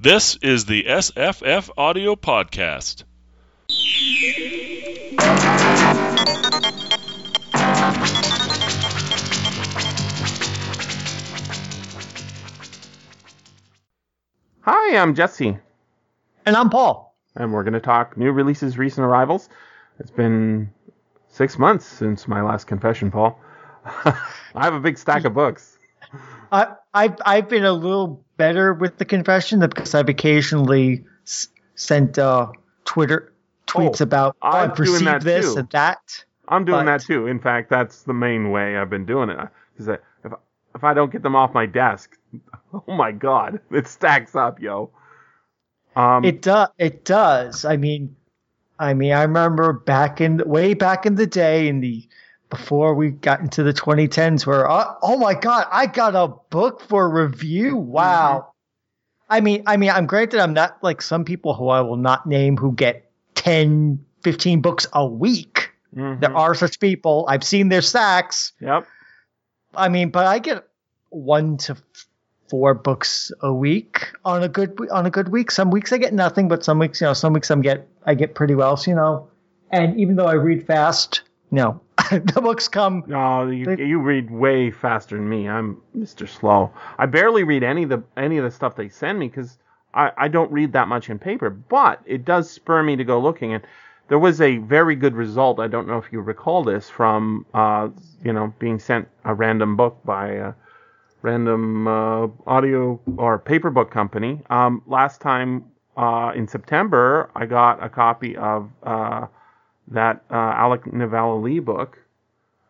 This is the SFF Audio Podcast. Hi, I'm Jesse, And I'm Paul. and we're going to talk new releases, recent arrivals. It's been six months since my last confession, Paul. I have a big stack of books. I, I've I've been a little better with the confession because I've occasionally s- sent uh, Twitter tweets Oh, about oh, I've received that this too. and that. I'm doing But- that too. In fact, that's the main way I've been doing it. Because if if I don't get them off my desk, oh my god, it stacks up, yo. Um, It does. It does. I mean, I mean, I remember back in way back in the day in the before we got into the 2010s, where uh, oh my god, I got a book for review. Wow. I mean, I mean, I'm granted I'm not like some people who I will not name who get 10, 15 books a week. mhm. There are such people. I've seen their stacks. Yep. I mean, but I get one to four books a week on a good on a good week. Some weeks I get nothing, but some weeks, you know, some weeks I'm get I get pretty well. So, you know, and even though I read fast, you know, the books come. No, you, They- you read way faster than me. I'm Mr. Slow. I barely read any of the any of the stuff they send me because I, I don't read that much in paper. But it does spur me to go looking. And there was a very good result. I don't know if you recall this from uh, you know being sent a random book by a random uh, audio or paper book company. Um, last time uh, in September, I got a copy of uh, that uh, Alec Nevala-Lee book.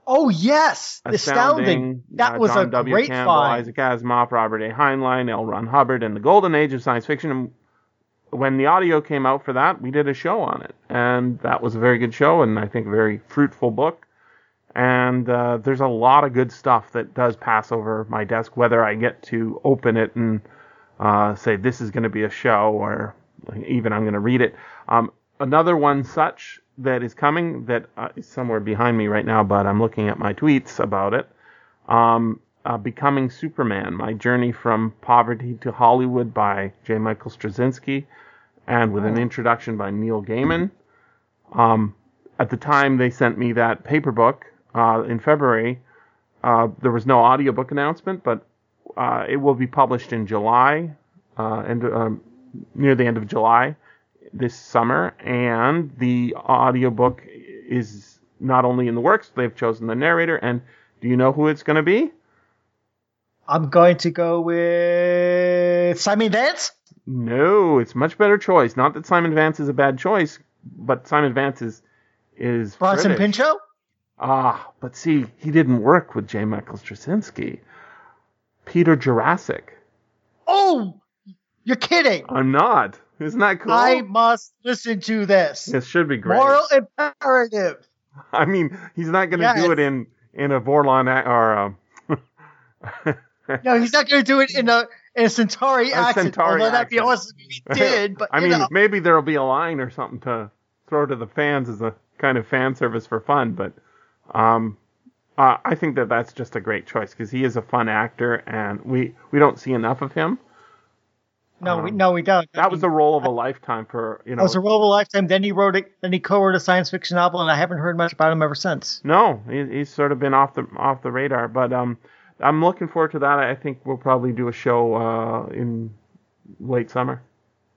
Oh yes, astounding! That uh, was John a W. great Campbell, find. Isaac Asimov, Robert A. Heinlein, L. Ron Hubbard, and the Golden Age of Science Fiction. And when the audio came out for that, we did a show on it, and that was a very good show, and I think a very fruitful book. And uh, there's a lot of good stuff that does pass over my desk, whether I get to open it and uh, say this is going to be a show, or even I'm going to read it. Um, another one such that is coming that uh, is somewhere behind me right now, but I'm looking at my tweets about it. Um, uh, Becoming Superman: My Journey from Poverty to Hollywood by J. Michael Straczynski, and with an introduction by Neil Gaiman. Um, at the time they sent me that paper book uh, in February, uh, there was no audiobook announcement, but uh, it will be published in July, uh, and um, near the end of July this summer, and the audiobook is not only in the works, they've chosen the narrator, and do you know who it's going to be? I'm going to go with Simon Vance. No, it's much better choice. Not that Simon Vance is a bad choice, but Simon Vance is is Bronson British. Pinchot. Ah, but see, he didn't work with J. Michael Straczynski. Peter Jurasik. Oh, you're kidding! I'm not. Isn't that cool? I must listen to this. This should be great. Moral imperative. I mean, he's not going to Yes. do it in in a Vorlon a- or um, No, he's not going to do it in a in a Centauri A accent. Centauri although that'd be awesome if he did. But I mean, know. maybe there'll be a line or something to throw to the fans as a kind of fan service for fun. But um, uh, I think that that's just a great choice because he is a fun actor, and we we don't see enough of him. No, we um, no, we don't. That was the role of a lifetime for you know. It was a role of a lifetime. Then he wrote it. Then he co-wrote a science fiction novel, and I haven't heard much about him ever since. No, he, he's sort of been off the off the radar, but um, I'm looking forward to that. I think we'll probably do a show uh, in late summer.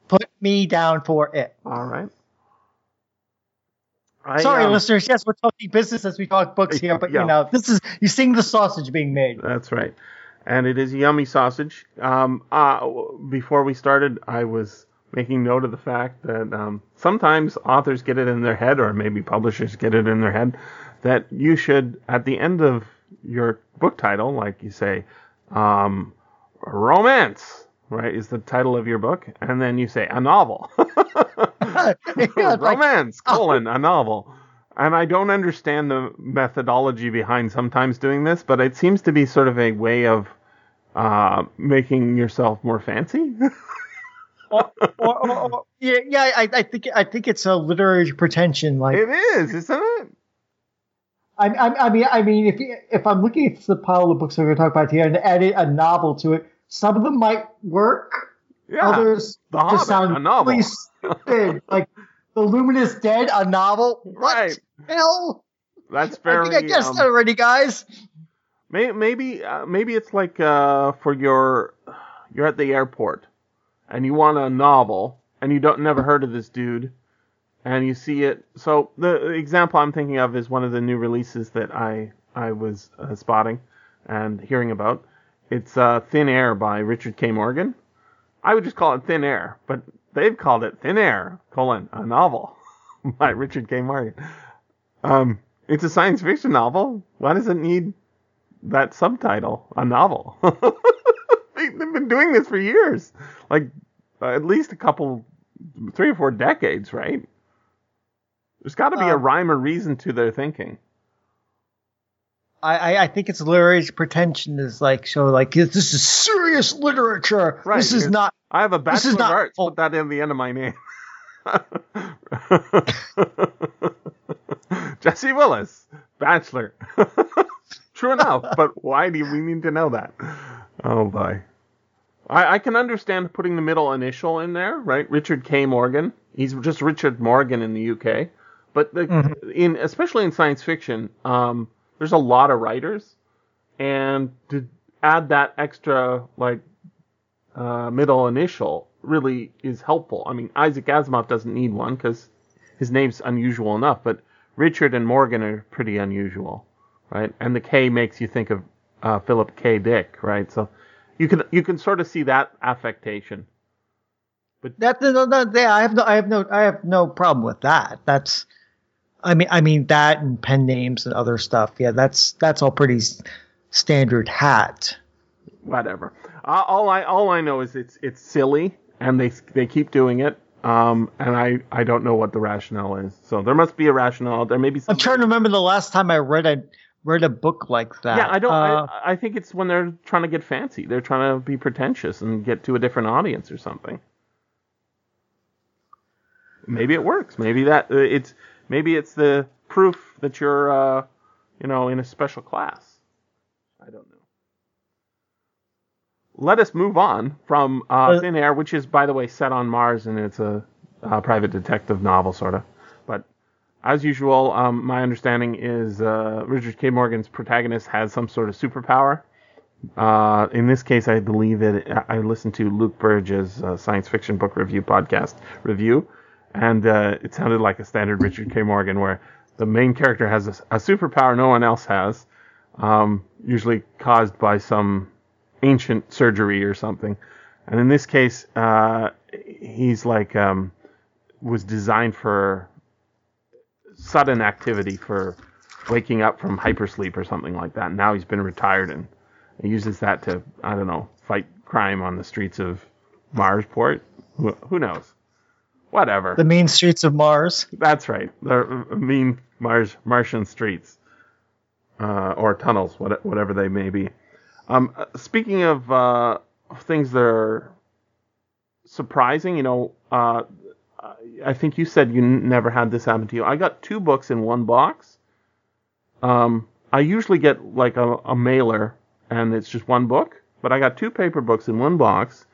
Put me down for it. All right. I, Sorry, um, listeners. Yes, we're talking business as we talk books here, but Yeah. you know, this is you seeing the sausage being made. That's right. And it is yummy sausage. Um, uh, before we started, I was making note of the fact that um, sometimes authors get it in their head, or maybe publishers get it in their head, that you should, at the end of your book title, like you say, um, romance, right, is the title of your book, and then you say a novel. Yeah, it's like- romance colon a novel and i don't understand the methodology behind sometimes doing this but it seems to be sort of a way of uh, making yourself more fancy or, or, or- yeah, yeah. I, I think I think it's a literary pretension. Like it is isn't it I, I, I mean, I mean, if if I'm looking at the pile of books we're going to talk about here and added a novel to it, some of them might work. Yeah, Others The just Hobbit, sound a novel. really stupid. like The Luminous Dead, a novel. What Right. hell? That's very. I think I guessed um, that already, guys. May, maybe uh, maybe it's like uh, for your you're at the airport and you want a novel and you don't never heard of this dude and you see it. So the example I'm thinking of is one of the new releases that I I was uh, spotting and hearing about. It's uh, Thin Air by Richard K. Morgan. I would just call it Thin Air, but they've called it Thin Air colon a novel by Richard K. Morgan. Um, it's a science fiction novel. Why does it need that subtitle, a novel. they, have been doing this for years, like uh, at least a couple, three or four decades, right? There's got to be a Um, rhyme or reason to their thinking. I, I, think it's literary pretension is like so like this is serious literature. Right, This is it's- not I have a This is bachelor of not arts. Put that in the end of my name. Jesse Willis, bachelor. True enough, but why do we need to know that? Oh boy. I, I can understand putting the middle initial in there, right? Richard K. Morgan. He's just Richard Morgan in the UK. But the, Mhm. in especially in science fiction, um, there's a lot of writers, and to add that extra like uh, middle initial really is helpful. I mean, Isaac Asimov doesn't need one because his name's unusual enough, but Richard and Morgan are pretty unusual, right? And the K makes you think of uh, Philip K. Dick, right? So you can you can sort of see that affectation. that no, no, yeah, I have no I have no I have no problem with that. That's I mean I mean that and pen names and other stuff. Yeah, that's that's all pretty standard hat. Whatever. Uh, all I all I know is it's it's silly, and they they keep doing it. Um, and I, I don't know what the rationale is. So there must be a rationale. There may be. I'm trying to remember the last time I read a read a book like that. Yeah, I don't. Uh, I, I think it's when they're trying to get fancy. They're trying to be pretentious and get to a different audience or something. Maybe it works. Maybe that uh, it's maybe it's the proof that you're, uh, you know, in a special class. I don't know. Let us move on from uh, Uh, Thin Air, which is, by the way, set on Mars, and it's a, uh private detective novel, sort of. As usual, um, my understanding is uh, Richard K. Morgan's protagonist has some sort of superpower. Uh, in this case, I believe it. I listened to Luke Burrage's uh, science fiction book review podcast review, and uh, it sounded like a standard Richard K. Morgan, where the main character has a, a superpower no one else has, um, usually caused by some ancient surgery or something. And in this case, uh, he's like um, was designed for sudden activity for waking up from hypersleep or something like that. Now he's been retired and he uses that to I don't know fight crime on the streets of Marsport. Who, who knows? Whatever. the mean streets of Mars. That's right. The mean Mars Martian streets uh, or tunnels, what, whatever they may be. Um, speaking of uh, things that are surprising, you know, uh, I think you said you n- never had this happen to you. I got two books in one box. Um, I usually get like a, a mailer and it's just one book, but I got two paper books in one box,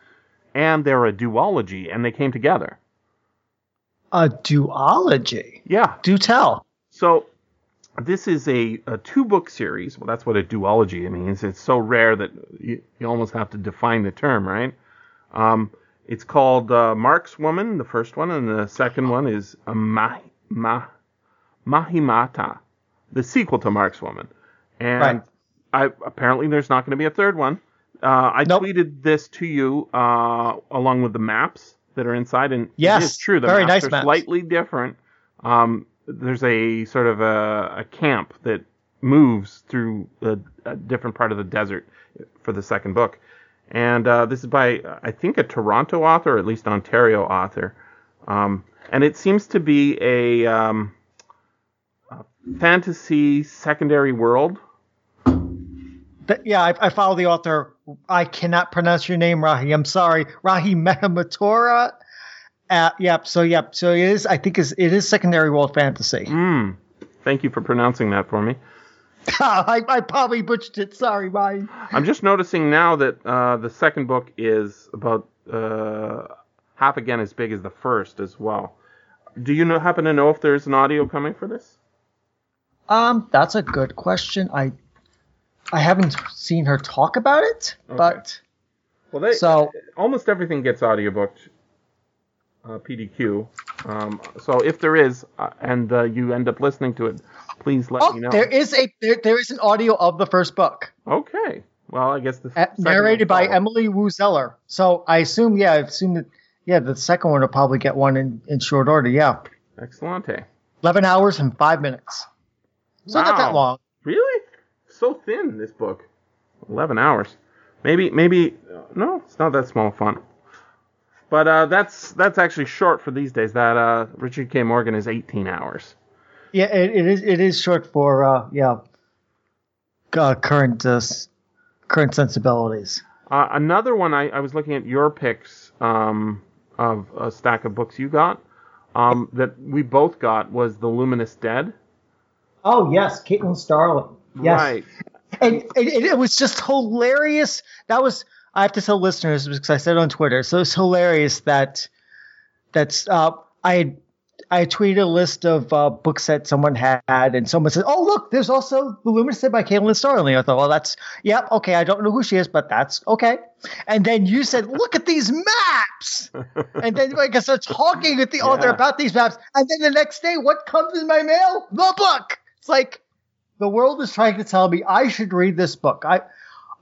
and they're a duology, and they came together. A duology. Yeah, Do tell. So this is a, a two book series. Well, that's what a duology means. It's so rare that you, you almost have to define the term, right? Um, it's called uh, Markswoman, the first one, and the second one is a Ma, Ma, Mahimata, the sequel to Markswoman. And Right. I, apparently there's not going to be a third one. Uh, I Nope. tweeted this to you uh, along with the maps that are inside, and Yes, it is true. The very maps nice are maps. slightly different. Um, there's a sort of a, a camp that moves through a, a different part of the desert for the second book, and uh, this is by I think a Toronto author, or at least Ontario author, um, and it seems to be a, um, a fantasy secondary world. But yeah, I, I follow the author. I cannot pronounce your name, Rahi. I'm sorry, Rahi Mehamatora. Uh, yep. So yep. So it is. I think is it is secondary world fantasy. Mm. Thank you for pronouncing that for me. I, I probably butchered it. Sorry, Rahi. I'm just noticing now that uh, the second book is about uh, half again as big as the first as well. Do you know, happen to know if there's an audio coming for this? Um, that's a good question. I I haven't seen her talk about it, Okay. but Well, they, So- almost everything gets audiobooked. Uh, PDQ. Um, so if there is, uh, and uh, you end up listening to it, please let oh, me know. there is a there, there is an audio of the first book, Okay. Well, I guess the uh, second narrated by. Emily Woo Zeller. So I assume, yeah, I assume that yeah, the second one will probably get one in, in short order. Yeah, Excellente. eleven hours and five minutes. So not that long. Really? So thin this book. Eleven hours. Maybe maybe no, it's not that small font. But uh, that's that's actually short for these days. That uh, Richard K. Morgan is 18 hours. Yeah, it, it is. It is short for uh, yeah, uh, current uh, current sensibilities. Uh, another one I, I was looking at your picks um, of a stack of books you got um, that we both got was The Luminous Dead. Oh yes, Caitlin Starling. Yes, Right. and, and, and it was just hilarious. That was I have to tell listeners because I said it on Twitter. So it's hilarious that that's uh, I had I tweeted a list of uh, books that someone had, and someone said, "Oh look, there's also The Luminous Dead by Caitlin Starling." I thought, well, that's yep, okay. I don't know who she is, but that's okay. And then you said, "Look at these maps," and then like I started talking with the author Yeah. about these maps, and then the next day, what comes in my mail? The book. It's like the world is trying to tell me I should read this book. I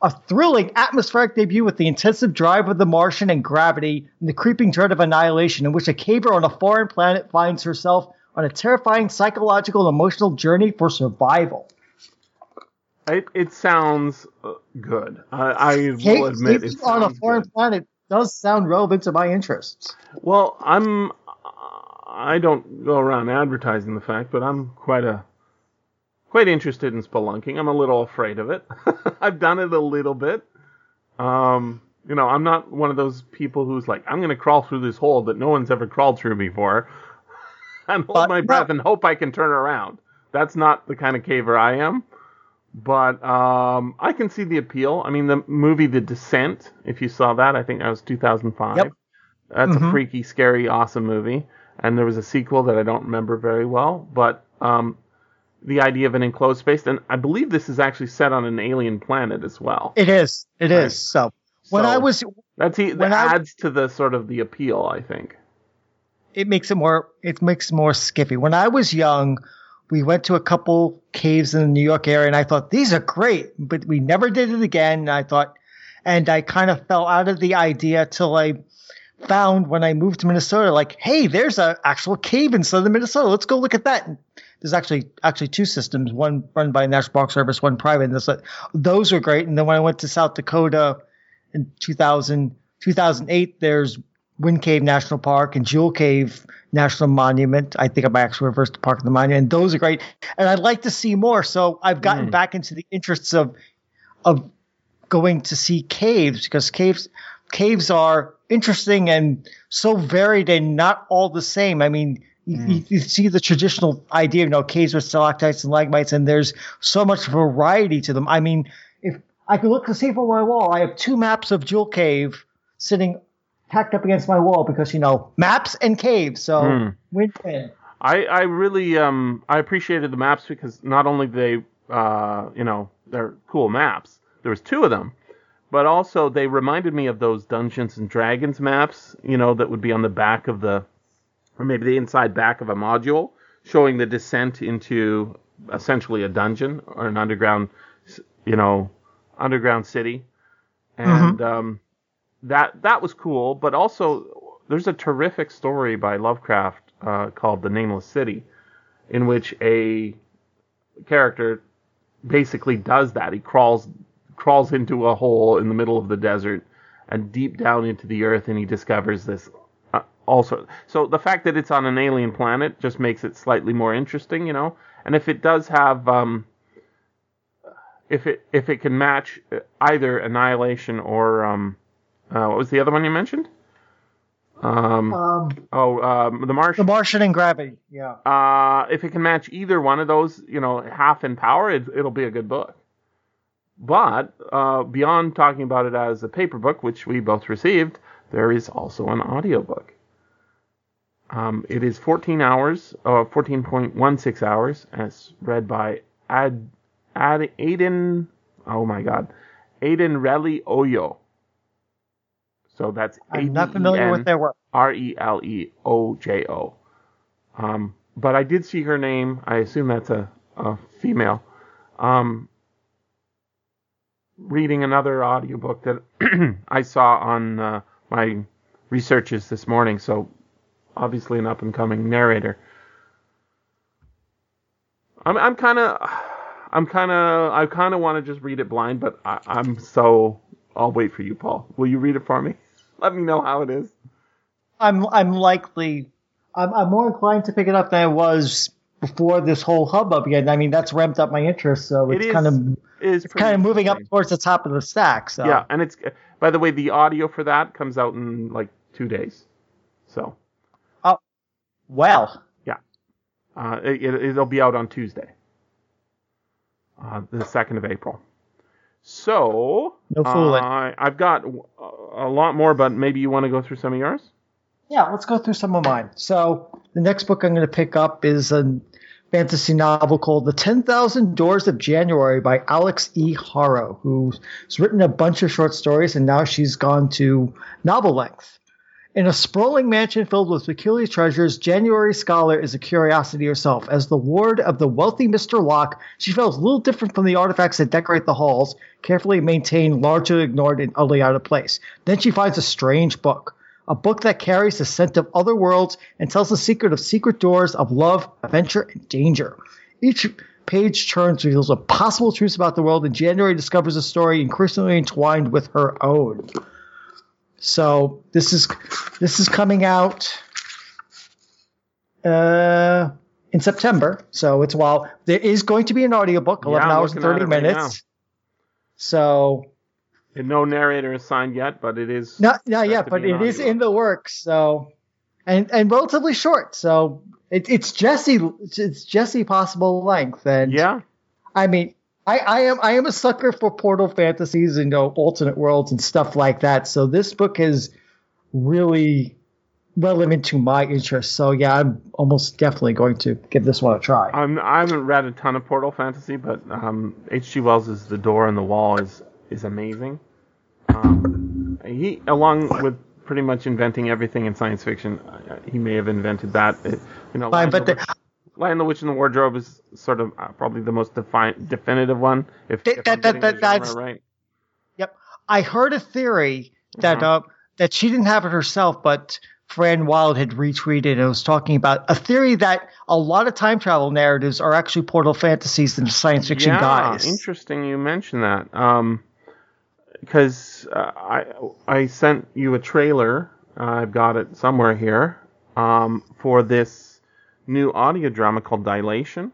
a thrilling atmospheric debut with the intensive drive of the Martian and gravity and the creeping dread of annihilation in which a caver on a foreign planet finds herself on a terrifying psychological and emotional journey for survival. It, it sounds uh, good. I, I will admit it on a foreign good. planet does sound relevant to my interests. Well, I'm. I don't go around advertising the fact, but I'm quite a quite interested in spelunking. I'm a little afraid of it. I've done it a little bit. Um, you know, I'm not one of those people who's like, I'm going to crawl through this hole that no one's ever crawled through before, and hold But my no- breath and hope I can turn around. That's not the kind of caver I am. But um, I can see the appeal. I mean, the movie The Descent, if you saw that, I think that was 2005. Yep. That's a Mhm. freaky, scary, awesome movie. And there was a sequel that I don't remember very well. But um, the idea of an enclosed space, and I believe this is actually set on an alien planet as well. It is. It is. Right. So when So I was that's that when I- adds to the sort of the appeal, I think. it makes it more it makes more skiffy. When I was young, we went to a couple caves in the New York area and I thought these are great, but we never did it again. And I thought and I kind of fell out of the idea till I found when I moved to Minnesota, like, hey, there's an actual cave in southern Minnesota. Let's go look at that. And there's actually actually two systems, one run by National Park Service, one private. And this, those are great. And then when I went to South Dakota in 2000, 2008, there's Wind Cave National Park and Jewel Cave National Monument. I think I might actually reverse the Park of the Monument. And those are great. And I'd like to see more. So I've gotten Mm. back into the interests of of going to see caves because caves caves are interesting and so varied and not all the same. I mean, you, you, you see the traditional idea of you know caves with stalactites and stalagmites, and there's so much variety to them. I mean, if I could look to see from my wall, I have two maps of Jewel Cave sitting tacked up against my wall because you know maps and caves. So Hmm. win win. I, I really um I appreciated the maps because not only they uh you know they're cool maps. There was two of them, but also they reminded me of those Dungeons and Dragons maps. You know that would be on the back of the or maybe the inside back of a module showing the descent into essentially a dungeon or an underground you know underground city. And um that that was cool but also there's a terrific story by Lovecraft uh, called The Nameless City in which a character basically does that. He crawls crawls into a hole in the middle of the desert and deep down into the earth and he discovers this also so the fact that it's on an alien planet just makes it slightly more interesting you know and if it does have um if it if it can match uh, either annihilation or um uh, what was the other one you mentioned um Um, oh um the the martian Martian and gravity. Yeah. uh, if it can match either one of those, you know, half in power, it, it'll be a good book. But uh, beyond talking about it as a paper book, which we both received, there is also an audiobook. Um, it is 14 hours, uh, 14.16 hours, as read by Ad, Ad, Aiden, oh my god, Aiden Reli Oyo. So that's I'm not familiar with their work. R E L E O J O. Um, but I did see her name. I assume that's a, a female. Um, reading another audiobook that I saw on uh, my researches this morning. So obviously an up and coming narrator. I'm I'm kind of I'm kind of I kind of want to just read it blind, but I, I'm so I'll wait for you, Paul. Will you read it for me? Let me know how it is. I'm I'm likely I'm, I'm more inclined to pick it up than I was before this whole hubbub began. I mean, that's ramped up my interest, so it's It is- kind of It is it's kind of moving up towards the top of the stack. So Yeah, and it's by the way, the audio for that comes out in like two days. So well, Yeah. uh, it, it'll be out on Tuesday, uh, the second of April. So No fooling. uh, I've got a lot more, but maybe you want to go through some of yours. yeah, let's go through some of mine. So the next book I'm going to pick up is a fantasy novel called The 10,000 Doors of January by Alex E. Haro, who's written a bunch of short stories and now she's gone to novel length. In a sprawling mansion filled with peculiar treasures, January Scaller is a curiosity herself. As the ward of the wealthy Mr. Locke, she feels little different from the artifacts that decorate the halls, carefully maintained, largely ignored, and utterly out of place. Then she finds a strange book. A book that carries the scent of other worlds and tells the secret of secret doors of love, adventure, and danger. Each page turns reveals a possible truth about the world, and January discovers a story increasingly entwined with her own. So this is this is coming out uh, in September. So it's while there is going to be an audiobook, eleven I'm hours and thirty right minutes. So And no narrator is signed yet, but it is. not not yet, but it is in the works. So and and relatively short. So it, it's Jesse it's Jesse possible length. And Yeah, I mean, I, I am I am a sucker for portal fantasies and you know, alternate worlds and stuff like that. So this book is really relevant to my interest. So yeah, I'm almost definitely going to give this one a try. I'm, I haven't read a ton of Portal Fantasy, but um, H.G. Wells' is The Door and the Wall is is amazing. Um, he, along with pretty much inventing everything in science fiction, uh, he may have invented that. It- you know, Fine, but the, Lion, the Witch, and the Wardrobe is sort of uh, probably the most defi- definitive one. If, That- if that- that- the that's- right. I heard a theory that Uh-huh. uh, that she didn't have it herself, but Fran Wilde had retweeted and was talking about a theory that a lot of time travel narratives are actually portal fantasies and science fiction yeah, guys. interesting you mentioned that. Um, because uh, I I sent you a trailer. I've got it somewhere here. Um, for this new audio drama called Dilation,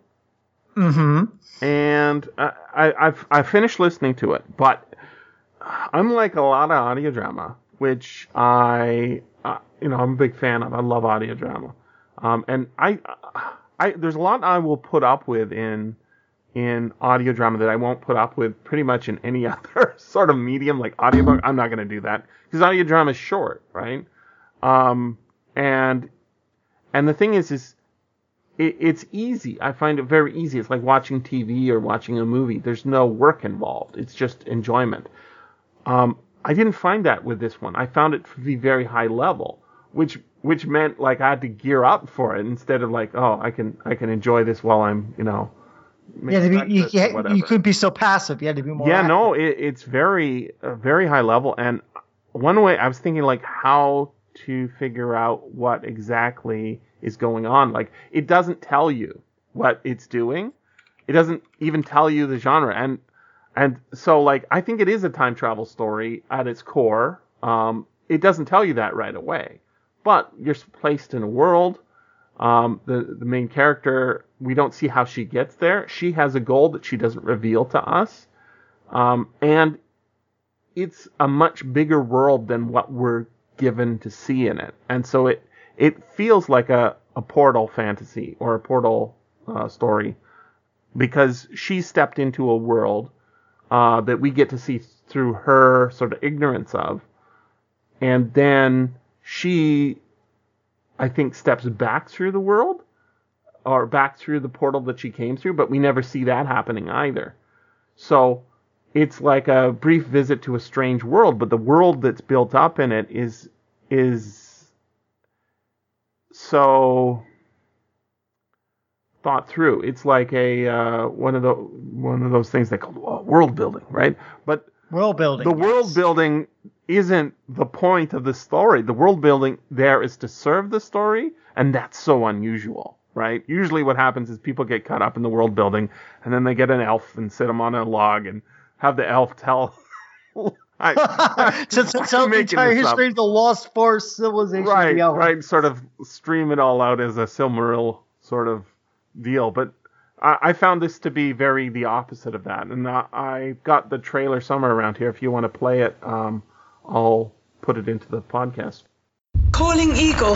Mm-hmm. and I, I I've I finished listening to it, but unlike a lot of audio drama, which I uh, you know I'm a big fan of. I love audio drama, um, and I I there's a lot I will put up with in in audio drama that I won't put up with pretty much in any other sort of medium like audiobook. I'm not going to do that because audio drama is short, right? Um, and and the thing is, is it, it's easy. I find it very easy. It's like watching TV or watching a movie. There's no work involved. It's just enjoyment. Um, I didn't find that with this one. I found it to be very high level, which which meant like I had to gear up for it instead of like, oh, I can I can enjoy this while I'm you know. Yeah, be, you, you, you couldn't be so passive. You had to be more. Yeah, active. no, it, it's very, uh, very high level. And one way I was thinking like how to figure out what exactly is going on. Like it doesn't tell you what it's doing. It doesn't even tell you the genre. And and so like I think it is a time travel story at its core. Um, it doesn't tell you that right away, but you're placed in a world. Um, the the main character, we don't see how she gets there. She has a goal that she doesn't reveal to us, um, and it's a much bigger world than what we're given to see in it. And so it it feels like a a portal fantasy or a portal uh, story because she stepped into a world uh, that we get to see through her sort of ignorance of, and then she, I think, steps back through the world or back through the portal that she came through, but we never see that happening either. So it's like a brief visit to a strange world, but the world that's built up in it is is so thought through. It's like a uh, one of the one of those things they call uh, world building, right? But World building. the world building isn't the point of the story. The world building there is to serve the story, and that's so unusual, right? Usually, what happens is people get caught up in the world building, and then they get an elf and sit them on a log and have the elf tell. I, to, to tell the entire this up. history of the lost forest civilization. right, the right, sort of stream it all out as a Silmaril sort of deal. But I, I found this to be very the opposite of that, and I, I got the trailer somewhere around here. If you want to play it, um, I'll put it into the podcast. Calling Eagle.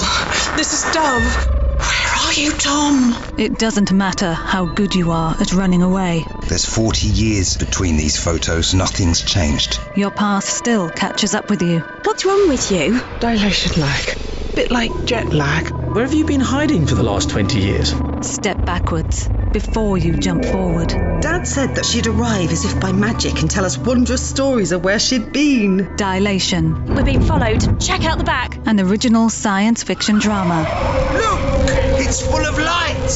This is Dove. Where are you, Tom? It doesn't matter how good you are at running away. There's 40 years between these photos. Nothing's changed. Your past still catches up with you. What's wrong with you? Dilation lag. Bit like jet lag. Where have you been hiding for the last 20 years? Step backwards before you jump forward. Dad said that she'd arrive as if by magic and tell us wondrous stories of where she'd been. Dilation, We're being followed. Check out the back. an original science fiction drama. Look! It's full of light!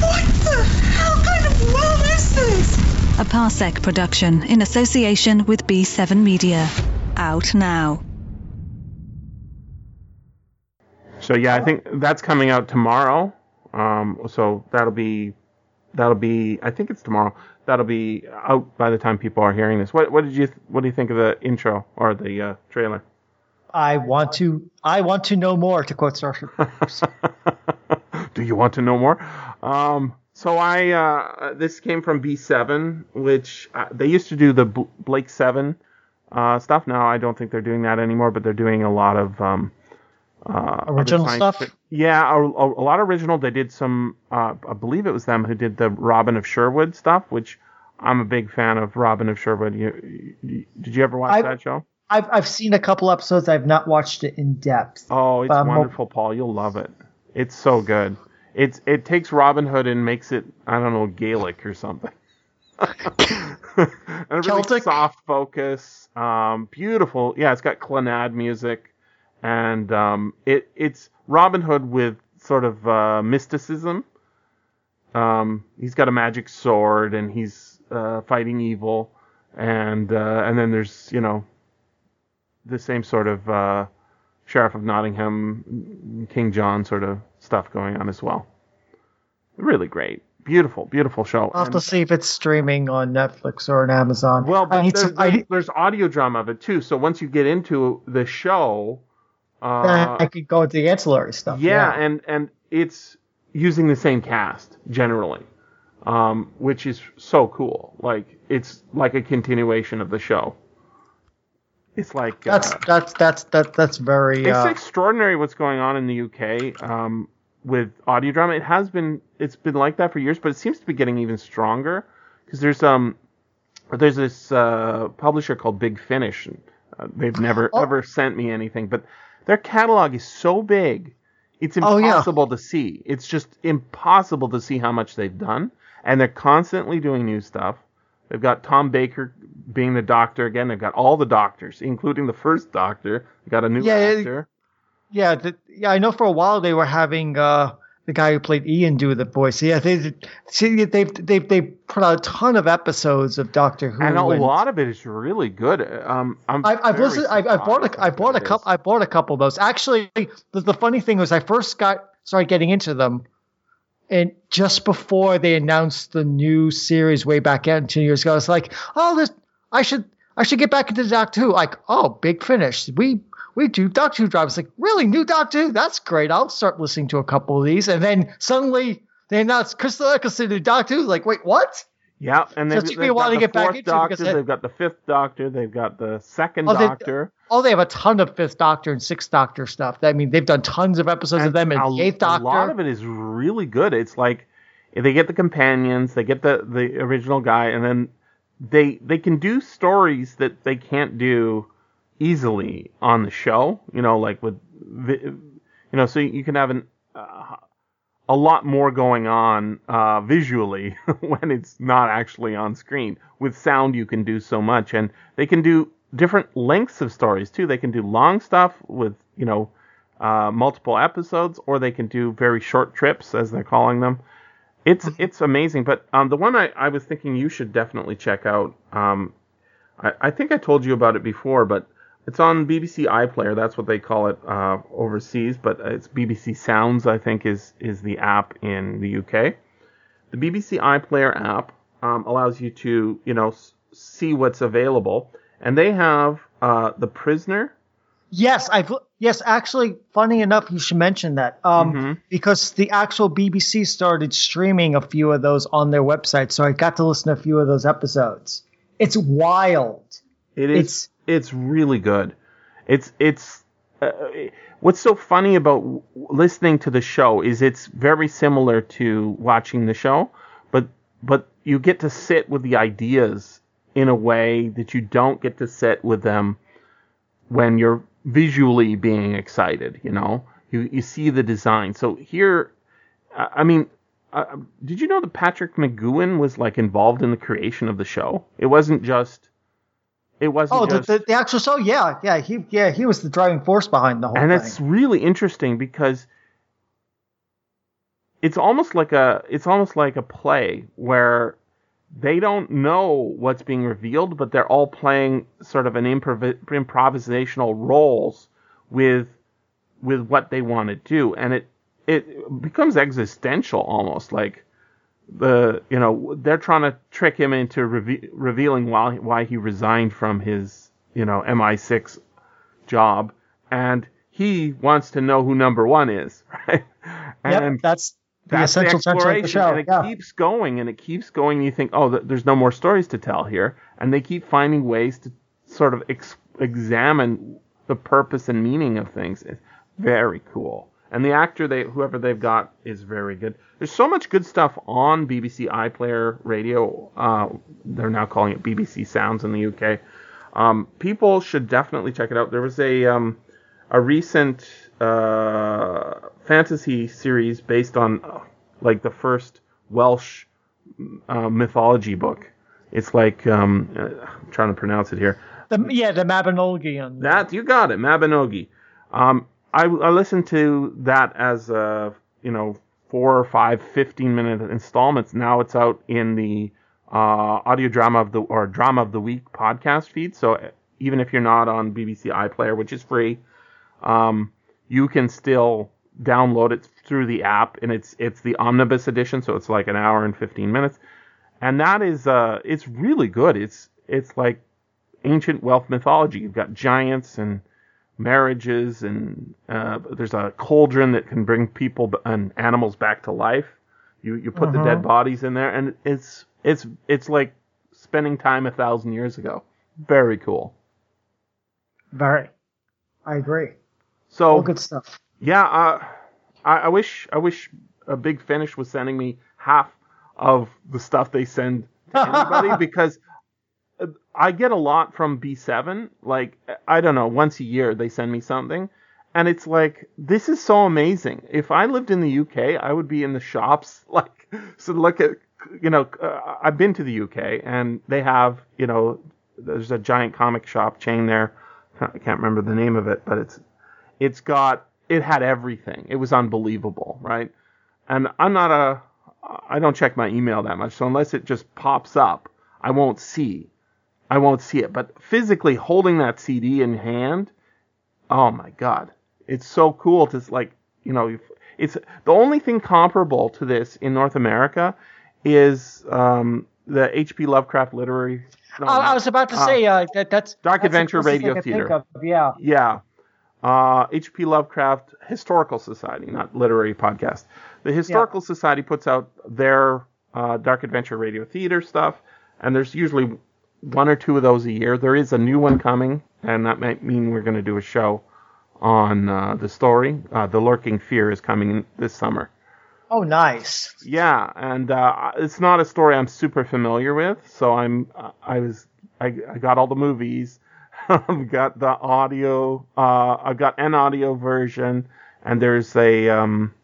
What the hell kind of world is this? A Parsec production in association with B7 Media. Out now. So yeah, I think that's coming out tomorrow. Um, so that'll be that'll be I think it's tomorrow. That'll be out by the time people are hearing this. What what did you what do you think of the intro or the uh, trailer? I want to. I want to know more. To quote Starship. Do you want to know more? Um, so I uh, this came from B7, which uh, they used to do the Blake Seven uh, stuff. Now I don't think they're doing that anymore, but they're doing a lot of um, uh, Original stuff? fic- yeah, a, a, lot of original. They did some. Uh, I believe it was them who did the Robin of Sherwood stuff, which I'm a big fan of. Robin of Sherwood. You, you, did you ever watch I- that show? I've I've seen a couple episodes. I've not watched it in depth. Oh, it's Um, wonderful, Paul. You'll love it. It's so good. It's it takes Robin Hood and makes it I don't know Gaelic or something. and a really Celtic? soft focus. Um, beautiful. Yeah, it's got Clannad music, and um, it it's Robin Hood with sort of uh, mysticism. Um, he's got a magic sword and he's uh, fighting evil, and uh, and then there's you know the same sort of uh, Sheriff of Nottingham, King John sort of stuff going on as well. Really great, beautiful, beautiful show. I'll have to see if it's streaming on Netflix or on Amazon. well, there's, to. I, there's, there's audio drama of it too. So once you get into the show, uh, I could go with the ancillary stuff. yeah, and and it's using the same cast generally, um, which is so cool. Like it's like a continuation of the show. It's like that's uh, that's that's that that's very. it's Uh, extraordinary what's going on in the UK um, with audio drama. It has been it's been like that for years, but it seems to be getting even stronger because there's um there's this uh, publisher called Big Finish. And, uh, they've never Oh. ever sent me anything, but their catalog is so big, it's Oh, yeah. impossible to see. It's just impossible to see how much they've done, and they're constantly doing new stuff. They've got Tom Baker being the Doctor again. They've got all the Doctors, including the first Doctor. They've got a new Yeah, yeah, actor. yeah, the, yeah. I know for a while they were having uh, the guy who played Ian do the voice. Yeah, they see they've they've they put out a ton of episodes of Doctor Who. and a lot of it is really good. Um, I'm I've, I've listened. I've, I bought a I bought a couple. I bought a couple of those. Actually, the, the funny thing was I first got started getting into them, and just before they announced the new series way back in two years ago, I was like, oh, this I should I should get back into Doctor Who. Like, oh, big finish. We we do Doctor Who drops. Like, really, new Doctor Who? That's great. I'll start listening to a couple of these. And then suddenly they announced Crystal Eccleston new Doctor Who. Like, wait, what? Yeah, and So they've, it took me a while got to the get back fourth into Doctor. because I- They've got the fifth Doctor. They've got the second Oh, Doctor. Oh, they have a ton of Fifth Doctor and Sixth Doctor stuff. I mean, they've done tons of episodes of them and a, the Eighth Doctor. a lot of it is really good. It's like they get the companions, they get the the original guy, and then they they can do stories that they can't do easily on the show. You know, like with vi- you know, so you can have an uh, a lot more going on uh, visually when it's not actually on screen. With sound, you can do so much, and they can do different lengths of stories too. They can do long stuff with you know uh, multiple episodes, or they can do very short trips, as they're calling them. It's it's amazing. But um, the one I, I was thinking you should definitely check out. Um, I, I think I told you about it before, but it's on BBC iPlayer. That's what they call it uh, overseas, but it's BBC Sounds. I think is is the app in the UK. The BBC iPlayer app um, allows you to you know s- see what's available, and they have uh, The Prisoner. Yes, I've yes. Actually, funny enough, you should mention that um, Mhm. because the actual BBC started streaming a few of those on their website, so I got to listen to a few of those episodes. It's wild. It is. It's, really good. It's it's. Uh, what's so funny about listening to the show is it's very similar to watching the show, but but you get to sit with the ideas in a way that you don't get to sit with them when you're visually being excited. You know, you you see the design. So here, I I mean. Uh, did you know that Patrick McGoohan was like involved in the creation of the show? It wasn't just it wasn't Oh, the, just, the, the actual show, yeah, yeah, he yeah he was the driving force behind the whole and thing. it's really interesting because it's almost like a it's almost like a play where they don't know what's being revealed, but they're all playing sort of an improv- improvisational roles with with what they want to do, and it it becomes existential almost like the you know they're trying to trick him into reve- revealing why why he resigned from his you know MI6 job, and he wants to know who number one is, right? Yep, that's the that's essential the exploration, show. and it yeah. keeps going and it keeps going. And you think, oh, th- there's no more stories to tell here, and they keep finding ways to sort of ex- examine the purpose and meaning of things. It's very cool. And the actor they whoever they've got is very good. There's so much good stuff on BBC iPlayer Radio. Uh, they're now calling it BBC Sounds in the UK. Um, people should definitely check it out. There was a um, a recent uh, fantasy series based on uh, like the first Welsh uh, mythology book. It's like um, uh, I'm trying to pronounce it here. The, yeah, the Mabinogion. That you got it, Mabinogi. Um, I, I listened to that as a you know four or five 15 minute installments. Now it's out in the uh, audio drama of the or drama of the week podcast feed. So uh, even if you're not on BBC iPlayer, which is free, um, you can still download it through the app, and it's it's the omnibus edition, so it's like an hour and 15 minutes, and that is uh it's really good. It's it's like ancient Welsh mythology. You've got giants and marriages, and uh, there's a cauldron that can bring people and animals back to life. You you put the Uh-huh. dead bodies in there, and it's it's it's like spending time a thousand years ago. Very cool. Very. I agree. So All good stuff. yeah, uh, I, I wish I wish a Big Finish was sending me half of the stuff they send to anybody because I get a lot from B7. Like I don't know, once a year they send me something, and it's like this is so amazing. If I lived in the UK, I would be in the shops like so. Look at you know, uh, I've been to the UK and they have you know, there's a giant comic shop chain there. I can't remember the name of it, but it's it's got it had everything. It was unbelievable, right? And I'm not a I don't check my email that much, so unless it just pops up, I won't see. I won't see it. But physically holding that CD in hand, oh my god, it's so cool to like you know it's the only thing comparable to this in North America is um, the H.P. Lovecraft literary. no, I, I was about to uh, say uh, that that's Dark that's the Adventure thing Radio I think Theater. of, Yeah. Yeah. Uh, H.P. Lovecraft Historical Society, not literary podcast. The Historical Society puts out their uh, Dark Adventure Radio Theater stuff, and there's usually one or two of those a year. There is a new one coming, and that might mean we're going to do a show on uh, the story. Uh, the Lurking Fear is coming this summer. Oh, nice. Yeah, and uh, it's not a story I'm super familiar with, so I'm I was I, I got all the movies, I've got the audio. Uh, I've got an audio version, and there's a um,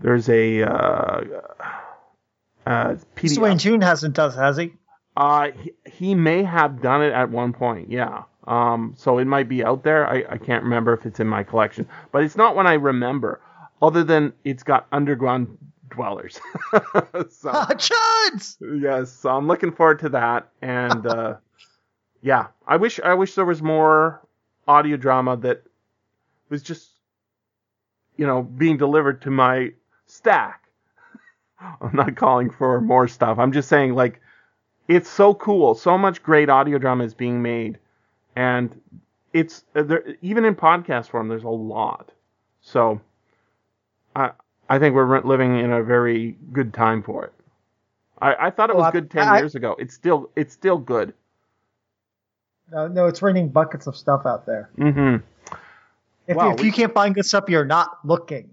there's a uh, uh, PDF. Dwayne June hasn't done, has he? Uh, he, he may have done it at one point, yeah. Um, so it might be out there. I, I can't remember if it's in my collection, but it's not one I remember, other than it's got underground dwellers. so, Ah, Chuds! yes, so I'm looking forward to that, and uh, yeah, I wish I wish there was more audio drama that was just you know being delivered to my stack. I'm not calling for more stuff. I'm just saying like it's so cool. So much great audio drama is being made, and it's uh, there, even in podcast form. There's a lot. So I I think we're living in a very good time for it. I, I thought it Well, was good ten I- years ago. It's still it's still good. No, no, it's raining buckets of stuff out there. Mm-hmm. If, Wow, if we- you can't find good stuff, you're not looking.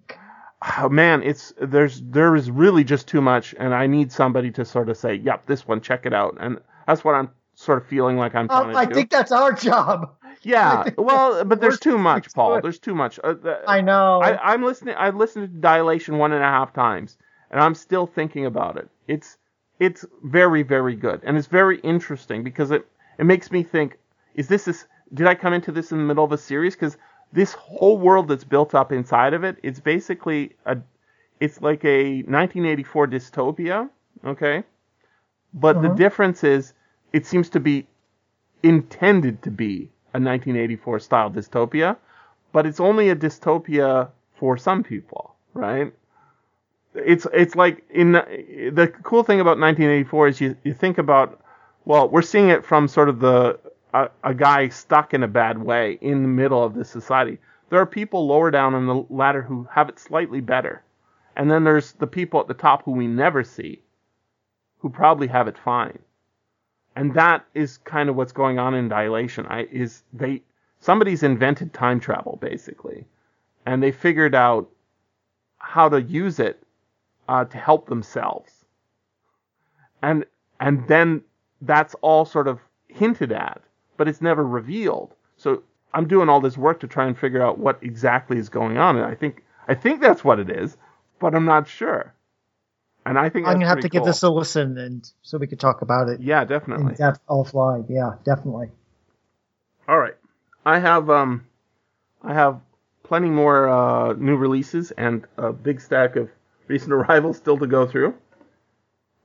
Oh, man, it's there's there is really just too much, and I need somebody to sort of say, "Yep, this one, check it out," and that's what I'm sort of feeling like I'm trying to I do. think that's our job. yeah, well, but there's too much, Paul. There's too much. Uh, the- I know. I, I'm listening. I've listened to Dilation one and a half times, and I'm still thinking about it. It's it's very very good, and it's very interesting because it it makes me think: Is this this? Did I come into this in the middle of a series? Because this whole world that's built up inside of it, it's basically a, it's like a 1984 dystopia. Okay, but the Mhm. difference is, it seems to be intended to be a 1984 style dystopia, but it's only a dystopia for some people, right? It's it's like in the cool thing about 1984 is you, you think about well we're seeing it from sort of the a, a guy stuck in a bad way in the middle of this society. There are people lower down on the ladder who have it slightly better, and then there's the people at the top who we never see, who probably have it fine. And that is kind of what's going on in dilation. I is they somebody's invented time travel basically. And they figured out how to use it uh, to help themselves. And and then that's all sort of hinted at but it's never revealed so i'm doing all this work to try and figure out what exactly is going on and i think i think that's what it is but i'm not sure and i think I'm gonna have to pretty give cool. this a listen, and so we could talk about it yeah in definitely depth offline. Yeah, definitely. All right. I have um I have plenty more uh, new releases and a big stack of recent arrivals still to go through.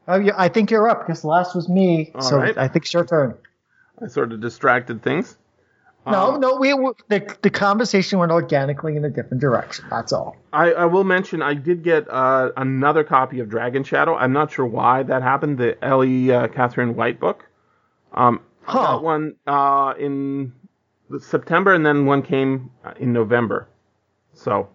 Oh, yeah, I think you're up because the last was me, All so right. I think it's your turn. I sort of distracted things. No, Uh, no, we we- the the conversation went organically in a different direction. That's all. I, I will mention I did get uh, another copy of Dragon Shadow. I'm not sure why that happened. The Ellie uh, Katharine White book. Um, I got one uh, in September, and then one came uh, in November. So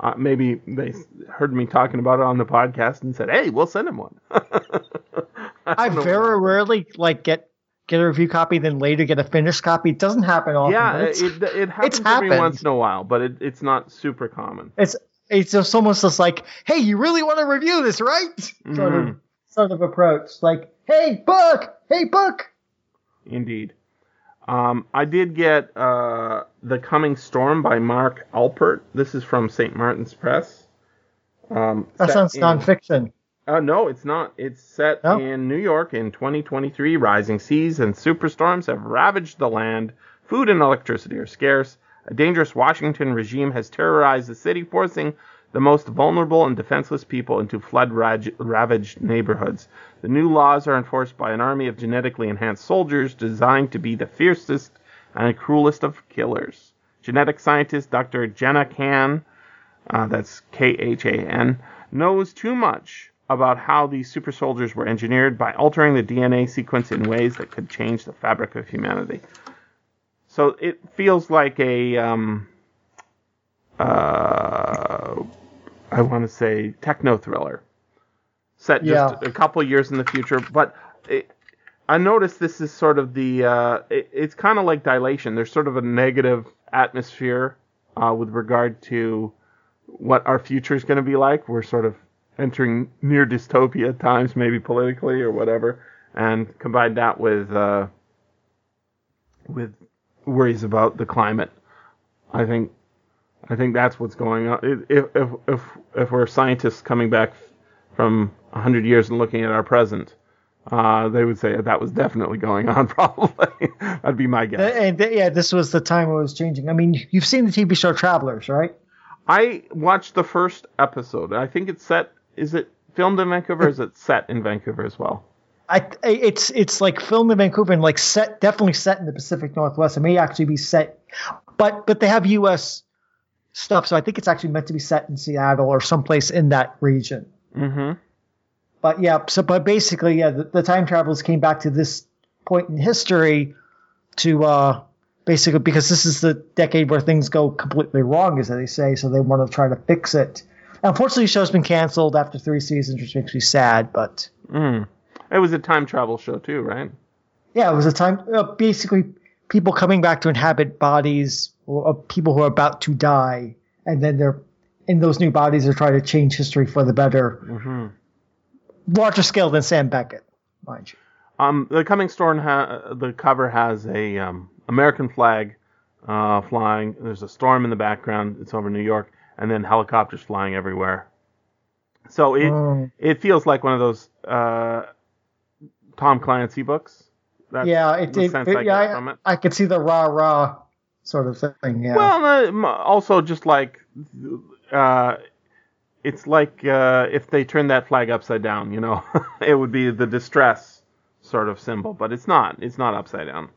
uh, maybe they heard me talking about it on the podcast and said, "Hey, we'll send him one." I don't very rarely like get get a review copy, then later get a finished copy. It doesn't happen often. yeah, it, it, it happens every happened. once in a while, but it, it's not super common. it's it's just almost just like, hey, you really want to review this, right? Sort of sort of approach. Like, hey, book, hey, book. Indeed. Um, I did get uh, The Coming Storm by Mark Alpert. This is from St. Martin's Press. Um, That sounds in- nonfiction. Uh, no, it's not. It's set in New York in 2023. Rising seas and superstorms have ravaged the land. Food and electricity are scarce. A dangerous Washington regime has terrorized the city, forcing the most vulnerable and defenseless people into flood ravaged neighborhoods. The new laws are enforced by an army of genetically enhanced soldiers designed to be the fiercest and cruelest of killers. Genetic scientist Dr. Jenna Khan uh, that's K H A N, knows too much about how these super soldiers were engineered by altering the DNA sequence in ways that could change the fabric of humanity. So it feels like a, um, uh, I want to say, techno thriller set just Yeah. a couple years in the future. But it, I noticed this is sort of the, uh, it, it's kind of like dilation. There's sort of a negative atmosphere uh, with regard to what our future is going to be like. We're sort of entering near dystopia times, maybe politically or whatever, and combine that with uh, with worries about the climate. I think I think that's what's going on. If if if if we're scientists coming back from hundred years and looking at our present, uh, they would say that was definitely going on. Probably that'd be my guess. And th- yeah, this was the time it was changing. I mean, you've seen the TV show Travelers, right? I watched the first episode. I think it's set. Is it filmed in Vancouver? or Is it set in Vancouver as well? I it's it's like filmed in Vancouver and like set definitely set in the Pacific Northwest. It may actually be set, but but they have U.S. stuff, so I think it's actually meant to be set in Seattle or someplace in that region. Mm-hmm. But yeah, so but basically, yeah, the, the time travelers came back to this point in history to uh basically because this is the decade where things go completely wrong, as they say. So they want to try to fix it. Unfortunately, the show's been canceled after three seasons, which makes me sad. But Mm. It was a time travel show too, right? yeah, it was a time uh, basically people coming back to inhabit bodies or uh, people who are about to die, and then they're in those new bodies. They're trying to change history for the better. Mm-hmm. Larger scale than Sam Beckett, mind you. Um, the coming storm ha- the cover has a um, American flag uh, flying. There's a storm in the background. It's over New York, and then helicopters flying everywhere. So it Oh. it feels like one of those uh, Tom Clancy books. That's yeah, it, it, it- I yeah, from it. I, I could see the rah rah sort of thing. Yeah. Well, uh, also just like uh, it's like uh, if they turned that flag upside down, you know, it would be the distress sort of symbol, but it's not. It's not upside down.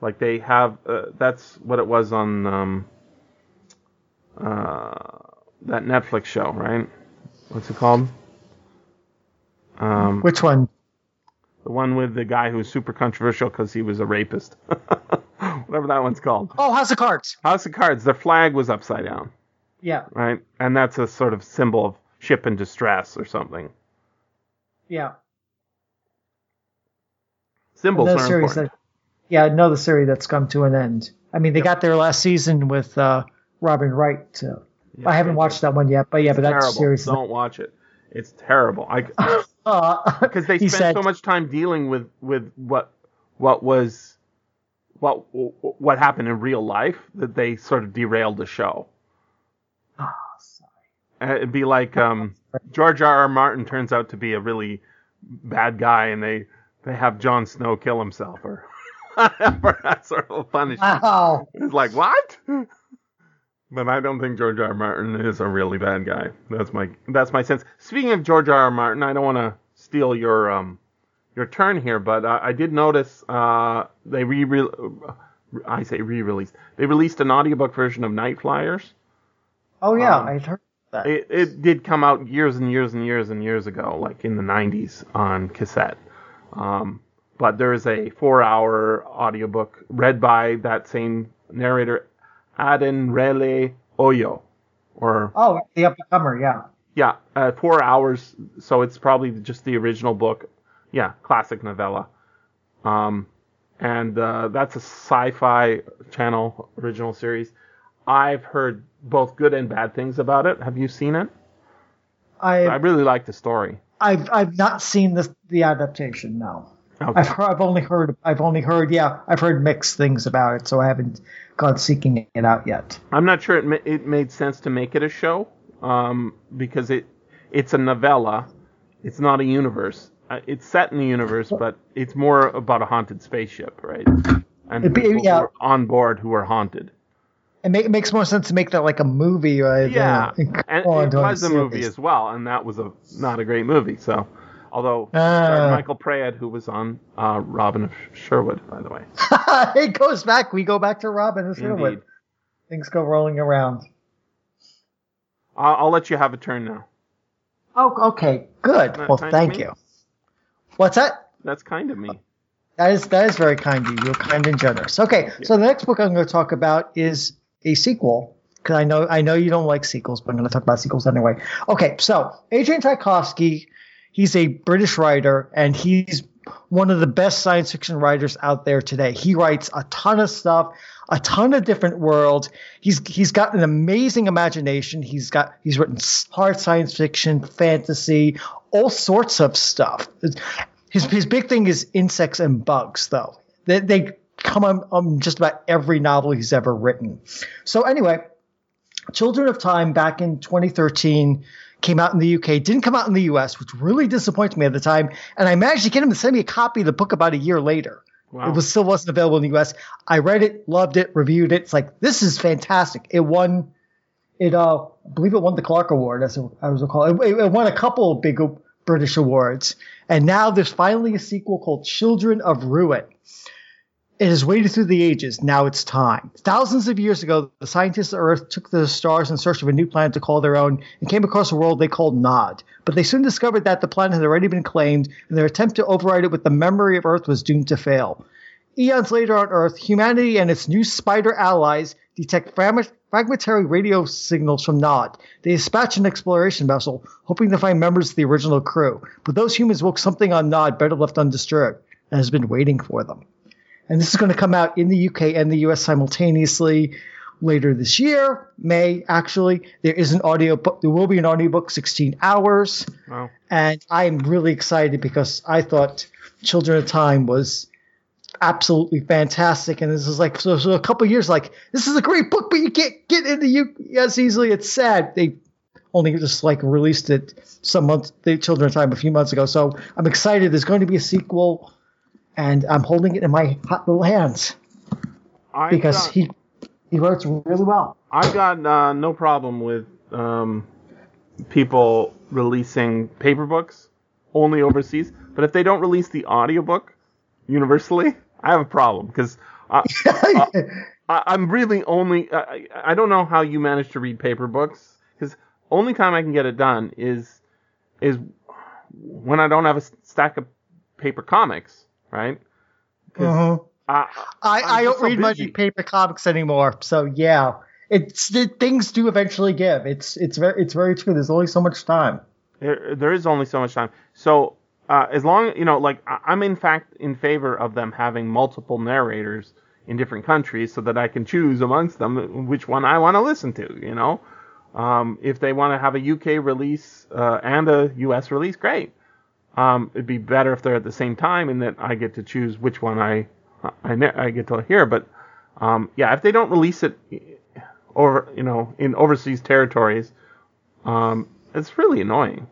Like they have. Uh, that's what it was on um, uh, that Netflix show, right? What's it called? Um, Which one? the one with the guy who's super controversial because he was a rapist. Whatever that one's called. Oh, House of Cards. House of Cards. Their flag was upside down Yeah, right? And that's a sort of symbol of ship in distress or something. yeah. Symbols are series important. that, yeah, another series that's come to an end. I mean, they got their last season with uh, Robin Wright. Yeah, I haven't watched that one yet, but yeah, but that terrible. series. Don't watch it. It's terrible. I Uh, because they spent said, so much time dealing with with what what was what what happened in real life that they sort of derailed the show. Oh, Uh, It'd be like um, George R. R. Martin turns out to be a really bad guy, and they they have Jon Snow kill himself or that sort of punishment. Wow. It's like what? But I don't think George R. R. Martin is a really bad guy. That's my that's my sense. Speaking of George R. R. Martin, I don't want to steal your um your turn here, but I, I did notice uh they re, re I say re-released. They released an audiobook version of Nightflyers. Oh yeah, Um, I heard that. It, it did come out years and years and years and years ago, like in the 90s on cassette. Um, but there is a four-hour audiobook read by that same narrator, Adenrele Ojo, or oh, the up and comer. Yeah. yeah, uh, four hours. So it's probably just the original book. Yeah, classic novella. Um, and uh, that's a sci-fi channel original series. I've heard both good and bad things about it. Have you seen it? I I really like the story. I've I've not seen the the adaptation. No. Okay. I've heard, I've only heard I've only heard yeah I've heard mixed things about it, so I haven't gone seeking it out yet. I'm not sure it ma- it made sense to make it a show um, because it it's a novella. It's not a universe. Uh, it's set in the universe, but it's more about a haunted spaceship, right? And be- people yeah. who are on board who are haunted. It, make, it makes more sense to make that like a movie, right? Yeah, than- and or it was a movie as well, and that was a not a great movie. So, although starred Michael Praed, who was on uh, Robin of Sherwood, by the way, it goes back. We go back to Robin of Sherwood. indeed. Things go rolling around. I'll, I'll let you have a turn now. Oh, okay, good. Well, thank you. What's that? That's kind of me. That is that is very kind of you. You're kind and generous. Okay, so the next book I'm going to talk about is a sequel because I know I know you don't like sequels, but I'm going to talk about sequels anyway. Okay, so Adrian Tchaikovsky, he's a British writer and he's one of the best science fiction writers out there today. He writes a ton of stuff, a ton of different worlds. He's he's got an amazing imagination. He's got he's written hard science fiction, fantasy, all sorts of stuff. His his big thing is insects and bugs, though. They, they come on, on um, just about every novel he's ever written. So anyway, Children of Time back in 2013 came out in the UK, didn't come out in the US, which really disappointed me at the time. And I managed to get him to send me a copy of the book about a year later. Wow. It was still wasn't available in the US. I read it, loved it, reviewed it. It's like this is fantastic. It won. It uh, I believe it won the Clarke Award, as I was recall. It, it won a couple of big British awards, and now there's finally a sequel called Children of Ruin. It has waited through the ages. Now it's time. Thousands of years ago, the scientists of Earth took to the stars in search of a new planet to call their own and came across a world they called Nod. But they soon discovered that the planet had already been claimed, and their attempt to override it with the memory of Earth was doomed to fail. Eons later on Earth, humanity and its new spider allies detect fragmentary radio signals from Nod. They dispatch an exploration vessel, hoping to find members of the original crew. But those humans woke something on Nod better left undisturbed and has been waiting for them and this is going to come out in the UK and the US simultaneously later this year, May actually. There is an audio book. There will be an audiobook, 16 hours. Wow. And I'm really excited because I thought Children of Time was absolutely fantastic. And this is like so, so a couple years like this is a great book, but you can't get into as easily. It's sad they only just like released it some months. The Children of Time a few months ago. So I'm excited. There's going to be a sequel and I'm holding it in my hot little hands I because got, he he writes really well. I got uh, no problem with um, people releasing paper books only overseas, but if they don't release the audiobook universally, I have a problem because I, am really only I, I don't know how you manage to read paper books because only time I can get it done is is when I don't have a stack of paper comics right? Uh-huh. I, I, I don't so read busy. much paper comics anymore, so yeah, it's it, things do eventually give. It's it's very it's very true. There's only so much time. There, there is only so much time. So uh, as long you know, like I'm in fact in favor of them having multiple narrators in different countries, so that I can choose amongst them which one I want to listen to. You know, um, if they want to have a UK release uh, and a US release, great. Um, it'd be better if they're at the same time, and that I get to choose which one I I, I get to hear. But um, yeah, if they don't release it over you know in overseas territories, um, it's really annoying.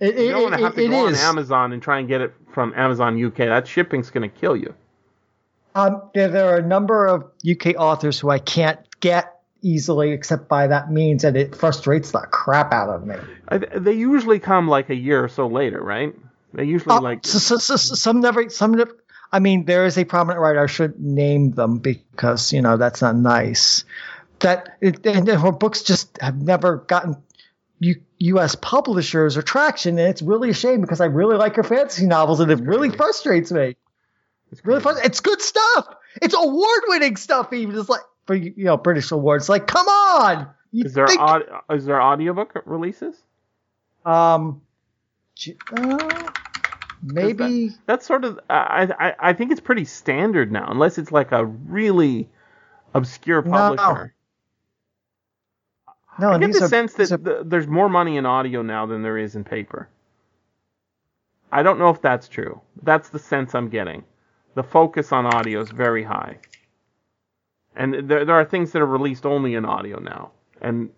It, you don't want to have to go is. on Amazon and try and get it from Amazon UK. That shipping's going to kill you. Um, there, there are a number of UK authors who I can't get easily except by that means, and it frustrates the crap out of me. They usually come like a year or so later, right? They usually uh, like so, so, so, some never some. Never, I mean, there is a prominent writer. I should name them because you know that's not nice. That it, and her books just have never gotten U.S. publishers or traction, and it's really a shame because I really like her fantasy novels, and it really frustrates me. It's really fun. It's good stuff. It's award-winning stuff. Even it's like for you know British awards. Like, come on. Is there think... aud- is there audiobook releases? Um, uh, maybe that, that's sort of I, I I think it's pretty standard now, unless it's like a really obscure publisher. No, no I get the are, sense that are... the, there's more money in audio now than there is in paper. I don't know if that's true. That's the sense I'm getting. The focus on audio is very high and there there are things that are released only in audio now, and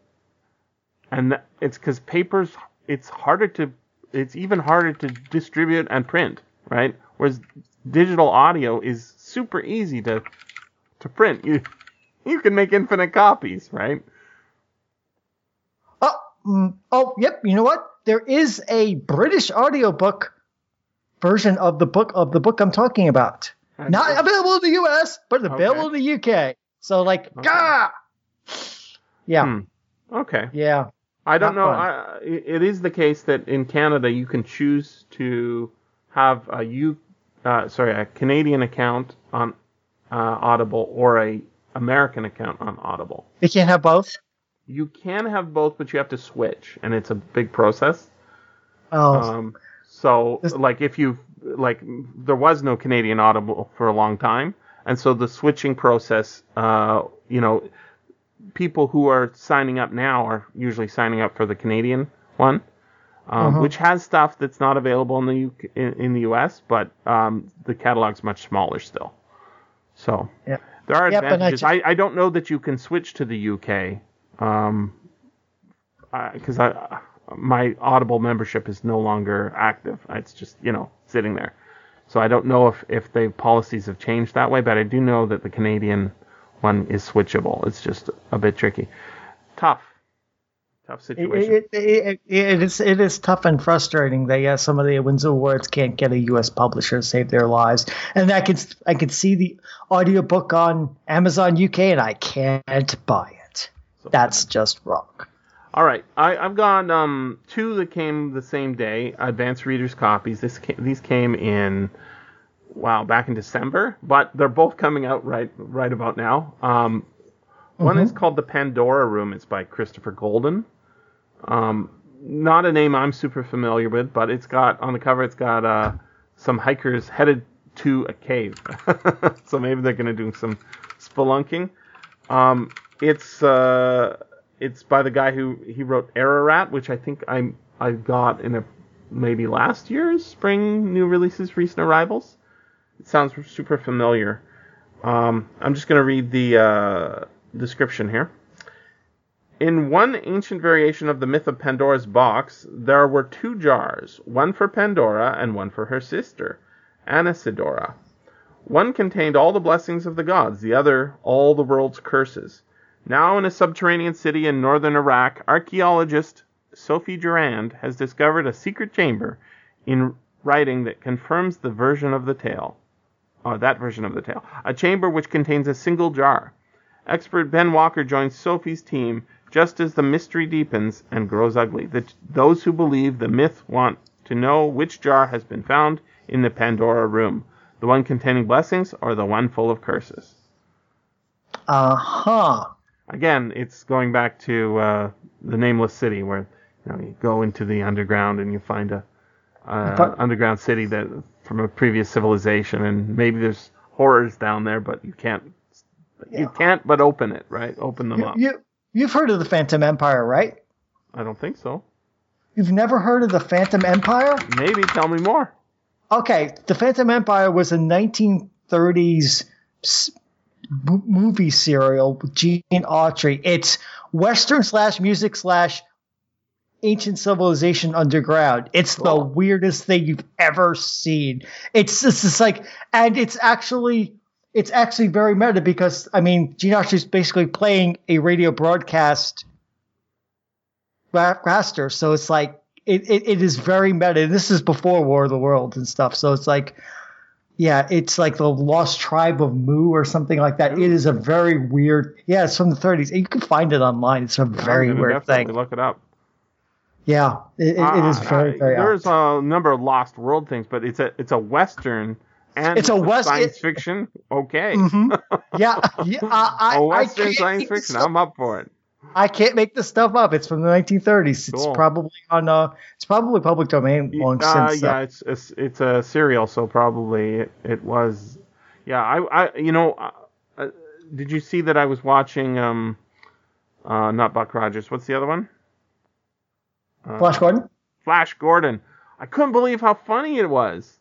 and it's because papers it's harder to it's even harder to distribute and print, right? Whereas digital audio is super easy to to print. You you can make infinite copies, right? Oh, mm, oh, yep. You know what? There is a British audiobook version of the book of the book I'm talking about. Not available in the U.S., but available okay. in the U.K. So like, okay. Gah! yeah. Hmm. Okay. Yeah. I don't know. I, it is the case that in Canada you can choose to have a U, uh, sorry, a Canadian account on uh, Audible or a American account on Audible. You can't have both. You can have both, but you have to switch, and it's a big process. Oh. Um, so, this... like, if you like, there was no Canadian Audible for a long time, and so the switching process, uh, you know, people who are signing up now are usually signing up for the Canadian one, um, uh-huh. which has stuff that's not available in the UK, in, in the US, but um, the catalog's much smaller still. So Yeah. there are I advantages. ju- I, I don't know that you can switch to the UK, um, because I, my Audible membership is no longer active. It's just you know sitting there. So I don't know if if the policies have changed that way, but I do know that the Canadian one is switchable. It's just a bit tricky. Tough, tough situation. it, it, it, it is it is tough and frustrating that yeah, some of the Windsor Awards can't get a U.S. publisher to save their lives, and I can I can see the audiobook on Amazon UK, and I can't buy it. That's just wrong. All right, I, I've got um, two that came the same day. Advanced readers copies. This ca- these came in, wow, back in December, but they're both coming out right right about now. Um, One is called the Pandora Room. It's by Christopher Golden. Um, not a name I'm super familiar with, but it's got on the cover. It's got uh, some hikers headed to a cave, so maybe they're going to do some spelunking. Um, it's uh, it's by the guy who he wrote Ararat, which I think I I got in a maybe last year's spring new releases, recent arrivals. It sounds super familiar. Um, I'm just going to read the uh, description here. In one ancient variation of the myth of Pandora's box, there were two jars, one for Pandora and one for her sister, Anesidora. One contained all the blessings of the gods, the other all the world's curses. Now, in a subterranean city in northern Iraq, archaeologist Sophie Durand has discovered a secret chamber in writing that confirms the version of the tale. Uh, that version of the tale. A chamber which contains a single jar. Expert Ben Walker joins Sophie's team just as the mystery deepens and grows ugly. The, those who believe the myth want to know which jar has been found in the Pandora room the one containing blessings or the one full of curses. Uh huh. Again, it's going back to uh, the Nameless City, where you know you go into the underground and you find a uh, thought- underground city that from a previous civilization, and maybe there's horrors down there, but you can't you can't but open it, right? Open them You, up. you you've heard of the Phantom Empire, right? I don't think so. You've never heard of the Phantom Empire? Maybe tell me more. Okay, the Phantom Empire was a 1930s m- movie serial with Gene Autry. It's Western slash music slash ancient civilization underground. It's the weirdest thing you've ever seen. It's it's just like, and it's actually it's actually very meta because I mean, Gene Autry is basically playing a radio broadcast ra- raster, so it's like it, it, it is very meta. And This is before War of the Worlds and stuff, so it's like. Yeah, it's like the Lost Tribe of Mu or something like that. It is a very weird. Yeah, it's from the 30s. You can find it online. It's a very gonna weird thing. Look it up. Yeah, it, it, it is Uh, very uh, very. odd. There's a number of Lost World things, but it's a it's a western and It's a west- science it- fiction. Okay, Mhm. Yeah, yeah. I, I, a I western can't science fiction. I'm up for it. I can't make this stuff up. It's from the 1930s. It's probably on. Uh, it's probably public domain long Uh, since. yeah, uh, it's, it's it's a serial, so probably it, it was. Yeah, I I you know, uh, uh, did you see that I was watching um, uh, not Buck Rogers. What's the other one? Uh, Flash Gordon. Flash Gordon. I couldn't believe how funny it was.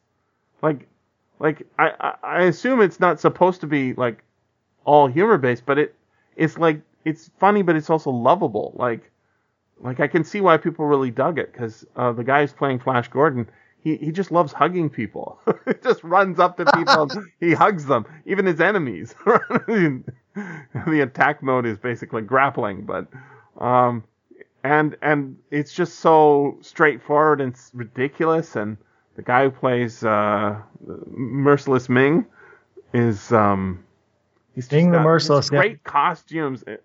Like, like I, I, I assume it's not supposed to be like all humor based, but it it's like it's funny, but it's also lovable. Like, like I can see why people really dug it because uh, the guy who's playing Flash Gordon, he he just loves hugging people. he just runs up to people, and he hugs them, even his enemies. the attack mode is basically grappling, but um, and and it's just so straightforward and ridiculous. And the guy who plays uh, Merciless Ming is um, he's just Ming the got Merciless, these yeah. great costumes. It,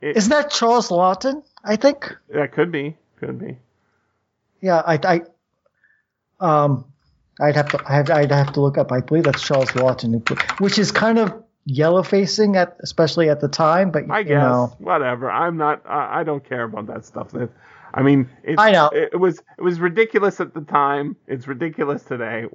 it, Isn't that Charles Laughton? I think. that could be, could be. Yeah, I, I, um, I'd have to, I'd, I'd have to look up. I believe that's Charles Laughton, which is kind of yellow facing at, especially at the time. But I you guess know, whatever. I'm not. I, I don't care about that stuff. It, I mean, it's, I know. it, was it was ridiculous at the time. It's ridiculous today.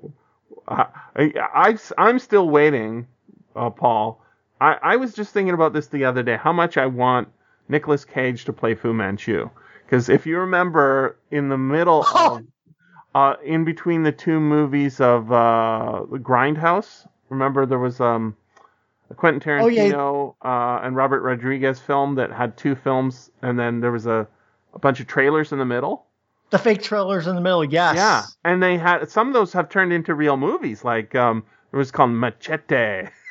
Uh, I, I I'm still waiting, uh, Paul. I, I was just thinking about this the other day. How much I want Nicolas Cage to play Fu Manchu. Because if you remember, in the middle of, uh, in between the two movies of uh, Grindhouse, remember there was um, a Quentin Oh, yeah. Tarantino uh, and Robert Rodriguez film that had two films, and then there was a, a bunch of trailers in the middle. The fake trailers in the middle, yes. Yeah, and they had some of those have turned into real movies. Like um, it was called Machete.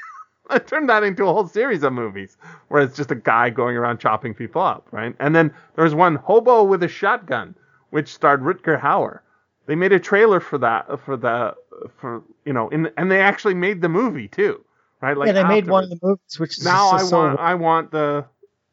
I turned that into a whole series of movies where it's just a guy going around chopping people up, right? And then there was one Hobo with a Shotgun, which starred Rutger Hauer. They made a trailer for that uh, for the for you know, in, and they actually made the movie too, right? Like yeah, they made one of the movies, which is Now I so- want I want the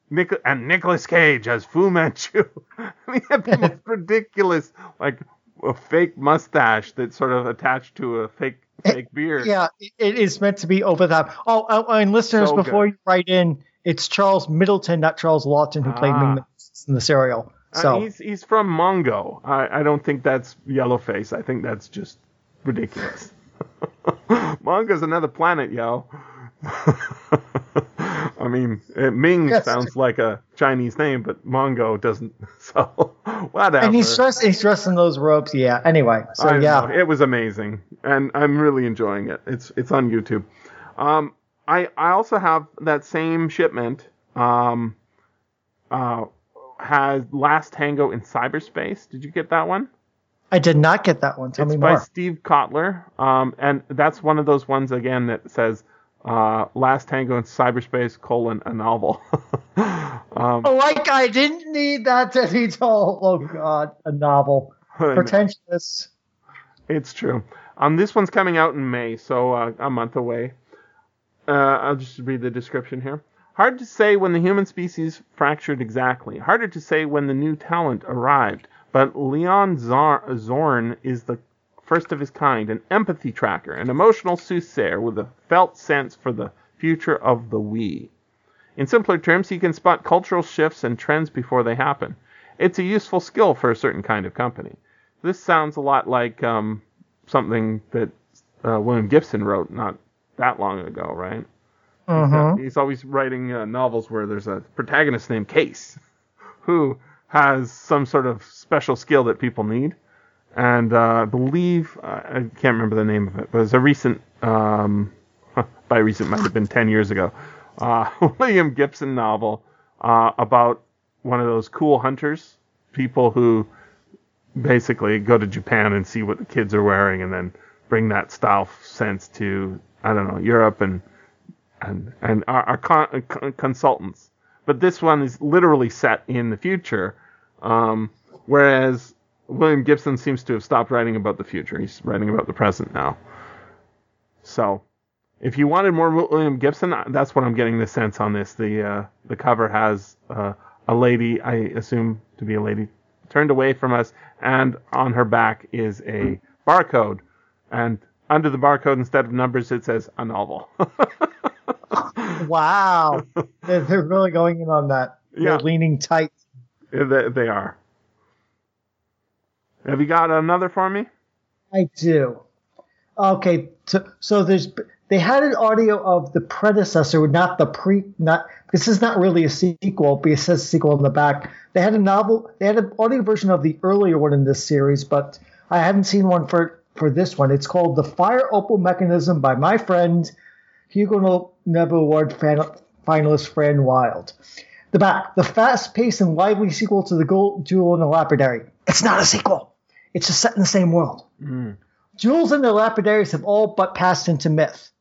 Nic- and Nicolas Cage as Fu Manchu. I mean, the most ridiculous like a fake mustache that's sort of attached to a fake fake beard. Yeah, it- is meant to be over the top. Oh, oh, and listeners, So before good. you write in, it's Charles Middleton, not Charles Laughton, who played Ah. Ming in the serial. Uh, So he's he's from Mongo. I, I don't think that's Yellowface. I think that's just ridiculous. Mongo's another planet, yo. I mean, uh, Ming Yes. sounds like a Chinese name, but Mongo doesn't. So whatever. and he's dressed he's in those robes. Yeah. Anyway, so I yeah. know. it was amazing, and I'm really enjoying it. It's it's on YouTube. Um, I I also have that same shipment. Um, uh, has Last Tango in Cyberspace. Did you get that one? I did not get that one. Tell it's me by. Steve Kotler, um, and that's one of those ones again that says uh, Last Tango in Cyberspace colon a novel. um, Oh, like I didn't need that to be told. Oh God, a novel. Pretentious. It's true. Um, this one's coming out in May, so uh, a month away. Uh, I'll just read the description here. Hard to say when the human species fractured exactly. Harder to say when the new talent arrived. But Leon Zorn is the first of his kind, an empathy tracker, an emotional soothsayer with a felt sense for the future of the we. In simpler terms, he can spot cultural shifts and trends before they happen. It's a useful skill for a certain kind of company. This sounds a lot like um, something that uh, William Gibson wrote not that long ago, right? Mhm. He's always writing uh, novels where there's a protagonist named Case who has some sort of special skill that people need. And uh, I believe, uh, I can't remember the name of it, but it's a recent, um, by recent might have been 10 years ago, uh, William Gibson novel uh, about one of those cool hunters, people who basically go to Japan and see what the kids are wearing and then bring that style sense to, I don't know, Europe and and and are, are con- con- consultants. But this one is literally set in the future, um, whereas William Gibson seems to have stopped writing about the future. He's writing about the present now. So, if you wanted more William Gibson, that's what I'm getting the sense on this. The uh, the cover has uh, a lady, I assume to be a lady, turned away from us, and on her back is a barcode, and under the barcode instead of numbers it says a novel. Wow. they're, they're really going in on that. Yeah. They're leaning tight. they, they are. Have you got another for me? I do. Okay, so, so there's they had an audio of the predecessor, not the pre. Not this is not really a sequel, but it says sequel in the back. They had a novel. They had an audio version of the earlier one in this series, but I haven't seen one for for this one. It's called "The Fire Opal Mechanism" by my friend Hugo Nebula Award fan, finalist Fran Wilde. The back, the fast-paced and lively sequel to the Gold Jewel and the Lapidary. It's not a sequel. It's just set in the same world. Jewels and the lapidaries have all but passed into myth.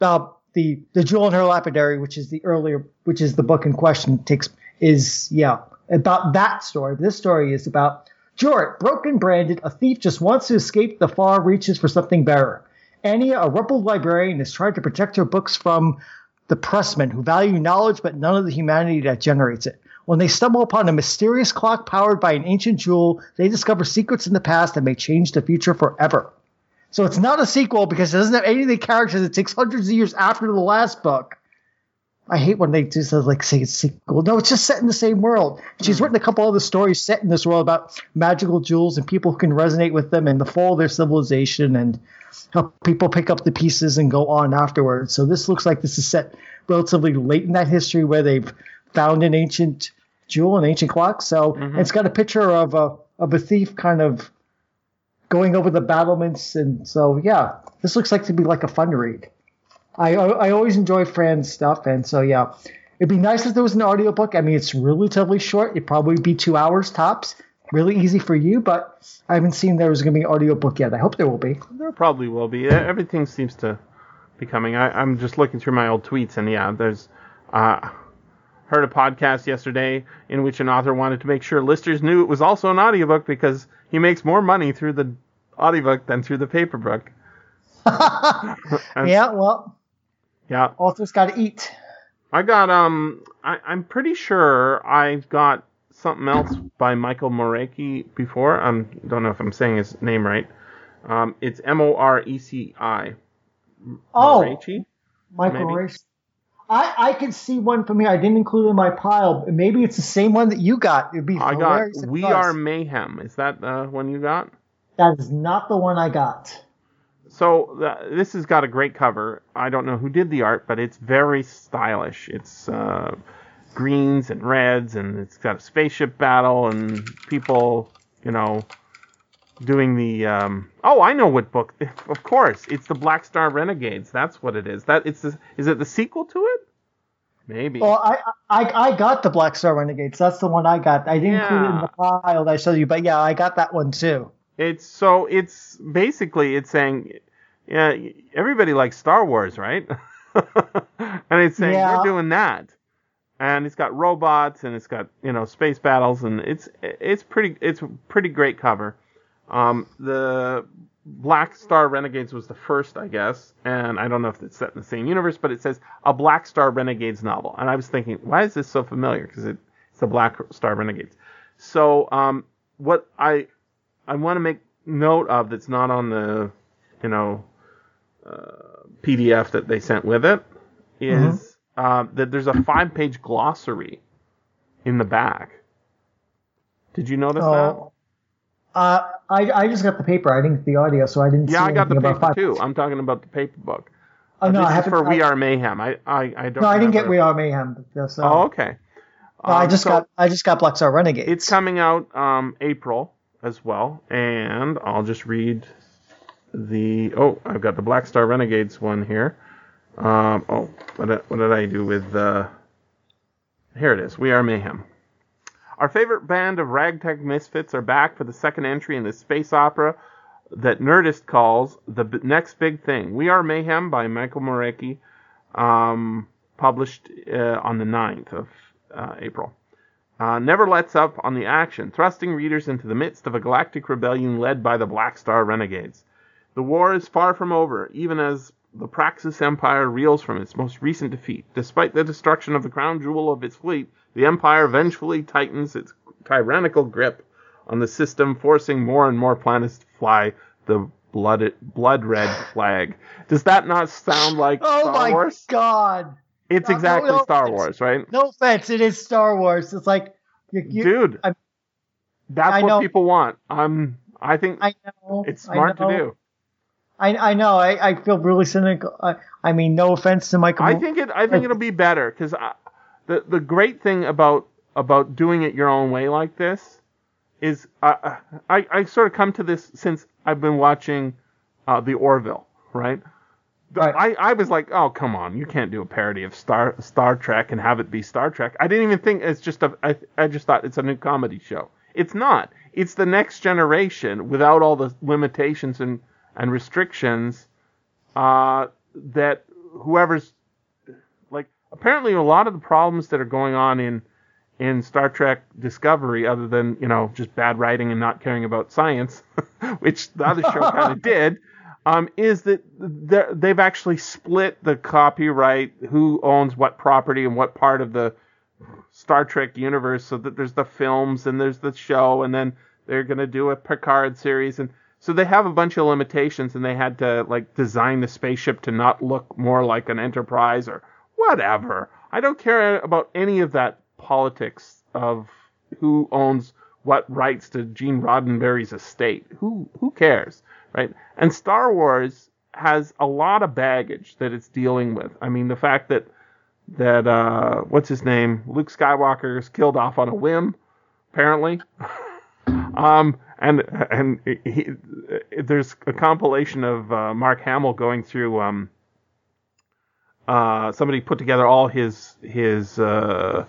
Uh, the the jewel and her lapidary, which is the earlier, which is the book in question, takes is yeah about that story. This story is about Jorrit, broken branded, a thief just wants to escape the far reaches for something better. Anya, a rumpled librarian, is trying to protect her books from the pressmen who value knowledge but none of the humanity that generates it. When they stumble upon a mysterious clock powered by an ancient jewel, they discover secrets in the past that may change the future forever. So it's not a sequel because it doesn't have any of the characters. It takes hundreds of years after the last book. I hate when they do just uh, like say it's sequel. No, it's just set in the same world. She's hmm. written a couple other stories set in this world about magical jewels and people who can resonate with them and the fall of their civilization and how people pick up the pieces and go on afterwards. So this looks like this is set relatively late in that history where they've found an ancient jewel, an ancient clock. So it's got a picture of a of a thief kind of going over the battlements, and so yeah, this looks like to be like a fun read. I I always enjoy Fran's stuff, and so yeah, it'd be nice if there was an audiobook. I mean, it's relatively short; it'd probably be two hours tops. Really easy for you, but I haven't seen there was going to be an audiobook yet. I hope there will be. There probably will be. Everything seems to be coming. I, I'm just looking through my old tweets, and yeah, there's. Uh, heard a podcast yesterday in which an author wanted to make sure listeners knew it was also an audiobook because he makes more money through the audiobook than through the paper book. Yeah, well, Yeah. authors got to eat. I got um I, I'm pretty sure I've got something else by Michael Moreci before. I um, don't know if I'm saying his name right. Um, it's M O R E C I. Oh, Moreci? Michael maybe? I, I can see one from here. I didn't include it in my pile. Maybe it's the same one that you got. It'd be I got hilarious if it We. Are Mayhem. Is that the one you got? That is not the one I got. So uh, this has got a great cover. I don't know who did the art, but it's very stylish. It's uh, greens and reds, and it's got a spaceship battle and people, you know, doing the. Um, oh, I know what book. Of course, it's the Black Star Renegades. That's what it is. That it's the, is it the sequel to it? Maybe. Well, I, I I got the Black Star Renegades. That's the one I got. I didn't include it in the pile that I showed you, but yeah, I got that one too. It's so it's basically it's saying, yeah, everybody likes Star Wars, right? and it's saying Yeah. we're doing that, and it's got robots and it's got you know space battles and it's it's pretty it's a pretty great cover. Um, the Black Star Renegades was the first, I guess, and I don't know if it's set in the same universe, but it says a Black Star Renegades novel, and I was thinking, why is this so familiar? Because it, it's the Black Star Renegades. So um, what I I want to make note of that's not on the, you know, uh, PDF that they sent with it is uh, that there's a five-page glossary in the back. Did you notice Oh, uh, I I just got the paper. I didn't get the audio, so I didn't. Yeah, see I got the paper too. I'm talking about the paper book. Oh Uh, no, I haven't. for We Are Mayhem. I I, I don't. No, I didn't get. We Are Mayhem. So, Oh, okay. no, I Um, just so- got I just got Black Star Renegades. It's coming out um, April as well, and I'll just read the. Oh, I've got the Black Star Renegades one here. Um, oh, what did, what did I do with? Uh, here it is. We are Mayhem. Our favorite band of ragtag misfits are back for the second entry in the space opera that Nerdist calls the B- next big thing. We Are Mayhem by Michael Moreci, um, published uh, on the 9th of uh, April. Uh, never lets up on the action, thrusting readers into the midst of a galactic rebellion led by the Black Star Renegades. The war is far from over, even as the Praxis Empire reels from its most recent defeat. Despite the destruction of the crown jewel of its fleet, the Empire eventually tightens its tyrannical grip on the system, forcing more and more planets to fly the blood blood red flag. Does that not sound like oh Star my Wars? god! It's No, no, exactly no, Star it's- Wars, right? No offense, it is Star Wars. It's like you, you, Dude, I'm- that's I what know. people want. Um, I think I know it's I smart to do. I I know. I, I feel really cynical. I, I mean, no offense to Michael. I think it. I think it'll be better because the the great thing about about doing it your own way like this is uh, I I sort of come to this since I've been watching uh, the Orville, right? Right. I, I was like, oh come on, you can't do a parody of Star Star Trek and have it be Star Trek. I didn't even think it's just a. I, I just thought it's a new comedy show. It's not. It's the next generation without all the limitations and and restrictions uh, that whoever's apparently a lot of the problems that are going on in in Star Trek Discovery, other than you know just bad writing and not caring about science, which the other show kind of did, um, is that they've actually split the copyright, who owns what property and what part of the Star Trek universe, so that there's the films and there's the show, and then they're gonna do a Picard series, and so they have a bunch of limitations, and they had to like design the spaceship to not look more like an Enterprise or whatever. I don't care about any of that politics of who owns what rights to Gene Roddenberry's estate. Who who cares, right? And Star Wars has a lot of baggage that it's dealing with. I mean, the fact that that uh, what's his name, Luke Skywalker is killed off on a whim, apparently. um, and and he, there's a compilation of uh, Mark Hamill going through um, uh, somebody put together all his his uh,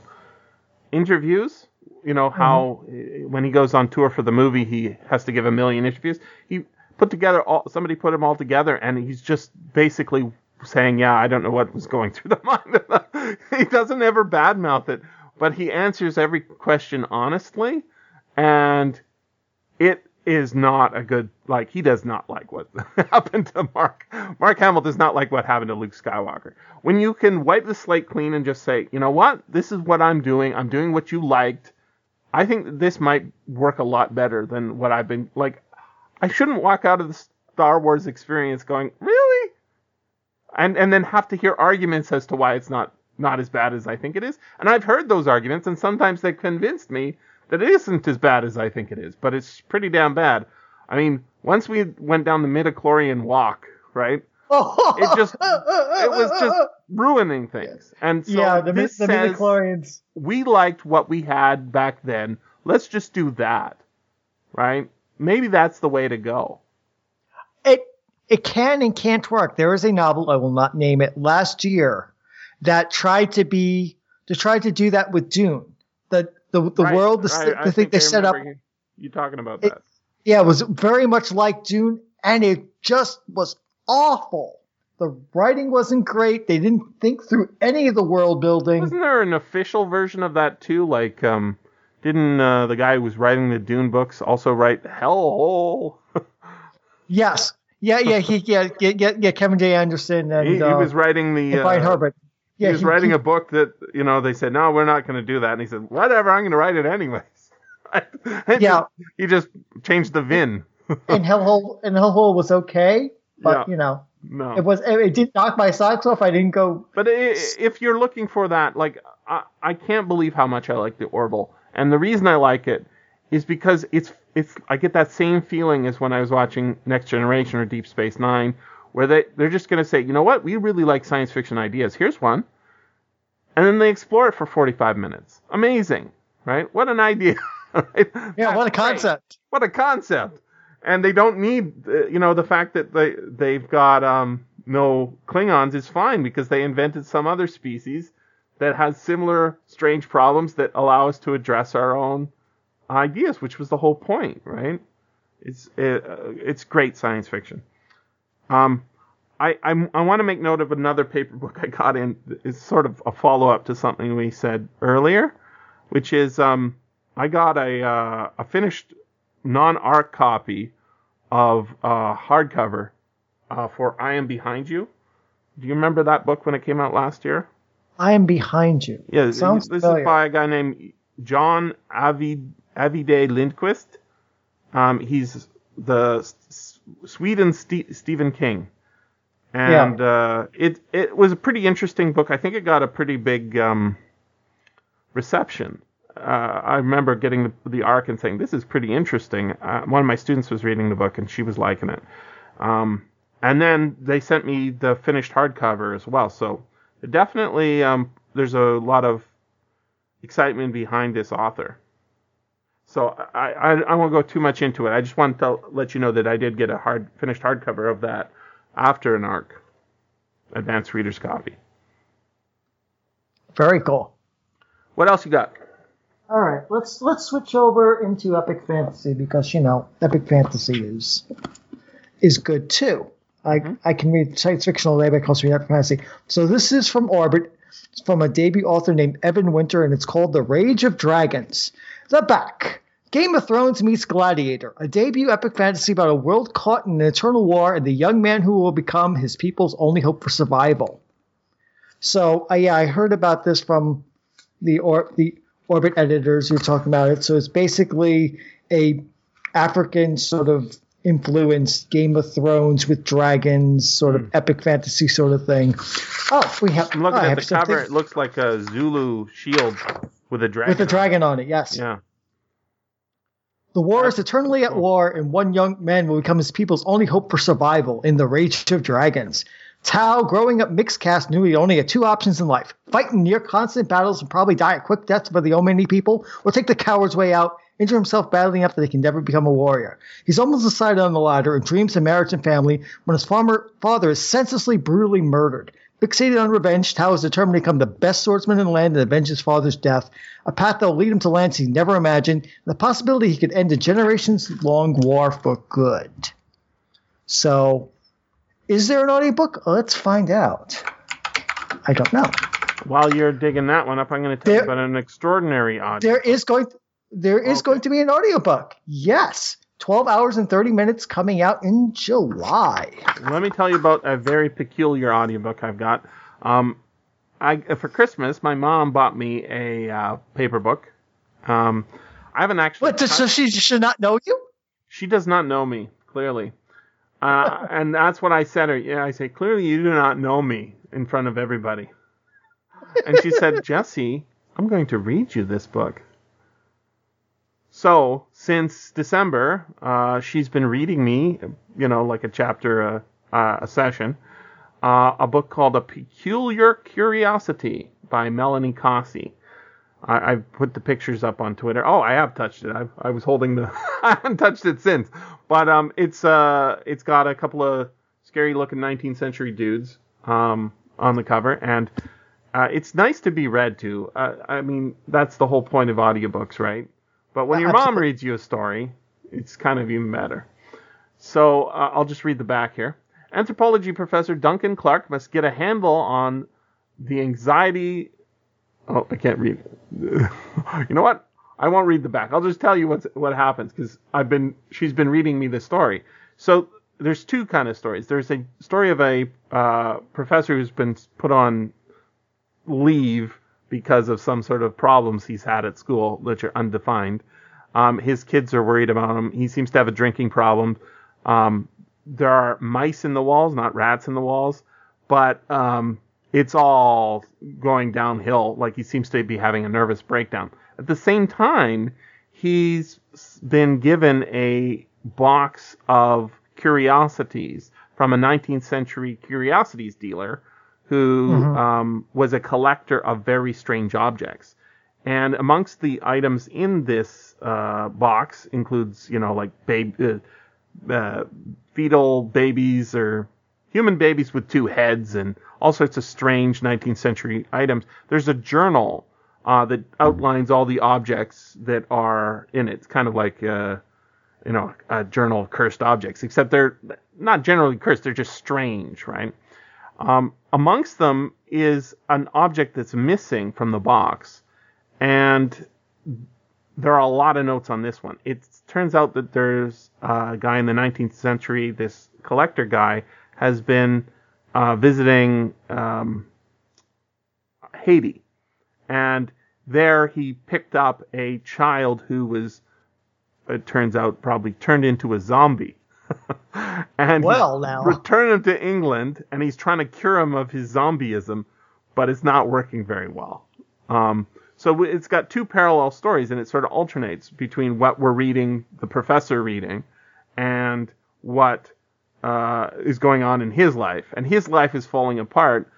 interviews. You know how uh, when he goes on tour for the movie, he has to give a million interviews. He put together all somebody put them all together, and he's just basically saying, "Yeah, I don't know what was going through the mind." he doesn't ever badmouth it, but he answers every question honestly, and it is not a good like he does not like what happened to Mark. Mark Hamill does not like what happened to Luke Skywalker. When you can wipe the slate clean and just say, you know what, this is what I'm doing. I'm doing what you liked. I think this might work a lot better than what I've been like. I shouldn't walk out of the Star Wars experience going, really, and and then have to hear arguments as to why it's not not as bad as I think it is. And I've heard those arguments, and sometimes they convinced me that it isn't as bad as I think it is, but it's pretty damn bad. I mean, once we went down the midichlorian walk, right? it just it was just ruining things. And so yeah, the, this the says midichlorians. we liked what we had back then. Let's just do that, right? Maybe that's the way to go. It it can and can't work. There is a novel I will not name it last year that tried to be to try to do that with Dune. The the the Right, world the. I the thing think they set up You talking about It- that? yeah, it was very much like Dune, and it just was awful. The writing wasn't great. They didn't think through any of the world building. Wasn't there an official version of that too? Like, um, didn't uh, the guy who was writing the Dune books also write Hellhole? Yes, yeah, yeah, he, yeah, yeah, yeah, Kevin J. Anderson and he, he uh, was writing the. uh, Herbert. Yeah, he was he- writing he- a book that you know they said no, we're not going to do that, and he said whatever, I'm going to write it anyways. Yeah. he just changed the VIN. and Hellhole and Hellhole was okay, but Yeah. you know, No, it was it, it did knock my socks off. I didn't go. But i- if you're looking for that, like I, I can't believe how much I like the Orville, and the reason I like it is because it's it's I get that same feeling as when I was watching Next Generation or Deep Space Nine, where they they're just gonna say, you know what, we really like science fiction ideas. Here's one, and then they explore it for 45 minutes. Amazing, right? What an idea. right? Yeah, what a concept. what a concept and they don't need uh, you know the fact that they they've got um no klingons is fine because they invented some other species that has similar strange problems that allow us to address our own ideas which was the whole point right it's it, uh, it's great science fiction um I, I'm, I want to make note of another paper book I got in. It's sort of a follow up to something we said earlier, which is um, I got a uh, a finished non art copy of uh, hardcover uh, for I Am Behind You. Do you remember that book when it came out last year? I am behind you. Yeah, Sounds this familiar. is by a guy named John Avid, Ajvide Lindqvist. Um, he's the S- S- Sweden Ste- Stephen King, and uh, it it was a pretty interesting book. I think it got a pretty big um, reception. Uh, I remember getting the, the arc and saying, "This is pretty interesting." Uh, one of my students was reading the book and she was liking it. Um, and then they sent me the finished hardcover as well. So definitely, um, there's a lot of excitement behind this author. So I, I, I won't go too much into it. I just want to let you know that I did get a hard finished hardcover of that after an arc advanced reader's copy. Very cool. What else you got? All right, let's let's switch over into epic fantasy because you know epic fantasy is is good too. I Mm-hmm. I can read science fiction all day, but I can also read epic fantasy. So this is from Orbit, it's from a debut author named Evan Winter, and it's called The Rage of Dragons. The back. Game of Thrones meets Gladiator, a debut epic fantasy about a world caught in an eternal war and the young man who will become his people's only hope for survival. So uh, yeah, I heard about this from the or the Orbit editors who are talking about it. So it's basically a African sort of influenced Game of Thrones with dragons, sort of epic fantasy sort of thing. Oh, we have. Hmm. I'm looking I at the something cover. It looks like a Zulu shield with a dragon. with a on it. dragon on it. Yes. Yeah. The war is eternally at war, and one young man will become his people's only hope for survival in the Rage of Dragons. Tau, growing up mixed caste, knew he only had two options in life fight in near constant battles and probably die at quick deaths by the Omani people, or take the coward's way out, injure himself badly enough that he can never become a warrior. He's almost decided on the ladder and dreams of marriage and family when his farmer father is senselessly, brutally murdered. Fixated on revenge, Tau is determined to become the best swordsman in the land and avenge his father's death, a path that will lead him to lands he never imagined, and the possibility he could end a generations long war for good. So, is there an audiobook? Let's find out. I don't know. While you're digging that one up, I'm going to tell There- you about an extraordinary audiobook. There is going there is going to be an audiobook. Yes. 12 hours and 30 minutes coming out in July. Let me tell you about a very peculiar audiobook I've got. Um, I for Christmas, my mom bought me a uh, paper book. Um, I haven't actually. What, so she should not know you? She does not know me clearly, uh, and that's what I said. Her, yeah, I say clearly you do not know me in front of everybody. And she said, Jesse, I'm going to read you this book. So since December, uh, she's been reading me, you know, like a chapter a, uh, a session, uh, a book called A Peculiar Curiosity by Melanie Cossey. I, I've put the pictures up on Twitter. Oh, I have touched it. I, I was holding the. I haven't touched it since. But um, it's uh, it's got a couple of scary looking 19th century dudes um on the cover, and uh, it's nice to be read to. Uh, I mean, that's the whole point of audiobooks, right? But when your mom reads you a story, it's kind of even better. So uh, I'll just read the back here. Anthropology professor Duncan Clark must get a handle on the anxiety. Oh, I can't read. you know what? I won't read the back. I'll just tell you what's what happens because I've been she's been reading me this story. So there's two kind of stories. There's a story of a uh, professor who's been put on leave because of some sort of problems he's had at school, which are undefined. Um, his kids are worried about him. He seems to have a drinking problem. Um, there are mice in the walls, not rats in the walls, but um, it's all going downhill. Like he seems to be having a nervous breakdown. At the same time, he's been given a box of curiosities from a 19th century curiosities dealer who um, was a collector of very strange objects. And amongst the items in this uh, box includes, you know, like babe, uh, uh, fetal babies or human babies with two heads and all sorts of strange 19th century items. There's a journal uh, that outlines all the objects that are in it. It's kind of like, uh, you know, a journal of cursed objects, except they're not generally cursed. They're just strange, right? Um, amongst them is an object that's missing from the box, and there are a lot of notes on this one. It turns out that there's a guy in the 19th century, this collector guy, has been uh, visiting um, Haiti, and there he picked up a child who was, it turns out, probably turned into a zombie. and Well, he's now. returned him to England, and he's trying to cure him of his zombieism, but it's not working very well. Um, so it's got two parallel stories, and it sort of alternates between what we're reading, the professor reading, and what uh, is going on in his life. And his life is falling apart.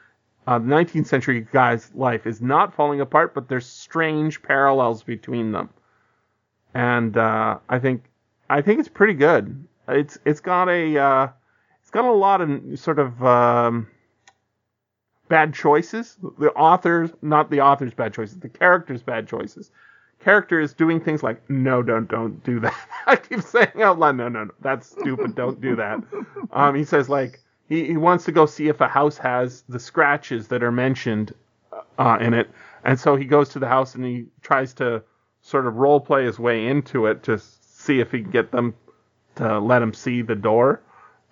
Uh, the 19th century guy's life is not falling apart, but there's strange parallels between them. And uh, I think I think it's pretty good. It's it's got a uh, it's got a lot of sort of um, bad choices. The authors, not the author's bad choices, the character's bad choices. Character is doing things like, no, don't, don't do that. I keep saying out loud, no, no, no, that's stupid. don't do that. Um, he says like he, he wants to go see if a house has the scratches that are mentioned uh, in it, and so he goes to the house and he tries to sort of role play his way into it to see if he can get them to let him see the door,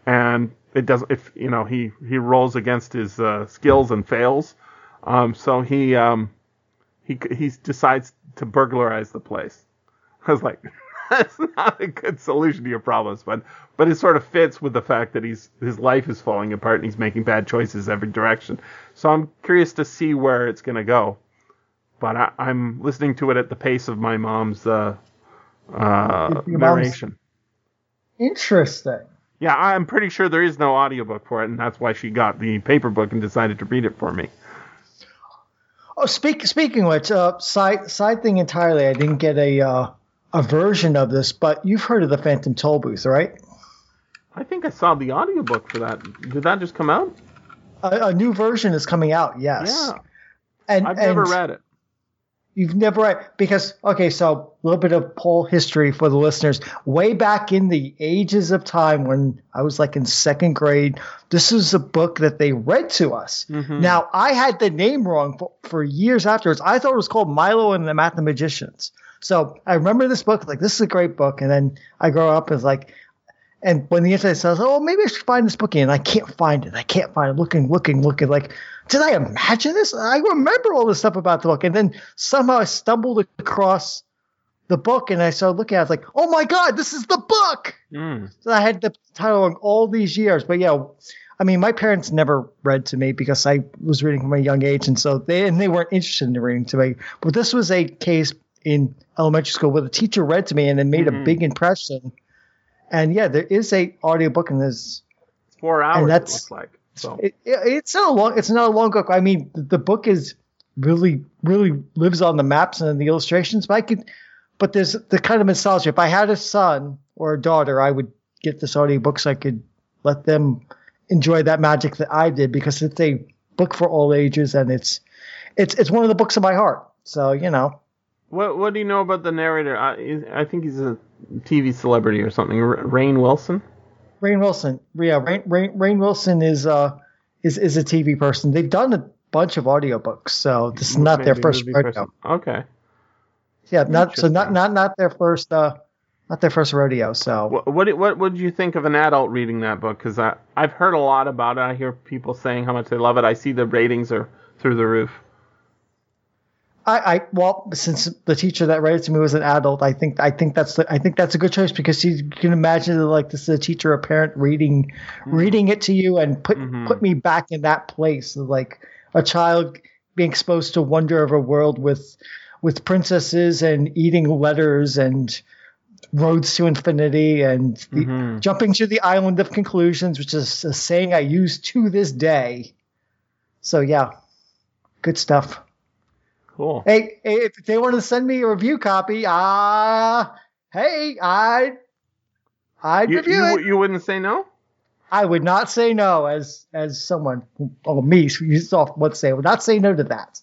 and it doesn't. If you know he he rolls against his uh, skills and fails, um, so he um, he he decides to burglarize the place. I was like, that's not a good solution to your problems, but but it sort of fits with the fact that he's his life is falling apart and he's making bad choices every direction. So I'm curious to see where it's gonna go. But I, I'm listening to it at the pace of my mom's uh, uh, Your mom's- narration. Interesting. Yeah, I'm pretty sure there is no audiobook for it, and that's why she got the paper book and decided to read it for me. Oh, speak, speaking of which, uh, side side thing entirely. I didn't get a uh, a version of this, but you've heard of the Phantom Tollbooth, right? I think I saw the audiobook for that. Did that just come out? A, a new version is coming out. Yes. Yeah. And I've never read it. You've never read because okay, so a little bit of poll history for the listeners. Way back in the ages of time when I was like in second grade, this is a book that they read to us. Mhm. Now I had the name wrong for, for years afterwards. I thought it was called Milo and the Mathematicians. So I remember this book like this is a great book, and then I grow up and it's like. And when the internet says, "Oh, maybe I should find this book," and I can't find it. I can't find it. Looking, looking, looking. Like, did I imagine this? I remember all this stuff about the book, and then somehow I stumbled across the book, and I started looking at. it. I was like, "Oh my god, this is the book!" Mm. So I had the title all these years. But yeah, I mean, my parents never read to me because I was reading from a young age, and so they and they weren't interested in reading to me. But this was a case in elementary school where the teacher read to me, and it made Mhm. a big impression. And yeah, there is a audiobook, and there's Four hours. and it that's looks like. So it, it- it's not a long it's not a long book. I mean, the, the book is really really lives on the maps and the illustrations. But I could, but there's the kind of nostalgia. If I had a son or a daughter, I would get this audiobook so I could let them enjoy that magic that I did because it's a book for all ages and it's it's it's one of the books of my heart. So you know, what what do you know about the narrator? I, I think he's a TV celebrity or something. R- Rainn Wilson. Rainn Wilson, yeah, Rainn Rainn, Rainn Wilson is uh is is a TV person. They've done a bunch of audiobooks, so this is not their first rodeo. Okay. Yeah, not so not not not their first uh not their first rodeo. So What what what would you think of an adult reading that book? Because I I've heard a lot about it. I hear people saying how much they love it. I see the ratings are through the roof. I, I well since the teacher that read it to me was an adult, I think I think that's the, I think that's a good choice because you can imagine that, like this is a teacher or parent reading reading it to you and put Mhm. put me back in that place of like a child being exposed to wonder of a world with with princesses and eating letters and roads to infinity and the, Mhm. jumping to the island of conclusions, which is a saying I use to this day. So yeah, good stuff. Cool. Hey, hey, if they want to send me a review copy, ah, hey, I, I'd You, review you, it. you wouldn't say no? I would not say no as as someone, oh me, you soft would say, I would not say no to that.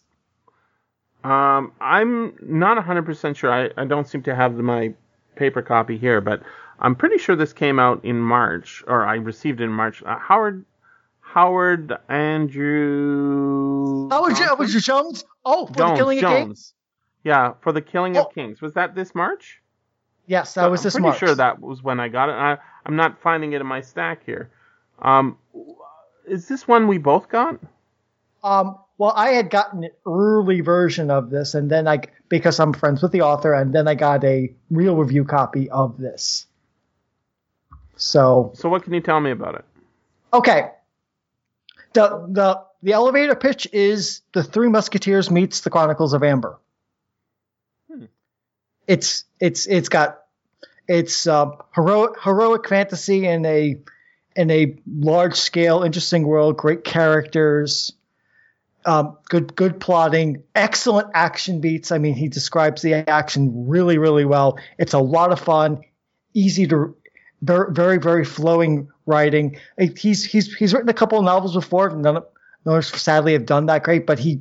Um, I'm not 100% sure. I, I don't seem to have my paper copy here, but I'm pretty sure this came out in March, or I received it in March. Uh, Howard Howard Andrew. Oh, was you, Johnson? was you Jones? Oh, for Jones, the killing of Kings? Yeah, for the killing Oh. of kings. Was that this March? Yes, that was this March. I'm pretty March. sure that was when I got it. I, I'm not finding it in my stack here. Um, is this one we both got? Um, well, I had gotten an early version of this, and then I, because I'm friends with the author, and then I got a real review copy of this. So So what can you tell me about it? Okay. The the the elevator pitch is the Three Musketeers meets the Chronicles of Amber. It's it's it's got it's uh, heroic heroic fantasy in a in a large scale, interesting world, great characters, um, good good plotting, excellent action beats. I mean, he describes the action really really well. It's a lot of fun, easy to very very very flowing writing. Uh, He's he's he's written a couple of novels before. None of none sadly have done that great, but he.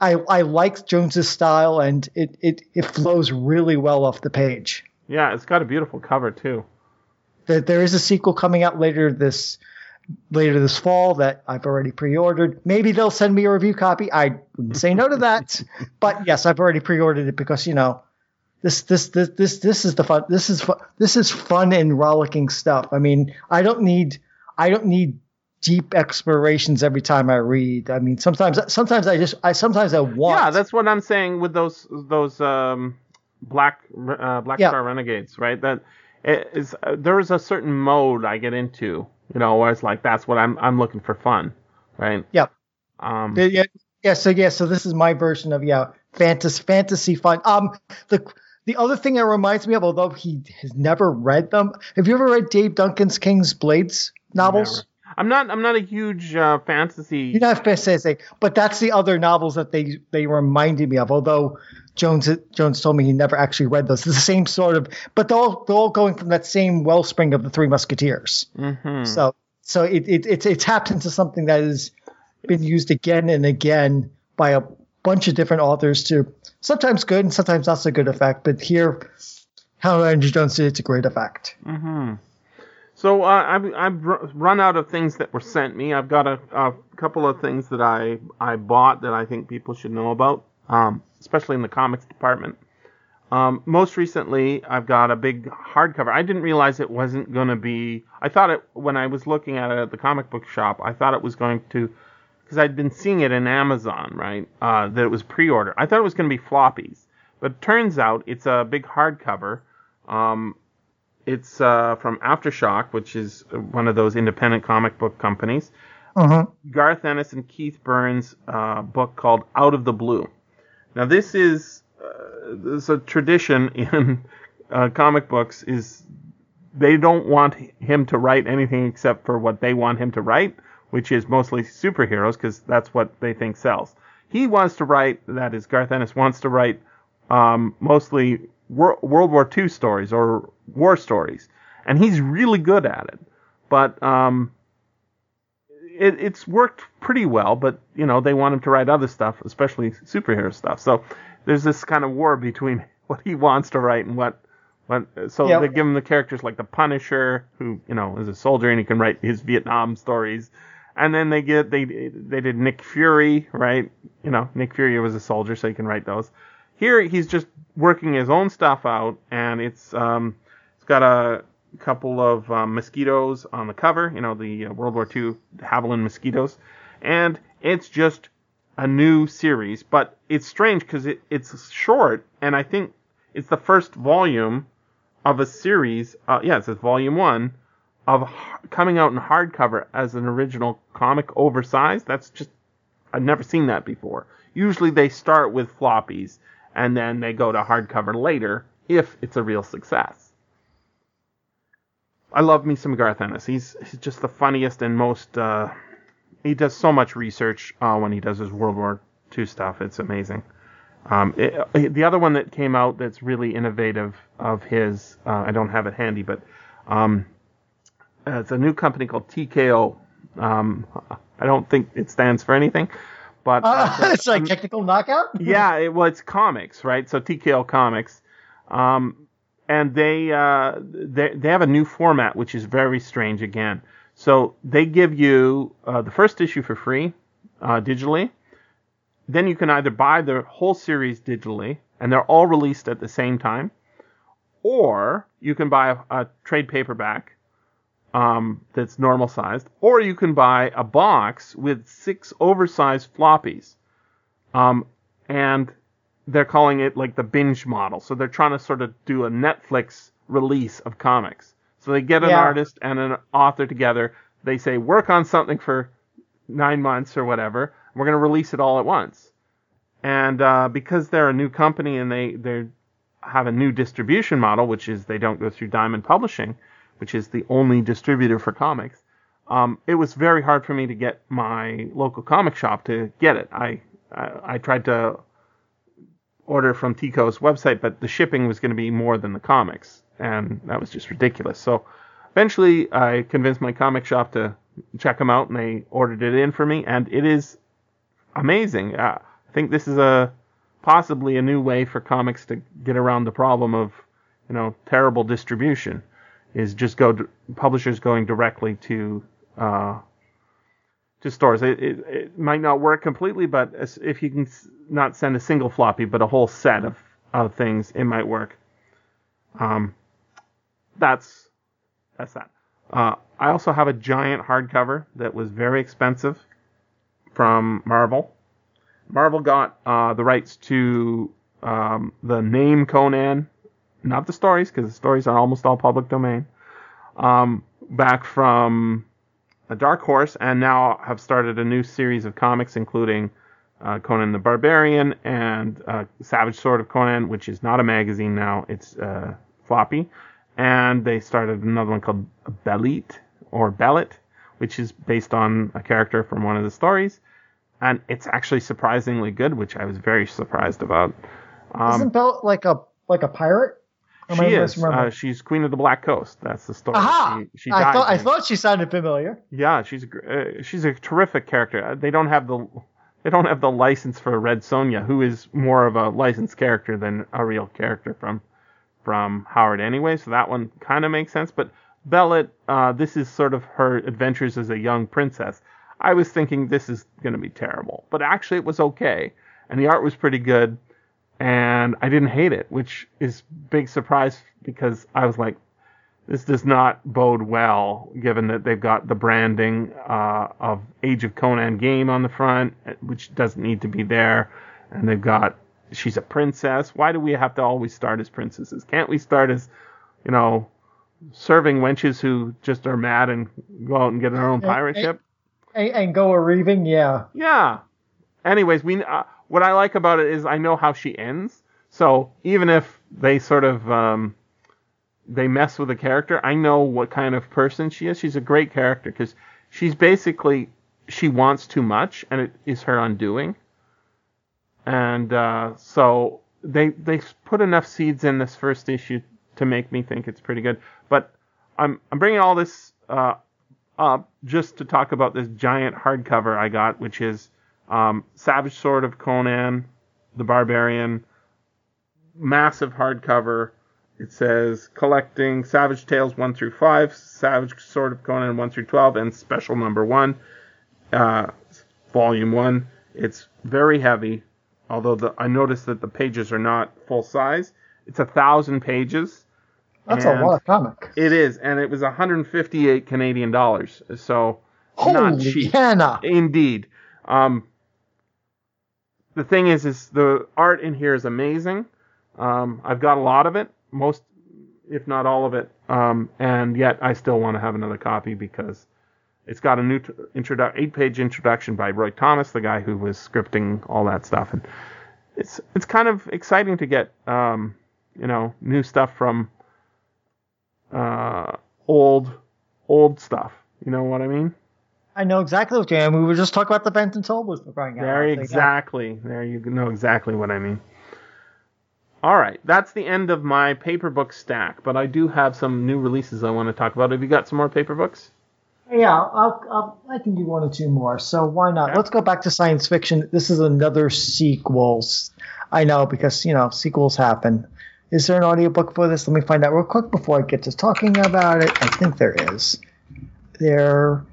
I, I like Jones's style and it, it, it flows really well off the page. Yeah, it's got a beautiful cover too. There, there is a sequel coming out later this later this fall that I've already pre-ordered. Maybe they'll send me a review copy. I wouldn't say no to that, but yes, I've already pre-ordered it because you know this this this this this is the fun. This is fun. This is fun and rollicking stuff. I mean, I don't need I don't need deep explorations every time I read. I mean, sometimes sometimes I just I sometimes I want. Yeah, that's what I'm saying with those those um, black uh, black Yeah. star renegades, right? That it is uh, there is a certain mode I get into, you know, where it's like that's what I'm I'm looking for fun, right? Yep. Um, Yeah, yeah, yeah. So yeah, so this is my version of yeah, fantasy fantasy fun. Um, the the other thing that reminds me of, although he has never read them, have you ever read Dave Duncan's King's Blades novels? Never. I'm not I'm not a huge uh, fantasy. You're not fantasy, but that's the other novels that they they reminded me of. Although Jones Jones told me he never actually read those. It's the same sort of, but they're all they're all going from that same wellspring of the Three Musketeers. Mhm. So so it, it it's it taps into something that has been used again and again by a bunch of different authors to sometimes good and sometimes not so good effect. But here, how Andrew Jones did it's a great effect. Mm-hmm. So uh, I've, I've run out of things that were sent me. I've got a, a couple of things that I, I bought that I think people should know about, um, especially in the comics department. Um, most recently, I've got a big hardcover. I didn't realize it wasn't going to be. I thought it when I was looking at it at the comic book shop. I thought it was going to, because I'd been seeing it in Amazon, right? Uh, that it was pre-order. I thought it was going to be floppies, but turns out it's a big hardcover. Um, it's uh, from Aftershock, which is one of those independent comic book companies. Uh-huh. Garth Ennis and Keith Burns' uh, book called Out of the Blue. Now, this is uh, this a tradition in uh, comic books is they don't want him to write anything except for what they want him to write, which is mostly superheroes because that's what they think sells. He wants to write, that is, Garth Ennis wants to write um, mostly World War II stories or war stories, and he's really good at it. But um, it, it's worked pretty well. But you know, they want him to write other stuff, especially superhero stuff. So there's this kind of war between what he wants to write and what. what so Yep. they give him the characters like the Punisher, who you know is a soldier and he can write his Vietnam stories. And then they get they they did Nick Fury, right? You know, Nick Fury was a soldier, so he can write those. Here he's just working his own stuff out, and it's um, it's got a couple of um, mosquitoes on the cover, you know, the uh, World War II Havilland mosquitoes, and it's just a new series. But it's strange because it, it's short, and I think it's the first volume of a series. Uh, yeah, it says volume one of coming out in hardcover as an original comic, oversized. That's just I've never seen that before. Usually they start with floppies and then they go to hardcover later if it's a real success. I love me some Garth Ennis. He's, he's just the funniest and most. Uh, he does so much research uh, when he does his World War II stuff. It's amazing. Um, it, the other one that came out that's really innovative of his, uh, I don't have it handy, but um, it's a new company called TKO. Um, I don't think it stands for anything, but Uh, uh, it's like technical knockout. yeah, it, well, it's comics, right? So TKO Comics, um, and they, uh, they they have a new format which is very strange again. So they give you uh, the first issue for free uh, digitally. Then you can either buy the whole series digitally, and they're all released at the same time, or you can buy a, a trade paperback um, that's normal sized, or you can buy a box with six oversized floppies. Um, and they're calling it like the binge model. So they're trying to sort of do a Netflix release of comics. So they get an Yeah. artist and an author together. They say, work on something for nine months or whatever. We're going to release it all at once. And uh, because they're a new company and they they have a new distribution model, which is they don't go through Diamond Publishing, which is the only distributor for comics. Um, it was very hard for me to get my local comic shop to get it. I I, I tried to order from TKO's website, but the shipping was going to be more than the comics, and that was just ridiculous. So eventually, I convinced my comic shop to check them out, and they ordered it in for me, and it is amazing. Uh, I think this is a possibly a new way for comics to get around the problem of you know terrible distribution is just go publishers going directly to uh, to stores. It, it, it might not work completely, but if you can not send a single floppy, but a whole set of, of things, it might work. Um, that's that's that. Uh, I also have a giant hardcover that was very expensive from Marvel. Marvel got uh, the rights to um, the name Conan, not the stories, because the stories are almost all public domain. Um, back from a Dark Horse, and now have started a new series of comics, including uh, Conan the Barbarian and uh, Savage Sword of Conan, which is not a magazine now; it's uh, floppy. And they started another one called Belit or Bellet, which is based on a character from one of the stories, and it's actually surprisingly good, which I was very surprised about. Um, Isn't Belt like a like a pirate? Am She I is. Uh, she's Queen of the Black Coast. That's the story. Aha! She, she I died thought I thought she sounded familiar. Yeah, she's a uh, she's a terrific character. Uh, They don't have the they don't have the license for Red Sonja, who is more of a licensed character than a real character from from Howard anyway. So that one kind of makes sense. But Bellet, uh, this is sort of her adventures as a young princess. I was thinking this is going to be terrible, but actually it was okay, and the art was pretty good, and I didn't hate it, which is big surprise because I was like, this does not bode well, given that they've got the branding uh, of Age of Conan game on the front, which doesn't need to be there, and they've got she's a princess. Why do we have to always start as princesses? Can't we start as, you know, serving wenches who just are mad and go out and get their own pirate eh, ship? And, and go a reaving, yeah. Yeah. Anyways, we uh, what I like about it is I know how she ends. So even if they sort of um, they mess with the character, I know what kind of person she is. She's a great character because she's basically she wants too much, and it is her undoing. And uh, so they they put enough seeds in this first issue to make me think it's pretty good. But I'm I'm bringing all this uh, up just to talk about this giant hardcover I got, which is um, Savage Sword of Conan, the Barbarian, massive hardcover. It says collecting Savage Tales 1 through 5, Savage Sword of Conan 1 through 12, and special number 1, uh, volume 1. It's very heavy, although the, I noticed that the pages are not full size. It's a thousand pages. That's a lot of comic. It is, and it was 158 Canadian dollars. So not Holy cheap. Hannah! Indeed. Um, the thing is, is the art in here is amazing. Um, I've got a lot of it, most, if not all of it, um, and yet I still want to have another copy because it's got a new t- introdu- eight-page introduction by Roy Thomas, the guy who was scripting all that stuff, and it's it's kind of exciting to get um, you know new stuff from uh, old old stuff. You know what I mean? I know exactly what you mean. We were just talking about the Phantom Tollbooth for crying out There, loud. They got- exactly. There, you know exactly what I mean. All right, that's the end of my paper book stack, but I do have some new releases I want to talk about. Have you got some more paper books? Yeah, I'll, I'll, I can do one or two more. So why not? Let's go back to science fiction. This is another sequels. I know because you know sequels happen. Is there an audiobook for this? Let me find out real quick before I get to talking about it. I think there is. There,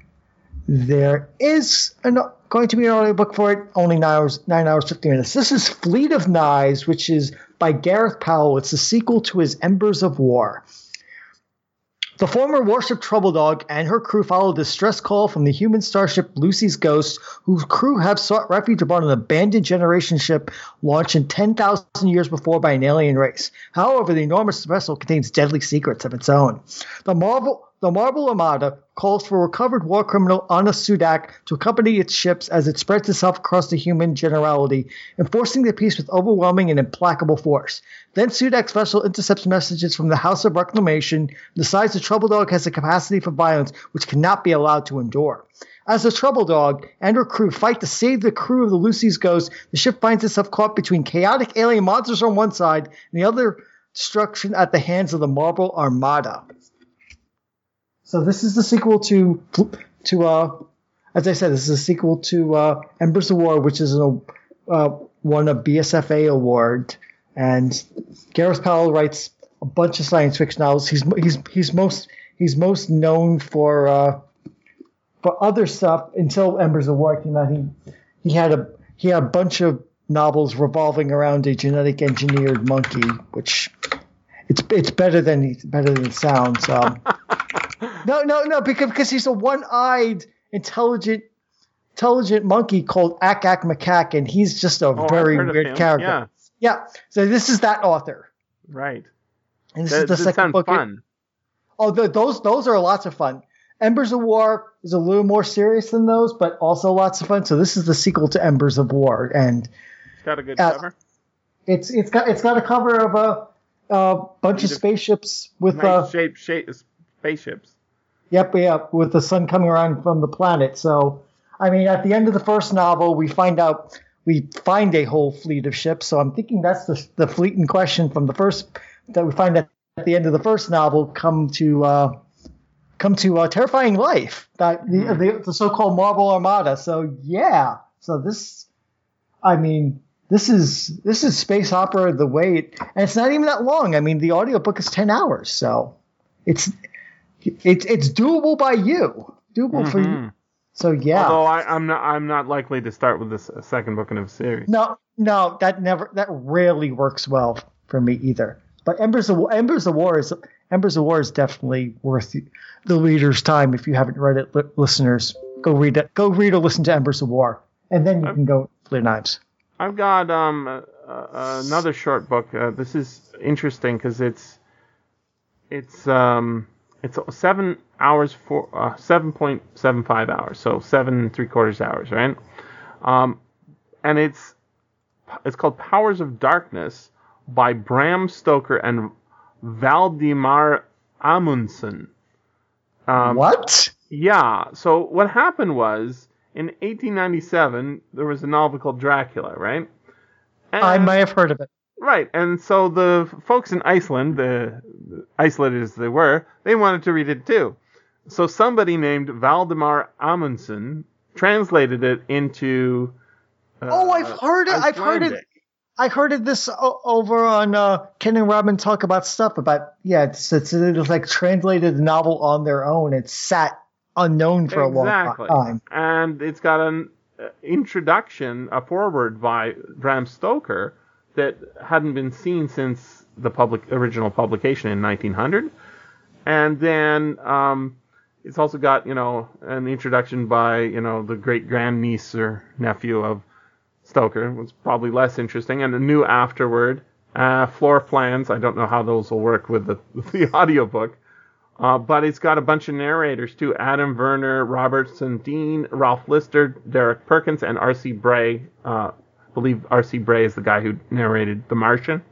there is an, going to be an audiobook for it. Only nine hours, nine hours fifty minutes. This is Fleet of Knives, which is by Gareth Powell. It's a sequel to his Embers of War. The former warship Trouble Dog and her crew follow a distress call from the human starship Lucy's Ghost, whose crew have sought refuge aboard an abandoned generation ship launched in 10,000 years before by an alien race. However, the enormous vessel contains deadly secrets of its own. The Marvel, the Marble Armada calls for recovered war criminal Anna Sudak to accompany its ships as it spreads itself across the human generality, enforcing the peace with overwhelming and implacable force. Then Sudak's vessel intercepts messages from the House of Reclamation, decides the Trouble Dog has a capacity for violence which cannot be allowed to endure. As the Trouble Dog and her crew fight to save the crew of the Lucy's Ghost, the ship finds itself caught between chaotic alien monsters on one side and the other destruction at the hands of the Marble Armada. So this is the sequel to to uh, as I said, this is a sequel to uh, Embers of War, which is a uh, won a BSFA award, and Gareth Powell writes a bunch of science fiction novels. He's he's he's most he's most known for uh, for other stuff until Embers of War came out. He he had a he had a bunch of novels revolving around a genetic engineered monkey, which it's it's better than better than it sounds. Um, no, no, no, because because he's a one-eyed, intelligent, intelligent monkey called Ak Ak Macaque, and he's just a Oh, very weird character. Yeah, Yeah. So this is that author, right. and this That, is the second book. fun. Oh, the, those those are lots of fun. Embers of War is a little more serious than those, but also lots of fun. So this is the sequel to Embers of War, and It's got a good Uh, cover. it's it's got it's got a cover of a, a bunch of spaceships with Nice uh, shape, shape, spaceships. Yep, yep, with the sun coming around from the planet. So, I mean, at the end of the first novel, we find out we find a whole fleet of ships. So I'm thinking that's the the fleet in question from the first that we find at at the end of the first novel come to uh, come to uh, terrifying life. That the, Hmm. the, the so-called Marble Armada. So yeah, so this, I mean, this is this is space opera the way, it, and it's not even that long. I mean, the audiobook is ten hours, so it's it's it's doable by you, doable for you. So yeah. Although I, I'm not, I'm not likely to start with this second book in a series. No, no, that never, that rarely works well for me either. But Embers of Embers of War is Embers of War is definitely worth the reader's time if you haven't read it, li- listeners. Go read it. Go read or listen to Embers of War, and then you can go Clear Knives. I've got um uh, uh, another short book. Uh, this is interesting because it's it's um it's seven hours for uh, seven point seven five hours, so seven and three quarters hours, right? Um, and it's it's called Powers of Darkness by Bram Stoker and Valdimar Amundsen. Um, what? Yeah. So what happened was in 1897 there was a novel called Dracula, right? I may have heard of it. Right, and so the folks in Iceland, the the isolated as they were, they wanted to read it too. So somebody named Valdimar Amundsen translated it into. Uh, oh, I've heard it. I've heard it. Icelandic. I heard it this o- over on uh, Ken and Robin talk about stuff about yeah. It's it's, it's like translated the novel on their own. It's sat unknown for a long time. And it's got an uh, introduction, a foreword by Bram Stoker that hadn't been seen since the public original publication in 1900. And then um, it's also got, you know, an introduction by, you know, the great grandniece or nephew of Stoker. Was probably less interesting. And a new afterword, uh, floor plans. I don't know how those will work with the, the audiobook. Uh, but it's got a bunch of narrators too: Adam Verner, Robertson Dean, Ralph Lister, Derek Perkins, and R.C. Bray. Uh, believe R.C. Bray is the guy who narrated The Martian.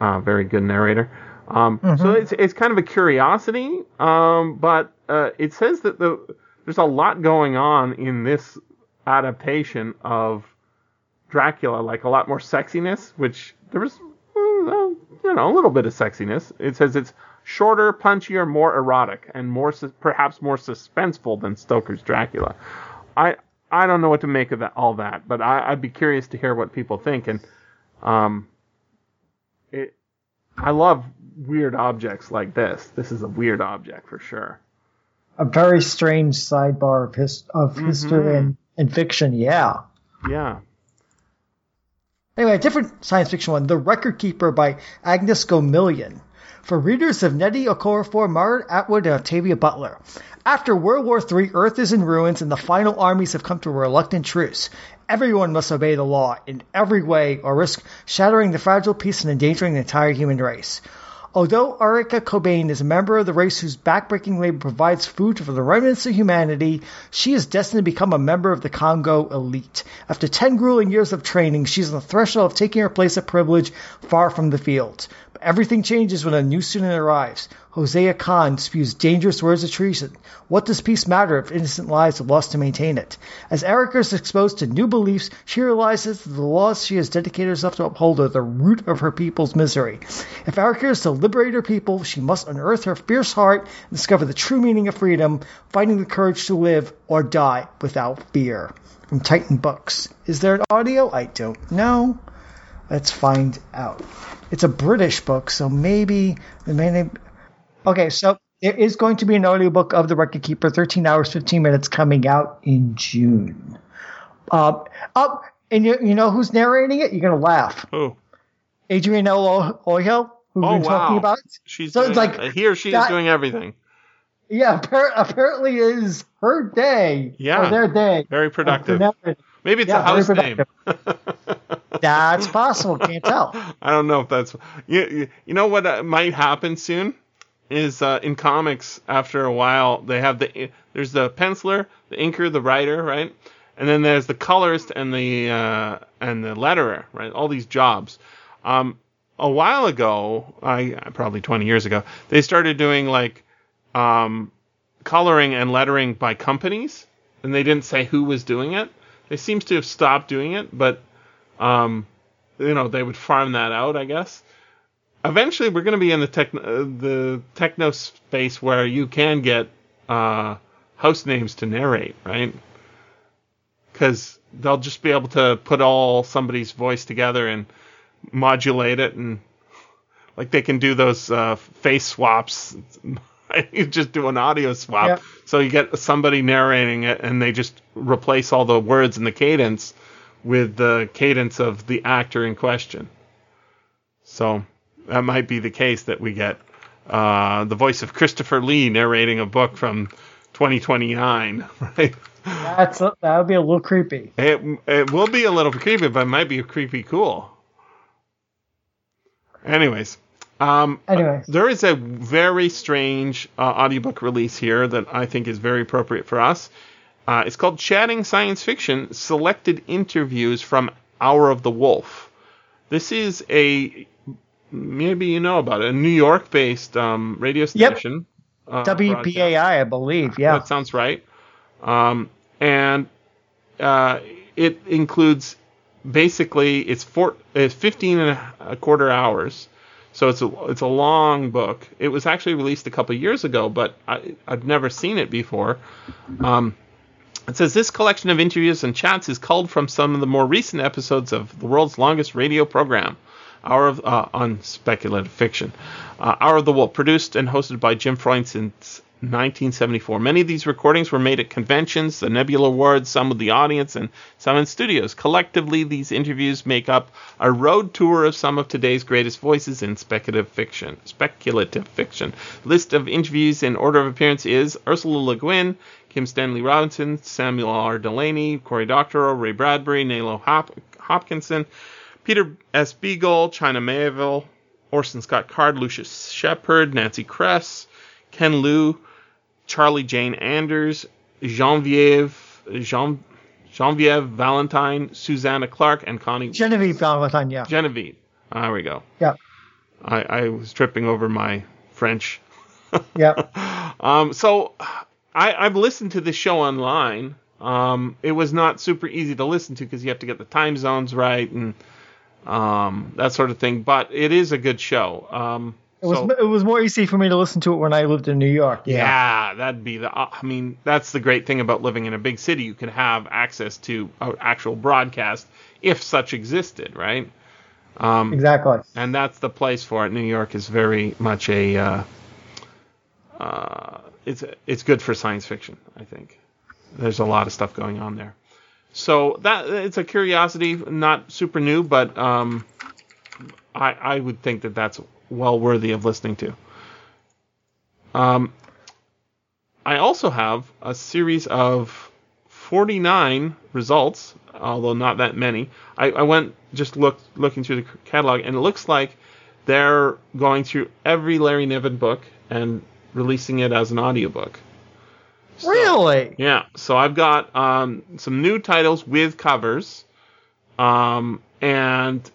Uh, very good narrator. Um, So it's it's kind of a curiosity, um, but uh, it says that the there's a lot going on in this adaptation of Dracula, like a lot more sexiness, which there was, uh, you know, a little bit of sexiness. It says it's shorter, punchier, more erotic, and more perhaps more suspenseful than Stoker's Dracula. I I don't know what to make of that, all that, but I, I'd be curious to hear what people think. And um, it, I love weird objects like this. This is a weird object for sure. A very strange sidebar of his of history and, and fiction. Yeah. Yeah. Anyway, a different science fiction one, The Record Keeper by Agnes Gomillion. For readers of Nnedi Okorafor, Margaret Atwood, and Octavia Butler. After World War III, Earth is in ruins and the final armies have come to a reluctant truce. Everyone must obey the law in every way or risk shattering the fragile peace and endangering the entire human race. Although Erica Cobain is a member of the race whose backbreaking labor provides food for the remnants of humanity, she is destined to become a member of the Congo elite. After 10 grueling years of training, she's on the threshold of taking her place of privilege far from the field. Everything changes when a new student arrives. Hosea Khan spews dangerous words of treason. What does peace matter if innocent lives are lost to maintain it? As Erica is exposed to new beliefs, she realizes that the laws she has dedicated herself to uphold are the root of her people's misery. If Erica is to liberate her people, she must unearth her fierce heart and discover the true meaning of freedom, finding the courage to live or die without fear. From Titan Books. Is there an audio? I don't know. Let's find out. It's a British book, so maybe the main. Okay, so there is going to be an audiobook of The Record Keeper, 13 hours, 15 minutes, coming out in June. Um, up, and you, you know who's narrating it? You're going to laugh. Who? Adenrele Ojo, who we've Oh been talking wow. about. She's So doing, it's like uh, he or she is doing everything. Yeah, appar- apparently it is her day. Yeah. Or their day. Very productive. Maybe it's Yeah, a house name. That's possible. Can't tell. I don't know if that's you. You, you know what uh, might happen soon is uh, in comics after a while they have the there's the penciler, the inker, the writer, right, and then there's the colorist and the uh, and the letterer, right? All these jobs. Um, a while ago, I probably 20 years ago, they started doing like um, coloring and lettering by companies, and they didn't say who was doing it. They seems to have stopped doing it, but um, you know, they would farm that out, I guess. eventually we're going to be in the tech uh, the techno space where you can get uh, host names to narrate, right? Because they'll just be able to put all somebody's voice together and modulate it, and like they can do those uh, face swaps. you just do an audio swap, Yeah. so you get somebody narrating it, and they just replace all the words and the cadence with the cadence of the actor in question. So that might be the case that we get uh, the voice of Christopher Lee narrating a book from 2029. Right? That's that would be a little creepy. It it will be a little creepy, but it might be creepy cool. Anyways, um, Anyways. there is a very strange uh, audiobook release here that I think is very appropriate for us. Uh, it's called Chatting Science Fiction: Selected Interviews from Hour of the Wolf. This is a maybe you know about it, a New York-based um, radio Yep. station. uh, broadcast. WBAI, I believe. Yeah. That sounds right. Um, and uh, it includes basically it's four, it's 15 and a quarter hours. So it's a it's a long book. It was actually released a couple years ago, but I, I've never seen it before. Um, it says this collection of interviews and chats is culled from some of the more recent episodes of the world's longest radio program, Hour of uh, on speculative fiction, uh, Hour of the Wolf, produced and hosted by Jim Freund since 1974. Many of these recordings were made at conventions, the Nebula Awards, some with the audience, and some in studios. Collectively, these interviews make up a road tour of some of today's greatest voices in speculative fiction. Speculative fiction. List of interviews in order of appearance is Ursula Le Guin, Kim Stanley Robinson, Samuel R. Delany, Cory Doctorow, Ray Bradbury, Nalo Hop- Hopkinson, Peter S. Beagle, China Miéville, Orson Scott Card, Lucius Shepard, Nancy Kress, Ken Liu, Charlie Jane Anders, Genevieve, Jean, Genevieve Valentine, Susanna Clarke, and Connie Genevieve Valentine. Yeah. Genevieve. There we go. Yeah. I, I was tripping over my French. Yeah. Um, so I, I've listened to this show online. Um, it was not super easy to listen to because you have to get the time zones right and um, that sort of thing. But it is a good show. Um, It was so- it was more easy for me to listen to it when I lived in New York. Yeah. yeah, that'd be the. uh, I mean, that's the great thing about living in a big city. You can have access to an actual broadcast if such existed, right? Um, Exactly. and that's the place for it. New York is very much a. Uh, uh, it's it's good for science fiction. I think there's a lot of stuff going on there. So that it's a curiosity, not super new, but um, I I would think that that's well worthy of listening to. Um, I also have a series of 49 results, although not that many. I, I went just looked looking through the catalog, and it looks like they're going through every Larry Niven book and releasing it as an audiobook. So- Really? yeah. So I've got um, some new titles with covers, um, and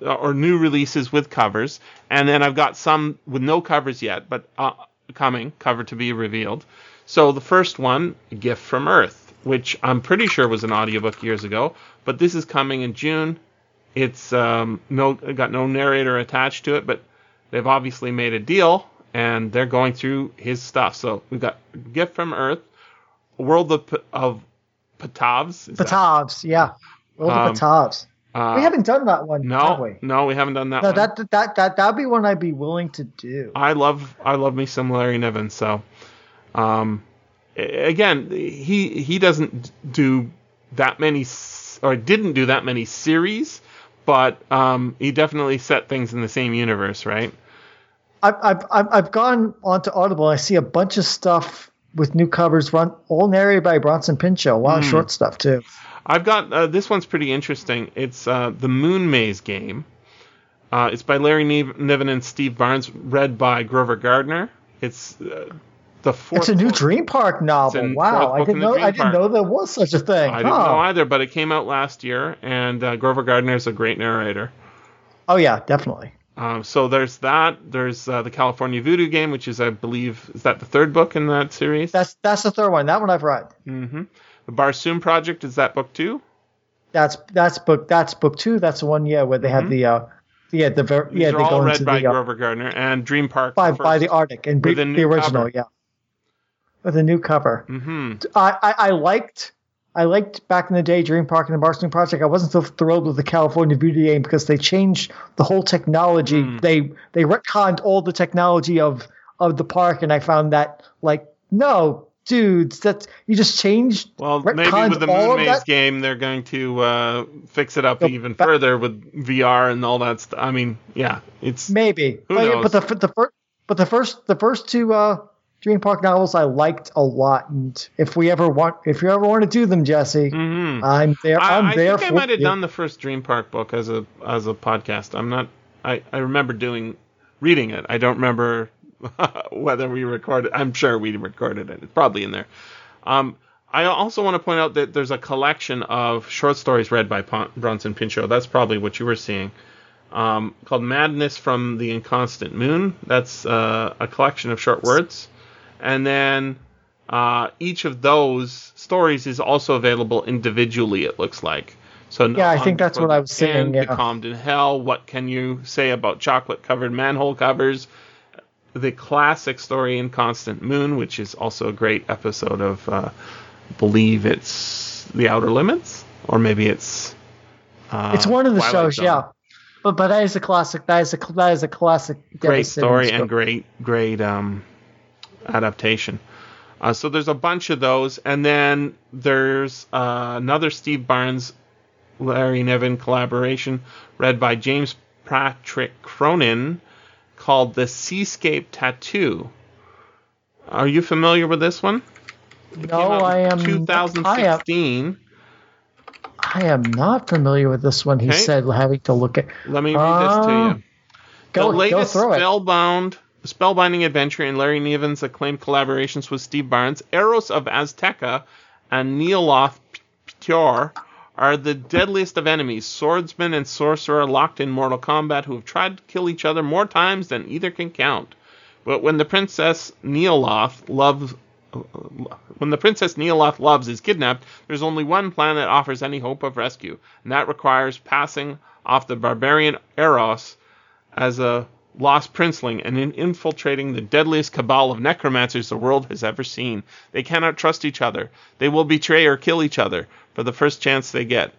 or new releases with covers, and then I've got some with no covers yet, but uh, coming cover to be revealed. So the first one, Gift from Earth, which I'm pretty sure was an audiobook years ago, but this is coming in June. It's um, no got no narrator attached to it, but they've obviously made a deal and they're going through his stuff. So we've got Gift from Earth, World of, P- of Ptavvs. Ptavvs. Yeah. World Um, of Ptavvs. Uh, we haven't done that one, have no, we? no, we haven't done that No, one. that that that that'd be one I'd be willing to do. I love I love me some Larry Niven. So, um, again, he he doesn't do that many or didn't do that many series, but um, he definitely set things in the same universe, right? I've I've I've gone onto Audible. I see a bunch of stuff with new covers, run all narrated by Bronson Pinchot. A lot of Hmm. short stuff too. I've got uh, this one's pretty interesting. It's uh, the Moon Maze game. Uh, it's by Larry Niv- Niven and Steve Barnes, read by Grover Gardner. It's uh, the fourth. It's a new book- Dream Park novel. Wow, I didn't know. I didn't Park. know there was such a thing. I didn't know either, but it came out last year, and uh, Grover Gardner is a great narrator. Oh yeah, definitely. Um, so there's that. There's uh, the California Voodoo game, which is, I believe, is that the third book in that series? That's that's the third one. That one I've read. hmm The Barsoom Project is that book too? That's that's book that's book two. That's the one yeah where they Mm-hmm. have the uh, yeah, the ver- These yeah, they go read into by the uh, Grover Gardner and Dream Park by the by the Arctic and with the, the original, cover. yeah, with a new cover. hmm I, I I liked I liked back in the day Dream Park and the Marston Project. I wasn't so thrilled with the California Voodoo game because they changed the whole technology. Hmm. They they retconned all the technology of of the park, and I found that like no dudes, that's you just changed. Well, maybe with the Moon Maze game, they're going to uh, fix it up even further with VR and all that stuff. I mean, yeah, it's Maybe, Who but, knows? but the the first but the first the first two uh, Dream Park novels I liked a lot, and if we ever want if you ever want to do them, Jesse, Mhm. I'm there. I, I'm I there think I for might have you. done the first Dream Park book as a as a podcast. I'm not. I I remember doing reading it. I don't remember whether we recorded. I'm sure we recorded it. It's probably in there. Um, I also want to point out that there's a collection of short stories read by Pon- Bronson Pinchot. That's probably what you were seeing. Um, called Madness from the Inconstant Moon. That's uh, a collection of short words. And then uh, each of those stories is also available individually, it looks like. So Yeah, I think that's what I was saying, yeah. Becalmed in Hell. What can you say about chocolate covered manhole covers? The classic story Inconstant Moon, which is also a great episode of, uh, believe it's The Outer Limits, or maybe it's. Uh, It's one of the Twilight shows, Zone. yeah. But but that is a classic. That is a that is a classic. great story and great great um, adaptation. Uh, so there's a bunch of those, and then there's uh, another Steve Barnes, Larry Niven collaboration, read by James Patrick Cronin, called "The Seascape Tattoo." Are you familiar with this one? It No, I am- I am- 2016. I am not familiar with this one. He Okay. said having to look at. Let me read this to you. Ah. Go, the latest go through it. spellbound spellbinding adventure in Larry Niven's acclaimed collaborations with Steve Barnes, Eros of Azteca and Neoloth Ptior are the deadliest of enemies, swordsman and sorcerer locked in mortal combat who have tried to kill each other more times than either can count. But when the princess Neoloth loves when the princess Neoloth loves is kidnapped, there's only one plan that offers any hope of rescue, and that requires passing off the barbarian Eros as a lost princeling and in infiltrating the deadliest cabal of necromancers the world has ever seen. They cannot trust each other. They will betray or kill each other for the first chance they get.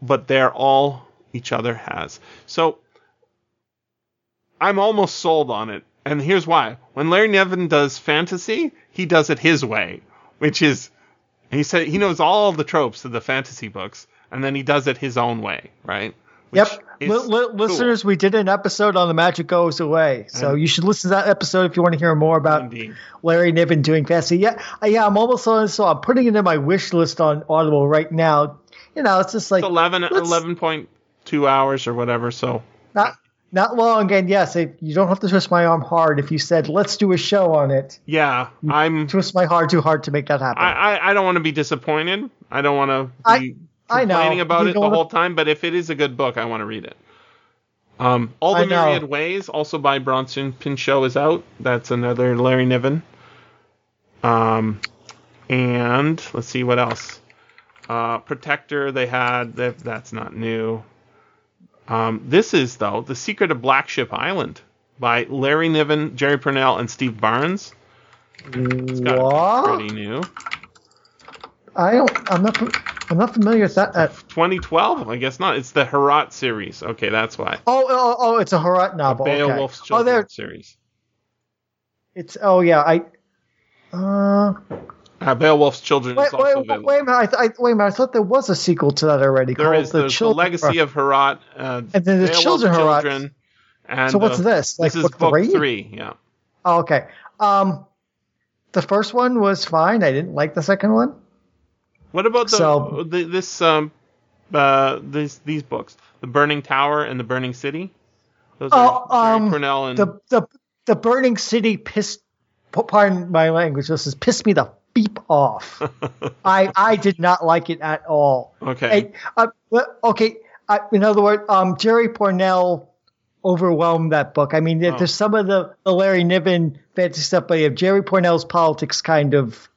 But they're all each other has. So I'm almost sold on it. And here's why. When Larry Niven does fantasy, he does it his way, which is he said he knows all the tropes of the fantasy books, and then he does it his own way, right? Yep. is Li- li- cool. Listeners, we did an episode on The Magic Goes Away. So And- you should listen to that episode if you want to hear more about Indeed. Larry Niven doing fantasy. Yeah, yeah, I'm almost on so I'm putting it in my wish list on Audible right now. You know, it's just like It's 11, 11.2 hours or whatever. So not not long. And yes, it, you don't have to twist my arm hard if you said let's do a show on it. yeah, I'm. Twist my heart too hard to make that happen. I, I, I don't want to be disappointed. I don't want to be I know. complaining about it the don't whole time. But if it is a good book, I want to read it. Um, All the I know. Myriad Ways, also by Bronson Pinchot, is out. That's another Larry Niven. Um, and let's see what else. Uh, Protector, they had. That, that's not new. Um, this is though the Secret of Black Ship Island by Larry Niven, Jerry Pournelle, and Steve Barnes. It's got what? pretty new. I don't. I'm not. I'm not familiar with that. Uh, 2012? I guess not. It's the Heorot series. Okay, that's why. oh, oh, oh! It's a Heorot novel. okay. Beowulf's Oh, Children there. series. It's. Oh, yeah. I. Uh, Uh, Beowulf's Children wait, is also wait, available. wait a minute! I, th- I, wait a minute! I thought there was a sequel to that already there called is the the Legacy of Heorot. Uh, And then the Beowulf's Children Heorot. Children, and So what's uh, this? Like this is book three? three. Yeah. Oh, okay. Um, the first one was fine. I didn't like the second one. What about the, So- the this um uh these these books, The Burning Tower and The Burning City? Those Oh, are Jerry um, Pournelle and The the the burning city pissed. Pardon my language. This has pissed me the beep off. I I did not like it at all. okay. Hey, uh, okay. I, in other words, um, Jerry Pournelle overwhelmed that book. I mean, Oh. there's some of the, the Larry Niven fantasy stuff, but yeah, Jerry Pournelle's politics kind of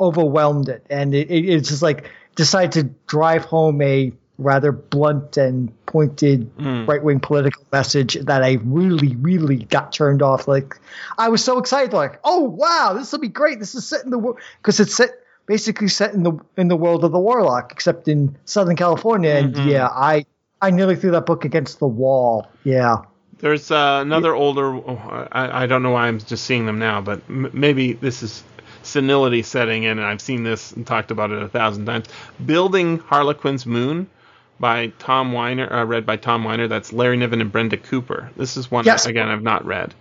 overwhelmed it, and it, it, it's just like decided to drive home a rather blunt and pointed Hmm. right wing political message that I really, really got turned off. Like, I was so excited, like, oh wow, this will be great. This is set in the world because it's set basically set in the in the world of the Warlock, except in Southern California. And Mm-hmm. yeah, I I nearly threw that book against the wall. Yeah. There's uh, another older. oh, I, I don't know why I'm just seeing them now, but m- maybe this is senility setting in, and I've seen this and talked about it a thousand times. Building Harlequin's Moon by Tom Weiner, uh, read by Tom Weiner. That's Larry Niven and Brenda Cooper. This is one Yes. again I've not read.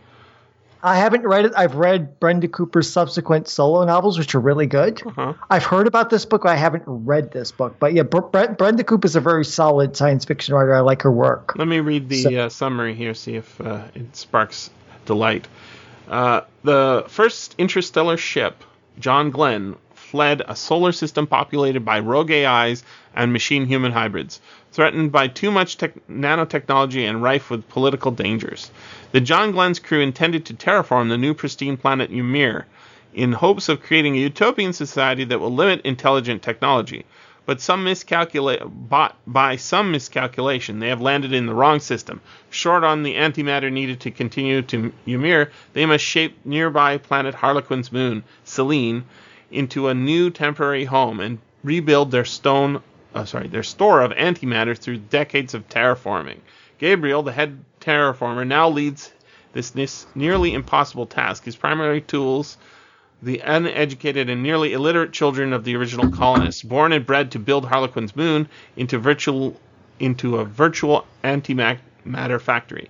I haven't read it. I've read Brenda Cooper's subsequent solo novels, which are really good. Uh-huh. I've heard about this book, but I haven't read this book. But yeah, Bre- Bre- Brenda Cooper's a very solid science fiction writer. I like her work. Let me read the So- uh, summary here, see if uh, it sparks delight. Uh, the first interstellar ship, John Glenn, fled a solar system populated by rogue AIs and machine human hybrids, threatened by too much tech- nanotechnology and rife with political dangers. The John Glenn's crew intended to terraform the new pristine planet Ymir in hopes of creating a utopian society that will limit intelligent technology. But some miscalculate by, some miscalculation, they have landed in the wrong system. Short on the antimatter needed to continue to Ymir, they must shape nearby planet Harlequin's moon, Selene, into a new temporary home and rebuild their stone, uh, sorry, their store of antimatter through decades of terraforming. Gabriel, the head terraformer, now leads this nis- nearly impossible task. His primary tools the uneducated and nearly illiterate children of the original colonists, born and bred to build Harlequin's moon into virtual into a virtual antimatter factory.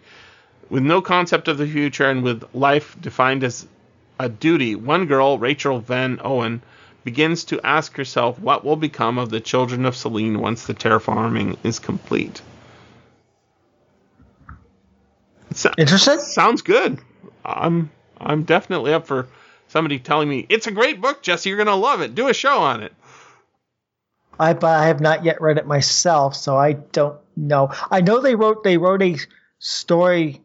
With no concept of the future and with life defined as a duty, one girl, Rachel Van Owen, begins to ask herself what will become of the children of Selene once the terraforming is complete. So- Interested? sounds good. I'm I'm definitely up for somebody telling me it's a great book, Jesse. You're gonna love it. Do a show on it. I but I have not yet read it myself, so I don't know. I know they wrote they wrote a story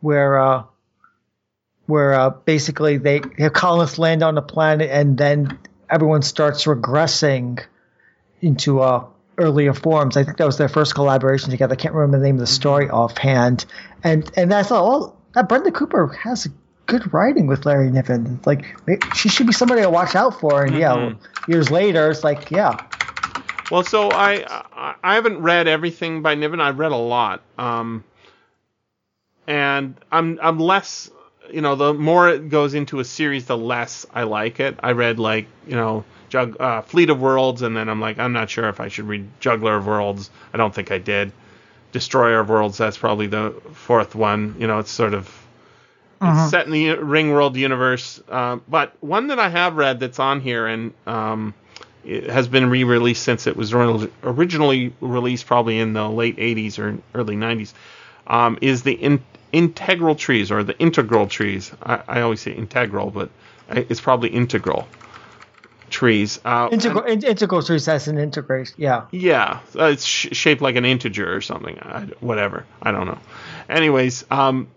where uh where uh basically they have colonists land on the planet and then everyone starts regressing into uh earlier forms. I think that was their first collaboration together. I can't remember the name of the story offhand. And and I thought, oh, Brenda Cooper has good writing with Larry Niven. Like she should be somebody to watch out for. And yeah, years later, it's like yeah, Well, so I I, I haven't read everything by Niven. I've read a lot. Um, and I'm I'm less you know the more it goes into a series, the less I like it. I read like you know Jug, uh, Fleet of Worlds, and then I'm like I'm not sure if I should read Juggler of Worlds. I don't think I did. Destroyer of Worlds. That's probably the fourth one. You know, it's sort of it's set in the Ring World universe. Uh, but one that I have read that's on here and um, it has been re-released since it was originally released probably in the late 80s or early 90s um, is the in- integral trees or the integral trees. I, I always say integral, but it's probably integral trees. Uh, integral in, integral series has an integration. Yeah. yeah, uh, it's sh- shaped like an integer or something. I, whatever. I don't know. Anyways, um,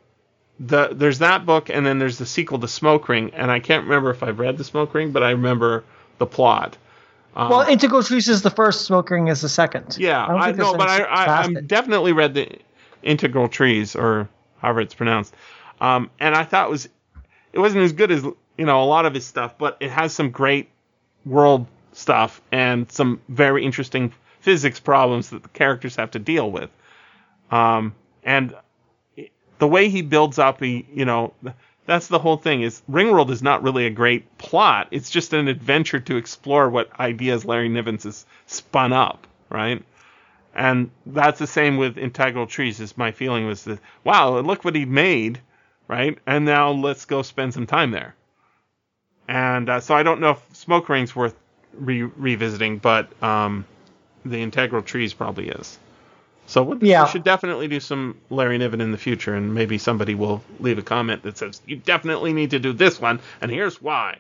the there's that book, and then there's the sequel to Smoke Ring, and I can't remember if I've read the Smoke Ring, but I remember the plot. Um, well, Integral Trees is the first, Smoke Ring is the second. yeah, I, know, but I, I I'm definitely read the Integral Trees or however it's pronounced, um, and I thought it was it wasn't as good as you know a lot of his stuff, but it has some great world stuff and some very interesting physics problems that the characters have to deal with. Um, and the way he builds up, he, you know, that's the whole thing is Ringworld is not really a great plot. It's just an adventure to explore what ideas Larry Nivens has spun up, right? And that's the same with Integral Trees. Is my feeling was that wow, look what he made, right? And now let's go spend some time there. And uh, so I don't know if Smoke Ring's worth re- revisiting, but um, the Integral Trees probably is. So we Yeah. we should definitely do some Larry Niven in the future, and maybe somebody will leave a comment that says you definitely need to do this one, and here's why.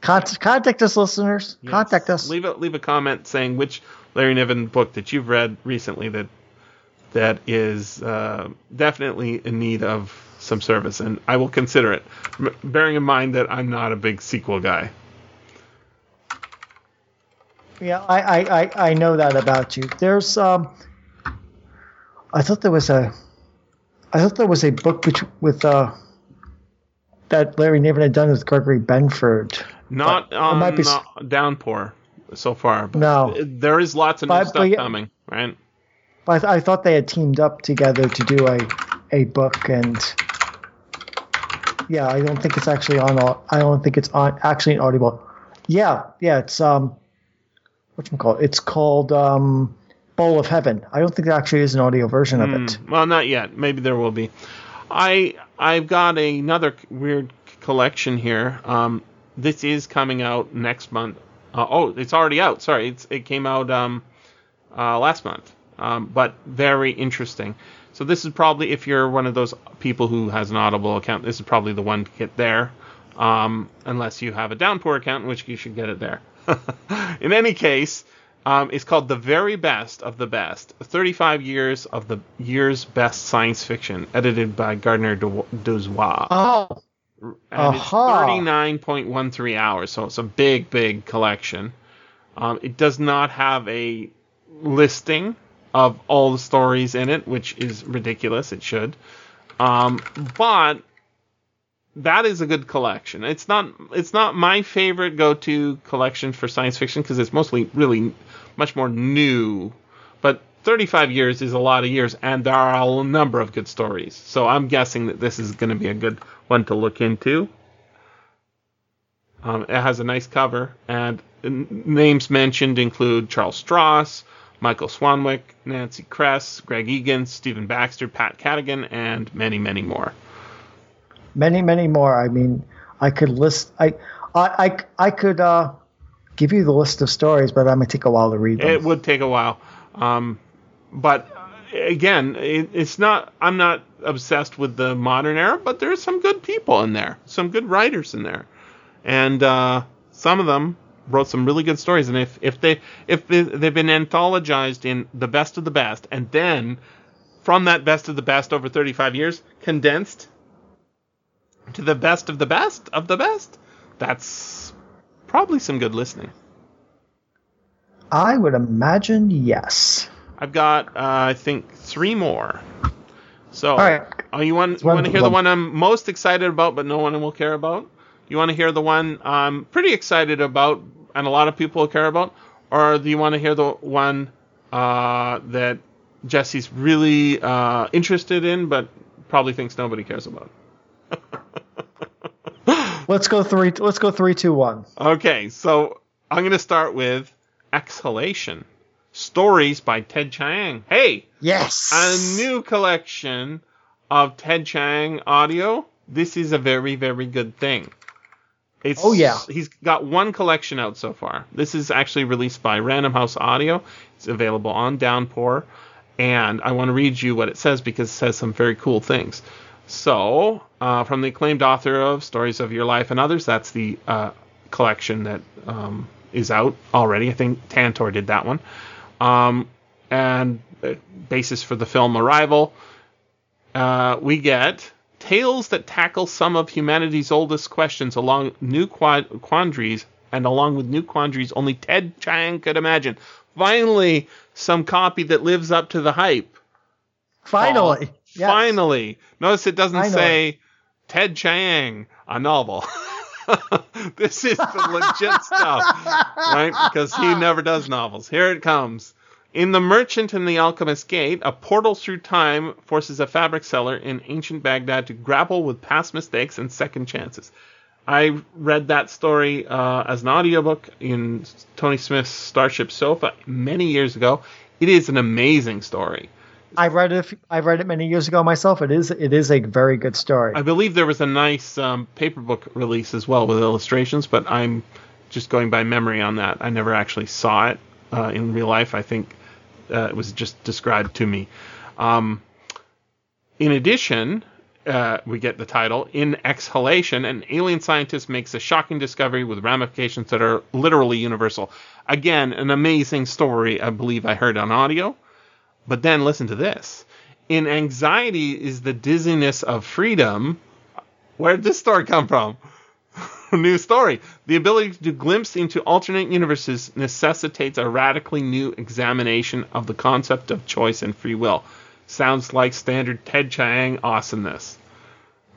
Contact, contact us, listeners. Yes. Contact us. Leave a leave a comment saying which Larry Niven book that you've read recently that that is uh, definitely in need of some service, and I will consider it, m- bearing in mind that I'm not a big sequel guy. Yeah, I, I, I, I know that about you. There's um, I thought there was a, I thought there was a book bet- with uh, that Larry Niven had done with Gregory Benford. Not on might be uh, Downpour so far. But No. there is lots of new But- stuff yeah- coming, right? But I, th- I thought they had teamed up together to do a, a book, and yeah, I don't think it's actually on. I don't think it's on actually an Audible. Yeah, yeah, it's um, what's it called? It's called um, Bowl of Heaven. I don't think there actually is an audio version of it. Hmm. Well, not yet. Maybe there will be. I I've got another weird collection here. Um, this is coming out next month. Uh, oh, it's already out. Sorry, it's it came out um, uh, last month. Um, but very interesting. So this is probably if you're one of those people who has an Audible account, this is probably the one to get there. Um, unless you have a Downpour account, in which you should get it there. in any case, um, it's called The Very Best of the Best 35 Years of the Year's Best Science Fiction, edited by Gardner Dozois. Oh, and aha. it's 39.13 hours, so it's a big, big collection. Um, it does not have a listing of all the stories in it, which is ridiculous. It should. Um, but that is a good collection. It's not it's not my favorite go-to collection for science fiction because it's mostly really much more new. But 35 years is a lot of years, and there are a number of good stories. So I'm guessing that this is going to be a good one to look into. Um, it has a nice cover, and names mentioned include Charles Stross, Michael Swanwick, Nancy Kress, Greg Egan, Stephen Baxter, Pat Cadigan, and many, many more. Many, many more. I mean, I could list. I, I, I, I could uh, give you the list of stories, but that might take a while to read them. It would take a while, um, but again, it, it's not. I'm not obsessed with the modern era, but there's some good people in there, some good writers in there, and uh, some of them wrote some really good stories. And if if they if they, they've been anthologized in the best of the best, and then from that best of the best over 35 years, condensed to the best of the best of the best, that's probably some good listening. I would imagine yes. I've got, uh, I think, three more. So, All right. oh, you want you want to hear the one- one I'm most excited about, but no one will care about? You want to hear the one I'm pretty excited about, and a lot of people will care about, or do you want to hear the one uh, that Jesse's really uh, interested in, but probably thinks nobody cares about? Let's go three. Let's go three, two, one. Okay, so I'm going to start with Exhalation. Stories by Ted Chiang. Hey, Yes. a new collection of Ted Chiang audio. This is a very, very good thing. It's, Oh, yeah. He's got one collection out so far. This is actually released by Random House Audio. It's available on Downpour. And I want to read you what it says because it says some very cool things. So, uh, from the acclaimed author of Stories of Your Life and Others, that's the uh, collection that um, is out already. I think Tantor did that one. Um, and uh, basis for the film Arrival, uh, we get tales that tackle some of humanity's oldest questions along new quad- quandaries and along with new quandaries only Ted Chiang could imagine. Finally, some copy that lives up to the hype. Finally. Paul. Yes. Finally. Notice it doesn't say Ted Chiang, a novel. this is the legit stuff, right? Because he never does novels. Here it comes. In The Merchant and the Alchemist Gate, a portal through time forces a fabric seller in ancient Baghdad to grapple with past mistakes and second chances. I read that story uh, as an audiobook in Tony Smith's Starship Sofa many years ago. It is an amazing story. I read it. I read it many years ago myself. It is. It is a very good story. I believe there was a nice um, paper book release as well with illustrations, but I'm just going by memory on that. I never actually saw it uh, in real life. I think uh, it was just described to me. Um, in addition, uh, we get the title In Exhalation, an alien scientist makes a shocking discovery with ramifications that are literally universal. Again, an amazing story, I believe I heard on audio. But then listen to this. In anxiety is the dizziness of freedom. Where did this story come from? new story. The ability to glimpse into alternate universes necessitates a radically new examination of the concept of choice and free will. Sounds like standard Ted Chiang awesomeness.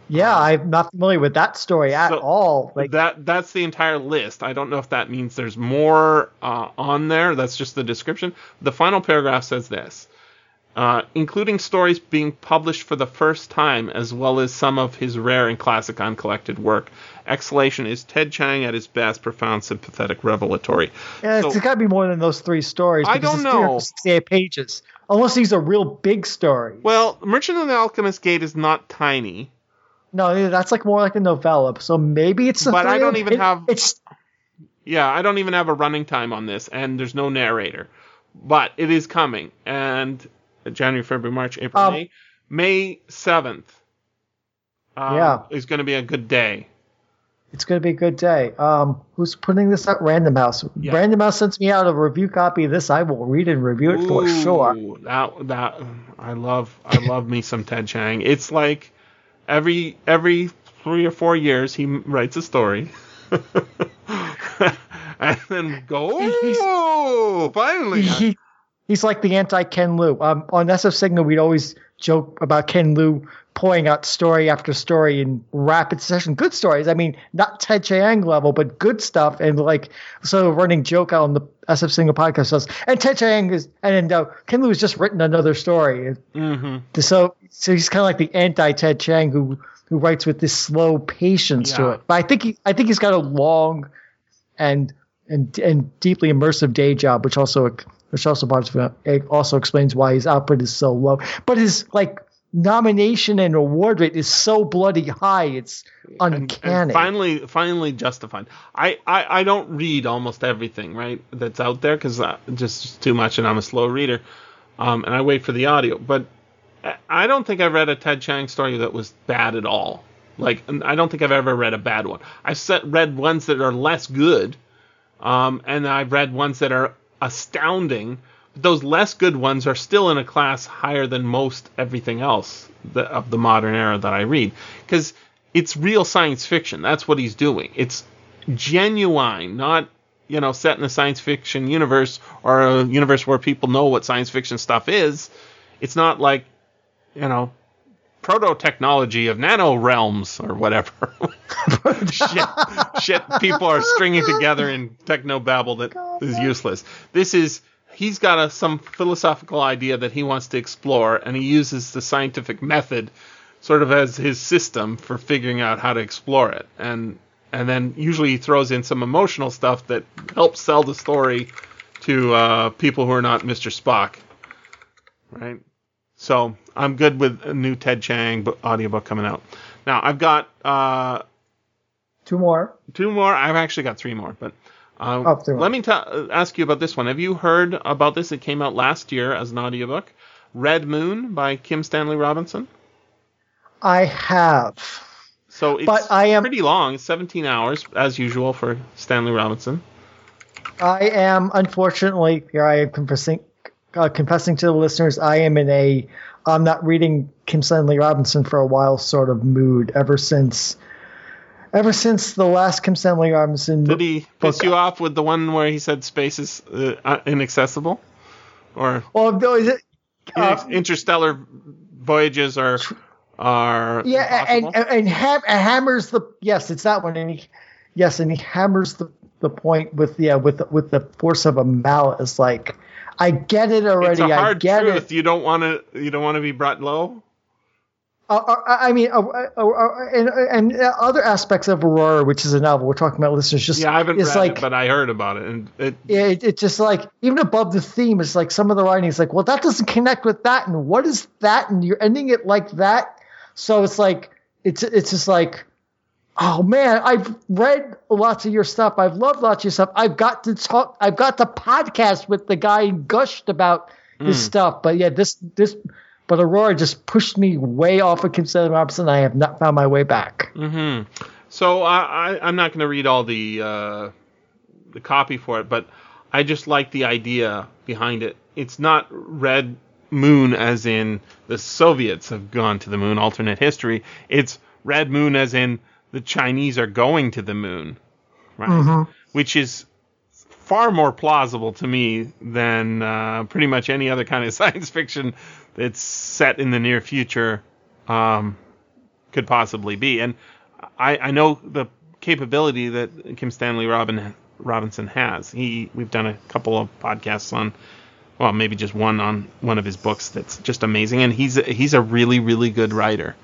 Yeah, I'm not familiar with that story at So, all. Like that that's the entire list. I don't know if that means there's more uh, on there. That's just the description. The final paragraph says this. Uh, including stories being published for the first time, as well as some of his rare and classic uncollected work. Exhalation is Ted Chiang at his best, profound, sympathetic, revelatory. yeah, so- it's got to be more than those three stories. I don't it's know. 368 pages. Unless these are real big stories. Well, Merchant of the Alchemist Gate is not tiny. No, that's like more like a novella. So maybe it's. A But I don't even it- have- It's Yeah, I don't even have a running time on this, and there's no narrator. But it is coming, and January, February, March, April, Um, May, May seventh. Um, Yeah. is going to be a good day. it's going to be a good day. Um, who's putting this out? Random House. Yeah. Random House sends me out a review copy of this. I will read and review it for sure. That that I love. I love me some Ted Chiang. It's like every every three or four years he writes a story. and then go, oh, finally. He, he's like the anti Ken Liu. Um, on SF Signal, we'd always joke about Ken Liu pouring out story after story in rapid succession. Good stories. I mean, not Ted Chiang level, but good stuff. And like, so running joke out on the SF Signal podcast was, and Ted Chiang is, and uh, Ken Liu has just written another story. hmm So, so he's kind of like the anti Ted Chiang who who writes with this slow patience to it. But I think he, I think he's got a long and and and deeply immersive day job, which also which also parts of it, it also explains why his output is so low. But his like nomination and award rate is so bloody high, it's uncanny. and finally finally justified. I, I i don't read almost everything right that's out there because just too much and i'm a slow reader um, and i wait for the audio. But I- i don't think i've read a ted Chiang story that was bad at all. Like i don't think i've ever read a bad one. I've set, read ones that are less good um, and i've read ones that are astounding But those less good ones are still in a class higher than most everything else of the modern era that I read because it's real science fiction. That's what he's doing. It's genuine, not you know set in a science fiction universe or a universe where people know what science fiction stuff is. It's not like you know proto technology of nano realms or whatever. shit, shit people are stringing together in techno babble that is useless. This is he's got a, some philosophical idea that he wants to explore, and he uses the scientific method sort of as his system for figuring out how to explore it. And and then usually he throws in some emotional stuff that helps sell the story to uh, people who are not Mr. Spock. Right? So I'm good with a new Ted Chiang book, audiobook coming out. Now I've got uh, Two more. two more. I've actually got three more, but uh, Oh, three more. let me ta- uh, ask you about this one. Have you heard about this? It came out last year as an audiobook. Red Moon by Kim Stanley Robinson. I have. So it's But I am- pretty long. 17 hours as usual for Stanley Robinson. I am unfortunately here. I am confessing, uh, confessing to the listeners. I am in a I'm not reading Kim Stanley Robinson for a while sort of mood ever since, ever since the last Kim Stanley Robinson. Did he piss you off with the one where he said space is uh, uh, inaccessible, or Well, no, is it? Uh, interstellar voyages are are yeah, and impossible? and, and ham- and hammers the yes, it's that one, and he yes, and he hammers the the point with yeah with with the force of a mallet. It's like I get it already. it's a I hard get truth. it. You don't want to you don't want to be brought low. Uh, uh, I mean, uh, uh, uh, and, and other aspects of Aurora, which is a novel we're talking about, listeners, just Yeah, I haven't read like it, but I heard about it, and it it, it's just like even above the theme, it's like some of the writing is like, well, that doesn't connect with that, and what is that, and you're ending it like that, so it's like it's it's just like, oh man, I've read lots of your stuff, I've loved lots of your stuff, I've got to talk, I've got to podcast with the guy gushed about his Hmm. stuff, but yeah, this this. But Aurora just pushed me way off of Kim Stanley Robinson. I have not found my way back. hmm So I, I I'm not going to read all the uh, the copy for it, but I just like the idea behind it. It's not Red Moon as in the Soviets have gone to the moon, alternate history. It's Red Moon as in the Chinese are going to the moon, right? Mhm. Which is far more plausible to me than uh, pretty much any other kind of science fiction that's set in the near future um, could possibly be. And I, I know the capability that Kim Stanley Robin Robinson has. He we've done a couple of podcasts on, well, maybe just one on one of his books that's just amazing, and he's a, he's a really really good writer.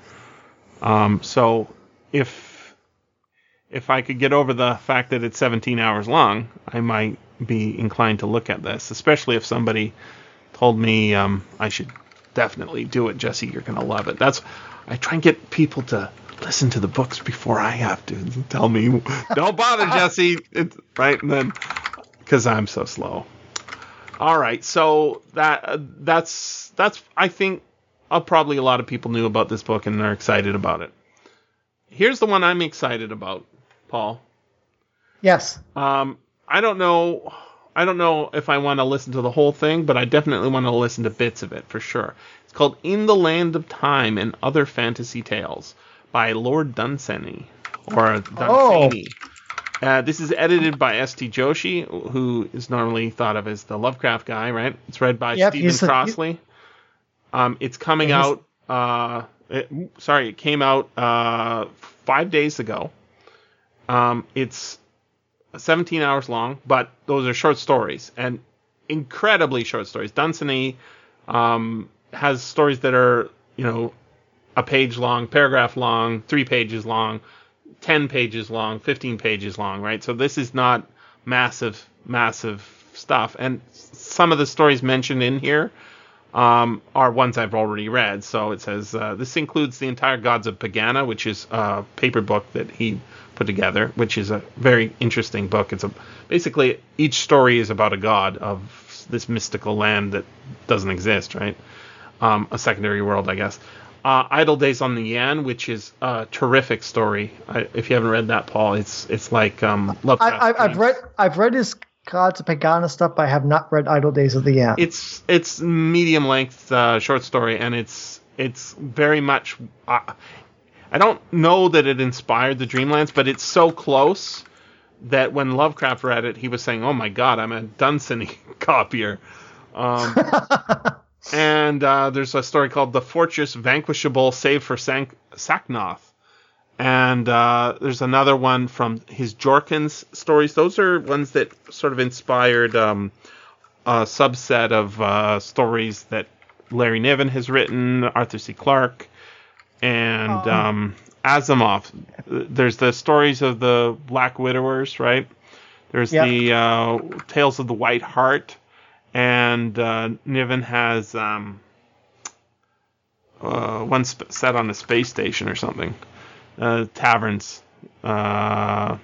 Um, so if if I could get over the fact that it's 17 hours long, I might be inclined to look at this, especially if somebody told me um, I should definitely do it. Jesse, you're gonna love it. That's I try and get people to listen to the books before I have to tell me, don't bother, Jesse. It's, right, and then because I'm so slow. All right, so that uh, that's that's I think uh, probably a lot of people knew about this book and are excited about it. Here's the one I'm excited about, Paul. Yes. Um, I don't know. I don't know if I want to listen to the whole thing, but I definitely want to listen to bits of it for sure. It's called "In the Land of Time and Other Fantasy Tales" by Lord Dunsany or Dunsany. Uh, this is edited by S.T. Joshi, who is normally thought of as the Lovecraft guy, right? It's read by Yep, Stephen Crossley. Um, it's coming out. Uh, it, sorry, it came out uh, five days ago. Um, it's 17 hours long, but those are short stories and incredibly short stories. Dunsany um, has stories that are, you know, a page long, paragraph long, three pages long, 10 pages long, 15 pages long, right? So this is not massive, massive stuff. And some of the stories mentioned in here um, are ones I've already read. So it says uh, this includes the entire Gods of Pegana, which is a paper book that he put together, which is a very interesting book. It's a basically each story is about a god of this mystical land that doesn't exist, right? Um, a secondary world, I guess. Uh, Idle Days on the Yan, which is a terrific story. I, if you haven't read that, Paul, it's it's like um, I, Lovecraft. I, I've read I've read his Gods of Pegana stuff, but I have not read Idle Days of the Yan. it's it's medium length uh, short story and it's it's very much uh, I don't know that it inspired the Dreamlands, but it's so close that when Lovecraft read it, he was saying, "Oh my God, I'm a Dunsany copier." Um, and uh, there's a story called "The Fortress Vanquishable, Save for Sank- Sacnoth." And uh, there's another one from his Jorkins stories. Those are ones that sort of inspired um, a subset of uh, stories that Larry Niven has written, Arthur C. Clarke, and um, Asimov. There's the stories of the Black Widowers, right? There's Yep. the uh, Tales of the White Hart, and uh, Niven has um, uh, one sp- set on a space station or something. Uh, taverns. Uh,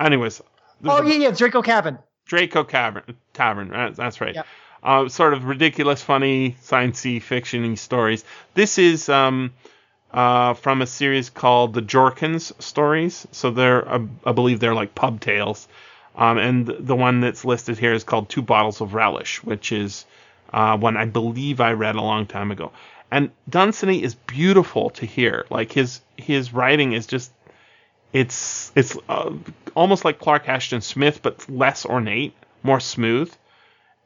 anyways, oh yeah, yeah, Draco Cabin. Draco Cavern, Tavern. right, That's right. Yep. Uh, sort of ridiculous, funny, sciencey fiction stories. This is um, uh, from a series called the Jorkins stories. So they're, uh, I believe, they're like pub tales. Um, and the one that's listed here is called Two Bottles of Relish, which is uh, one I believe I read a long time ago. And Dunsany is beautiful to hear. Like his his writing is just it's it's uh, almost like Clark Ashton Smith, but less ornate, more smooth,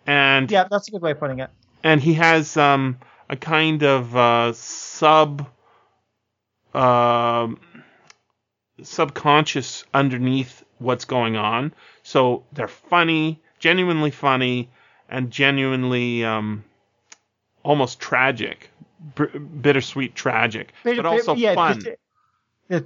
and Yeah, that's a good way of putting it. and he has um, a kind of uh, sub um subconscious underneath what's going on. So they're funny, genuinely funny, and genuinely um, almost tragic, b- bittersweet tragic, Bitter- but also yeah, fun. it-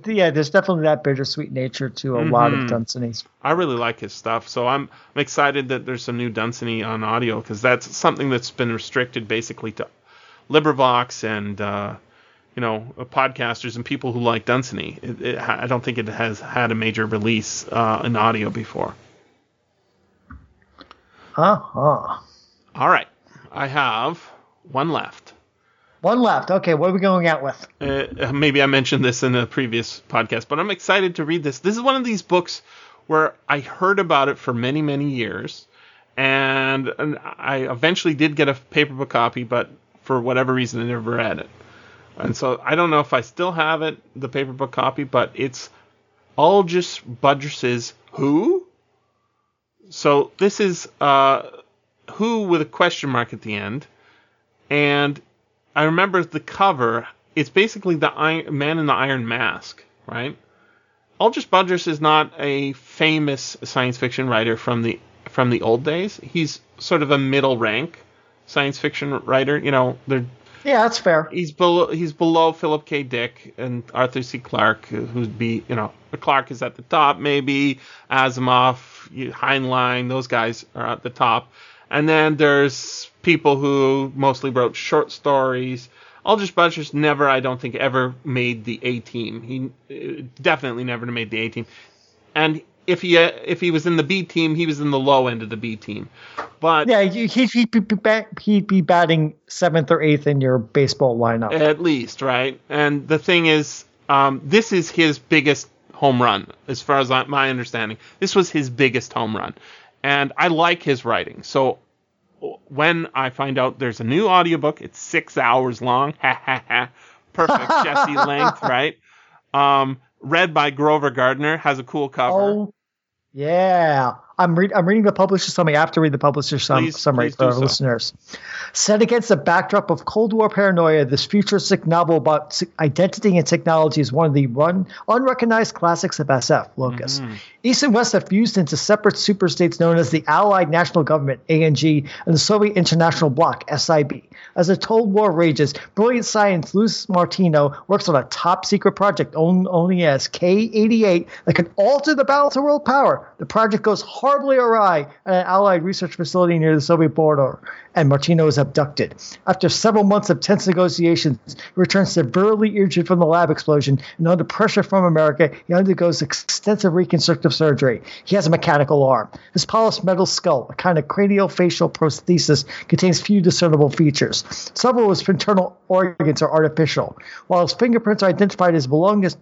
yeah, there's definitely that bittersweet nature to a lot of Mhm. Dunsany's. I really like his stuff, so I'm I'm excited that there's some new Dunsany on audio because that's something that's been restricted basically to LibriVox and uh, you know podcasters and people who like Dunsany. It, it, I don't think it has had a major release uh, in audio before. Uh-huh. All right, I have one left. One left. Okay, what are we going out with? Uh, maybe I mentioned this in a previous podcast, but I'm excited to read this. This is one of these books where I heard about it for many, many years, and, and I eventually did get a paperback copy, but for whatever reason, I never read it. And so I don't know if I still have it, the paper book copy, but it's Algis Budrys's Who. So this is uh, Who with a question mark at the end, and I remember the cover. It's basically the iron, man in the iron mask, right? Aldous Budrys is not a famous science fiction writer from the from the old days. He's sort of a middle rank science fiction writer. You know, Yeah, that's fair. he's below he's below Philip K. Dick and Arthur C. Clarke, who'd be you know Clarke is at the top, maybe Asimov, Heinlein, those guys are at the top, and then there's people who mostly wrote short stories. Aldous Budrys never, I don't think, ever made the A team. He uh, definitely never made the A team, and if he if he was in the B team, he was in the low end of the B team. But Yeah, he'd, he'd, be, he'd be batting seventh or eighth in your baseball lineup. At least, right? And the thing is, um, this is his biggest home run, as far as I, my understanding. This was his biggest home run. And I like his writing. So when I find out there's a new audiobook, it's six hours long. Ha ha ha. Perfect Jesse length, right? Um, read by Grover Gardner, has a cool cover. Oh, yeah. I'm, read, I'm reading the publisher summary. I have to read the publisher sum- Please- summary please for our so. listeners. Set against the backdrop of Cold War paranoia, this futuristic novel about identity and technology is one of the run, unrecognized classics of SF, Locus. Mm-hmm. East and West have fused into separate superstates known as the Allied National Government, ANG, and the Soviet International Bloc, SIB. As the Cold War rages, brilliant scientist Luis Martino works on a top secret project known only as K 88 that could alter the balance of world power. The project goes horribly awry at an Allied research facility near the Soviet border, and Martino is abducted. After several months of tense negotiations, he returns severely injured from the lab explosion, and under pressure from America, he undergoes extensive reconstructive surgery. He has a mechanical arm. His polished metal skull, a kind of craniofacial prosthesis, contains few discernible features. Several of his internal organs are artificial. While his fingerprints are identified as belonging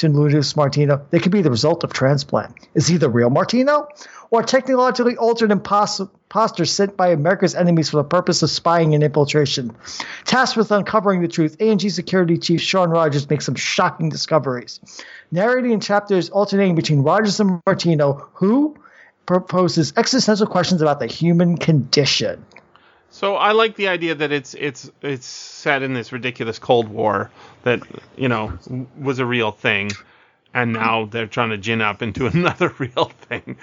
to Luis Martino, they could be the result of transplant. Is he the real Martino? Or technologically altered impos- imposter sent by America's enemies for the purpose of spying and infiltration? Tasked with uncovering the truth, ANG Security Chief Sean Rogers makes some shocking discoveries. Narrating in chapters alternating between Rogers and Martino, who proposes existential questions about the human condition. So I like the idea that it's it's it's set in this ridiculous Cold War that you know was a real thing, and now they're trying to gin up into another real thing.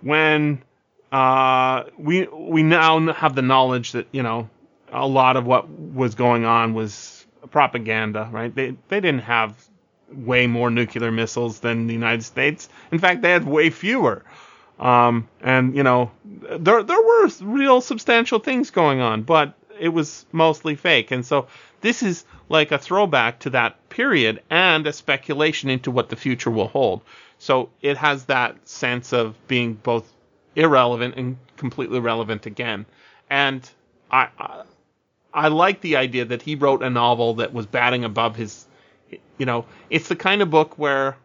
When uh, we we now have the knowledge that you know a lot of what was going on was propaganda, right? They they didn't have way more nuclear missiles than the United States. In fact, they had way fewer. Um, and you know, there there were real substantial things going on, but it was mostly fake. And so this is like a throwback to that period and a speculation into what the future will hold. So it has that sense of being both irrelevant and completely relevant again. And I, I I like the idea that he wrote a novel that was batting above his you know, it's the kind of book where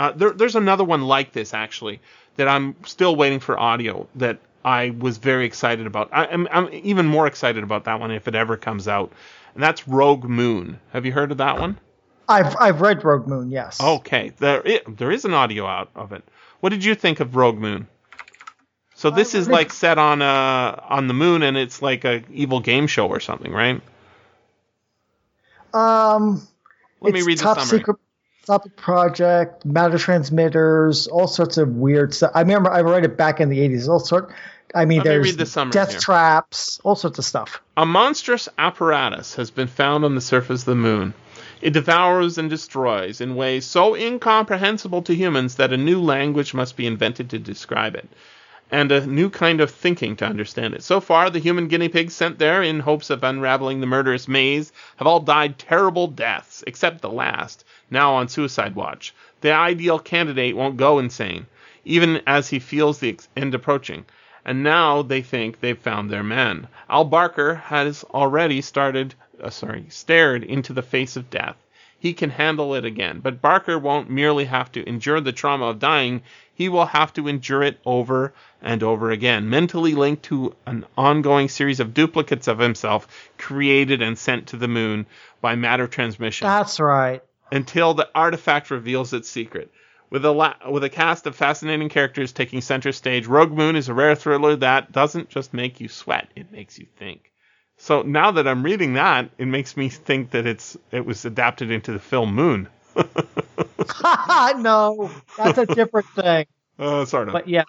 uh, there, there's another one like this actually that I'm still waiting for audio that I was very excited about. I, I'm, I'm even more excited about that one if it ever comes out, and that's Rogue Moon. Have you heard of that one? I've I've read Rogue Moon, yes. Okay, there i there is an audio out of it. What did you think of Rogue Moon? So this is like set on uh on the moon, and it's like a evil game show or something, right? Um, Let me read the summary. secret top project, matter transmitters, all sorts of weird stuff. I remember I read it back in the eighties. All sort. I mean, Let me there's read the death here. traps, all sorts of stuff. A monstrous apparatus has been found on the surface of the moon. It devours and destroys in ways so incomprehensible to humans that a new language must be invented to describe it, and a new kind of thinking to understand it. So far, the human guinea pigs sent there in hopes of unraveling the murderous maze have all died terrible deaths, except the last, now on suicide watch. The ideal candidate won't go insane, even as he feels the end approaching and now they think they've found their man. Al Barker has already started, uh, sorry, stared into the face of death. He can handle it again, but Barker won't merely have to endure the trauma of dying, he will have to endure it over and over again, mentally linked to an ongoing series of duplicates of himself created and sent to the moon by matter transmission That's right. Until the artifact reveals its secret. With a la- with a cast of fascinating characters taking center stage, Rogue Moon is a rare thriller that doesn't just make you sweat; it makes you think. So now that I'm reading that, it makes me think that it's it was adapted into the film Moon. no, that's a different thing. Uh, sort of. But yeah,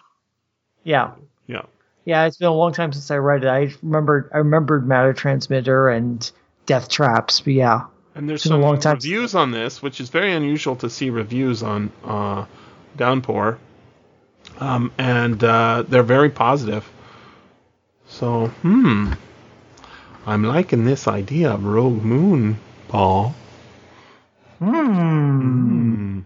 yeah, yeah, yeah. It's been a long time since I read it. I remembered I remembered Matter Transmitter and Death Traps, but yeah. And there's some a long time reviews on this, which is very unusual to see reviews on uh, Downpour, um, and uh, they're very positive. So, hmm, I'm liking this idea of Rogue Moon, Paul. Hmm.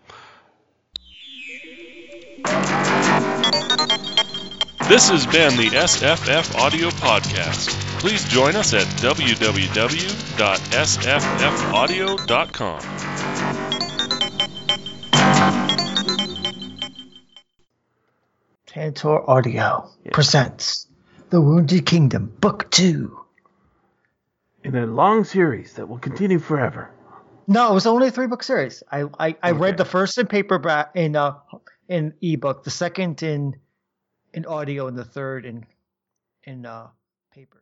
This has been the SFF Audio Podcast. Please join us at www.sffaudio.com. Tantor Audio presents The Wounded Kingdom, Book Two. In a long series that will continue forever. No, it was only a three book series. I I, I read the first in paperback in uh in ebook, the second in in audio, and the third in in uh paper.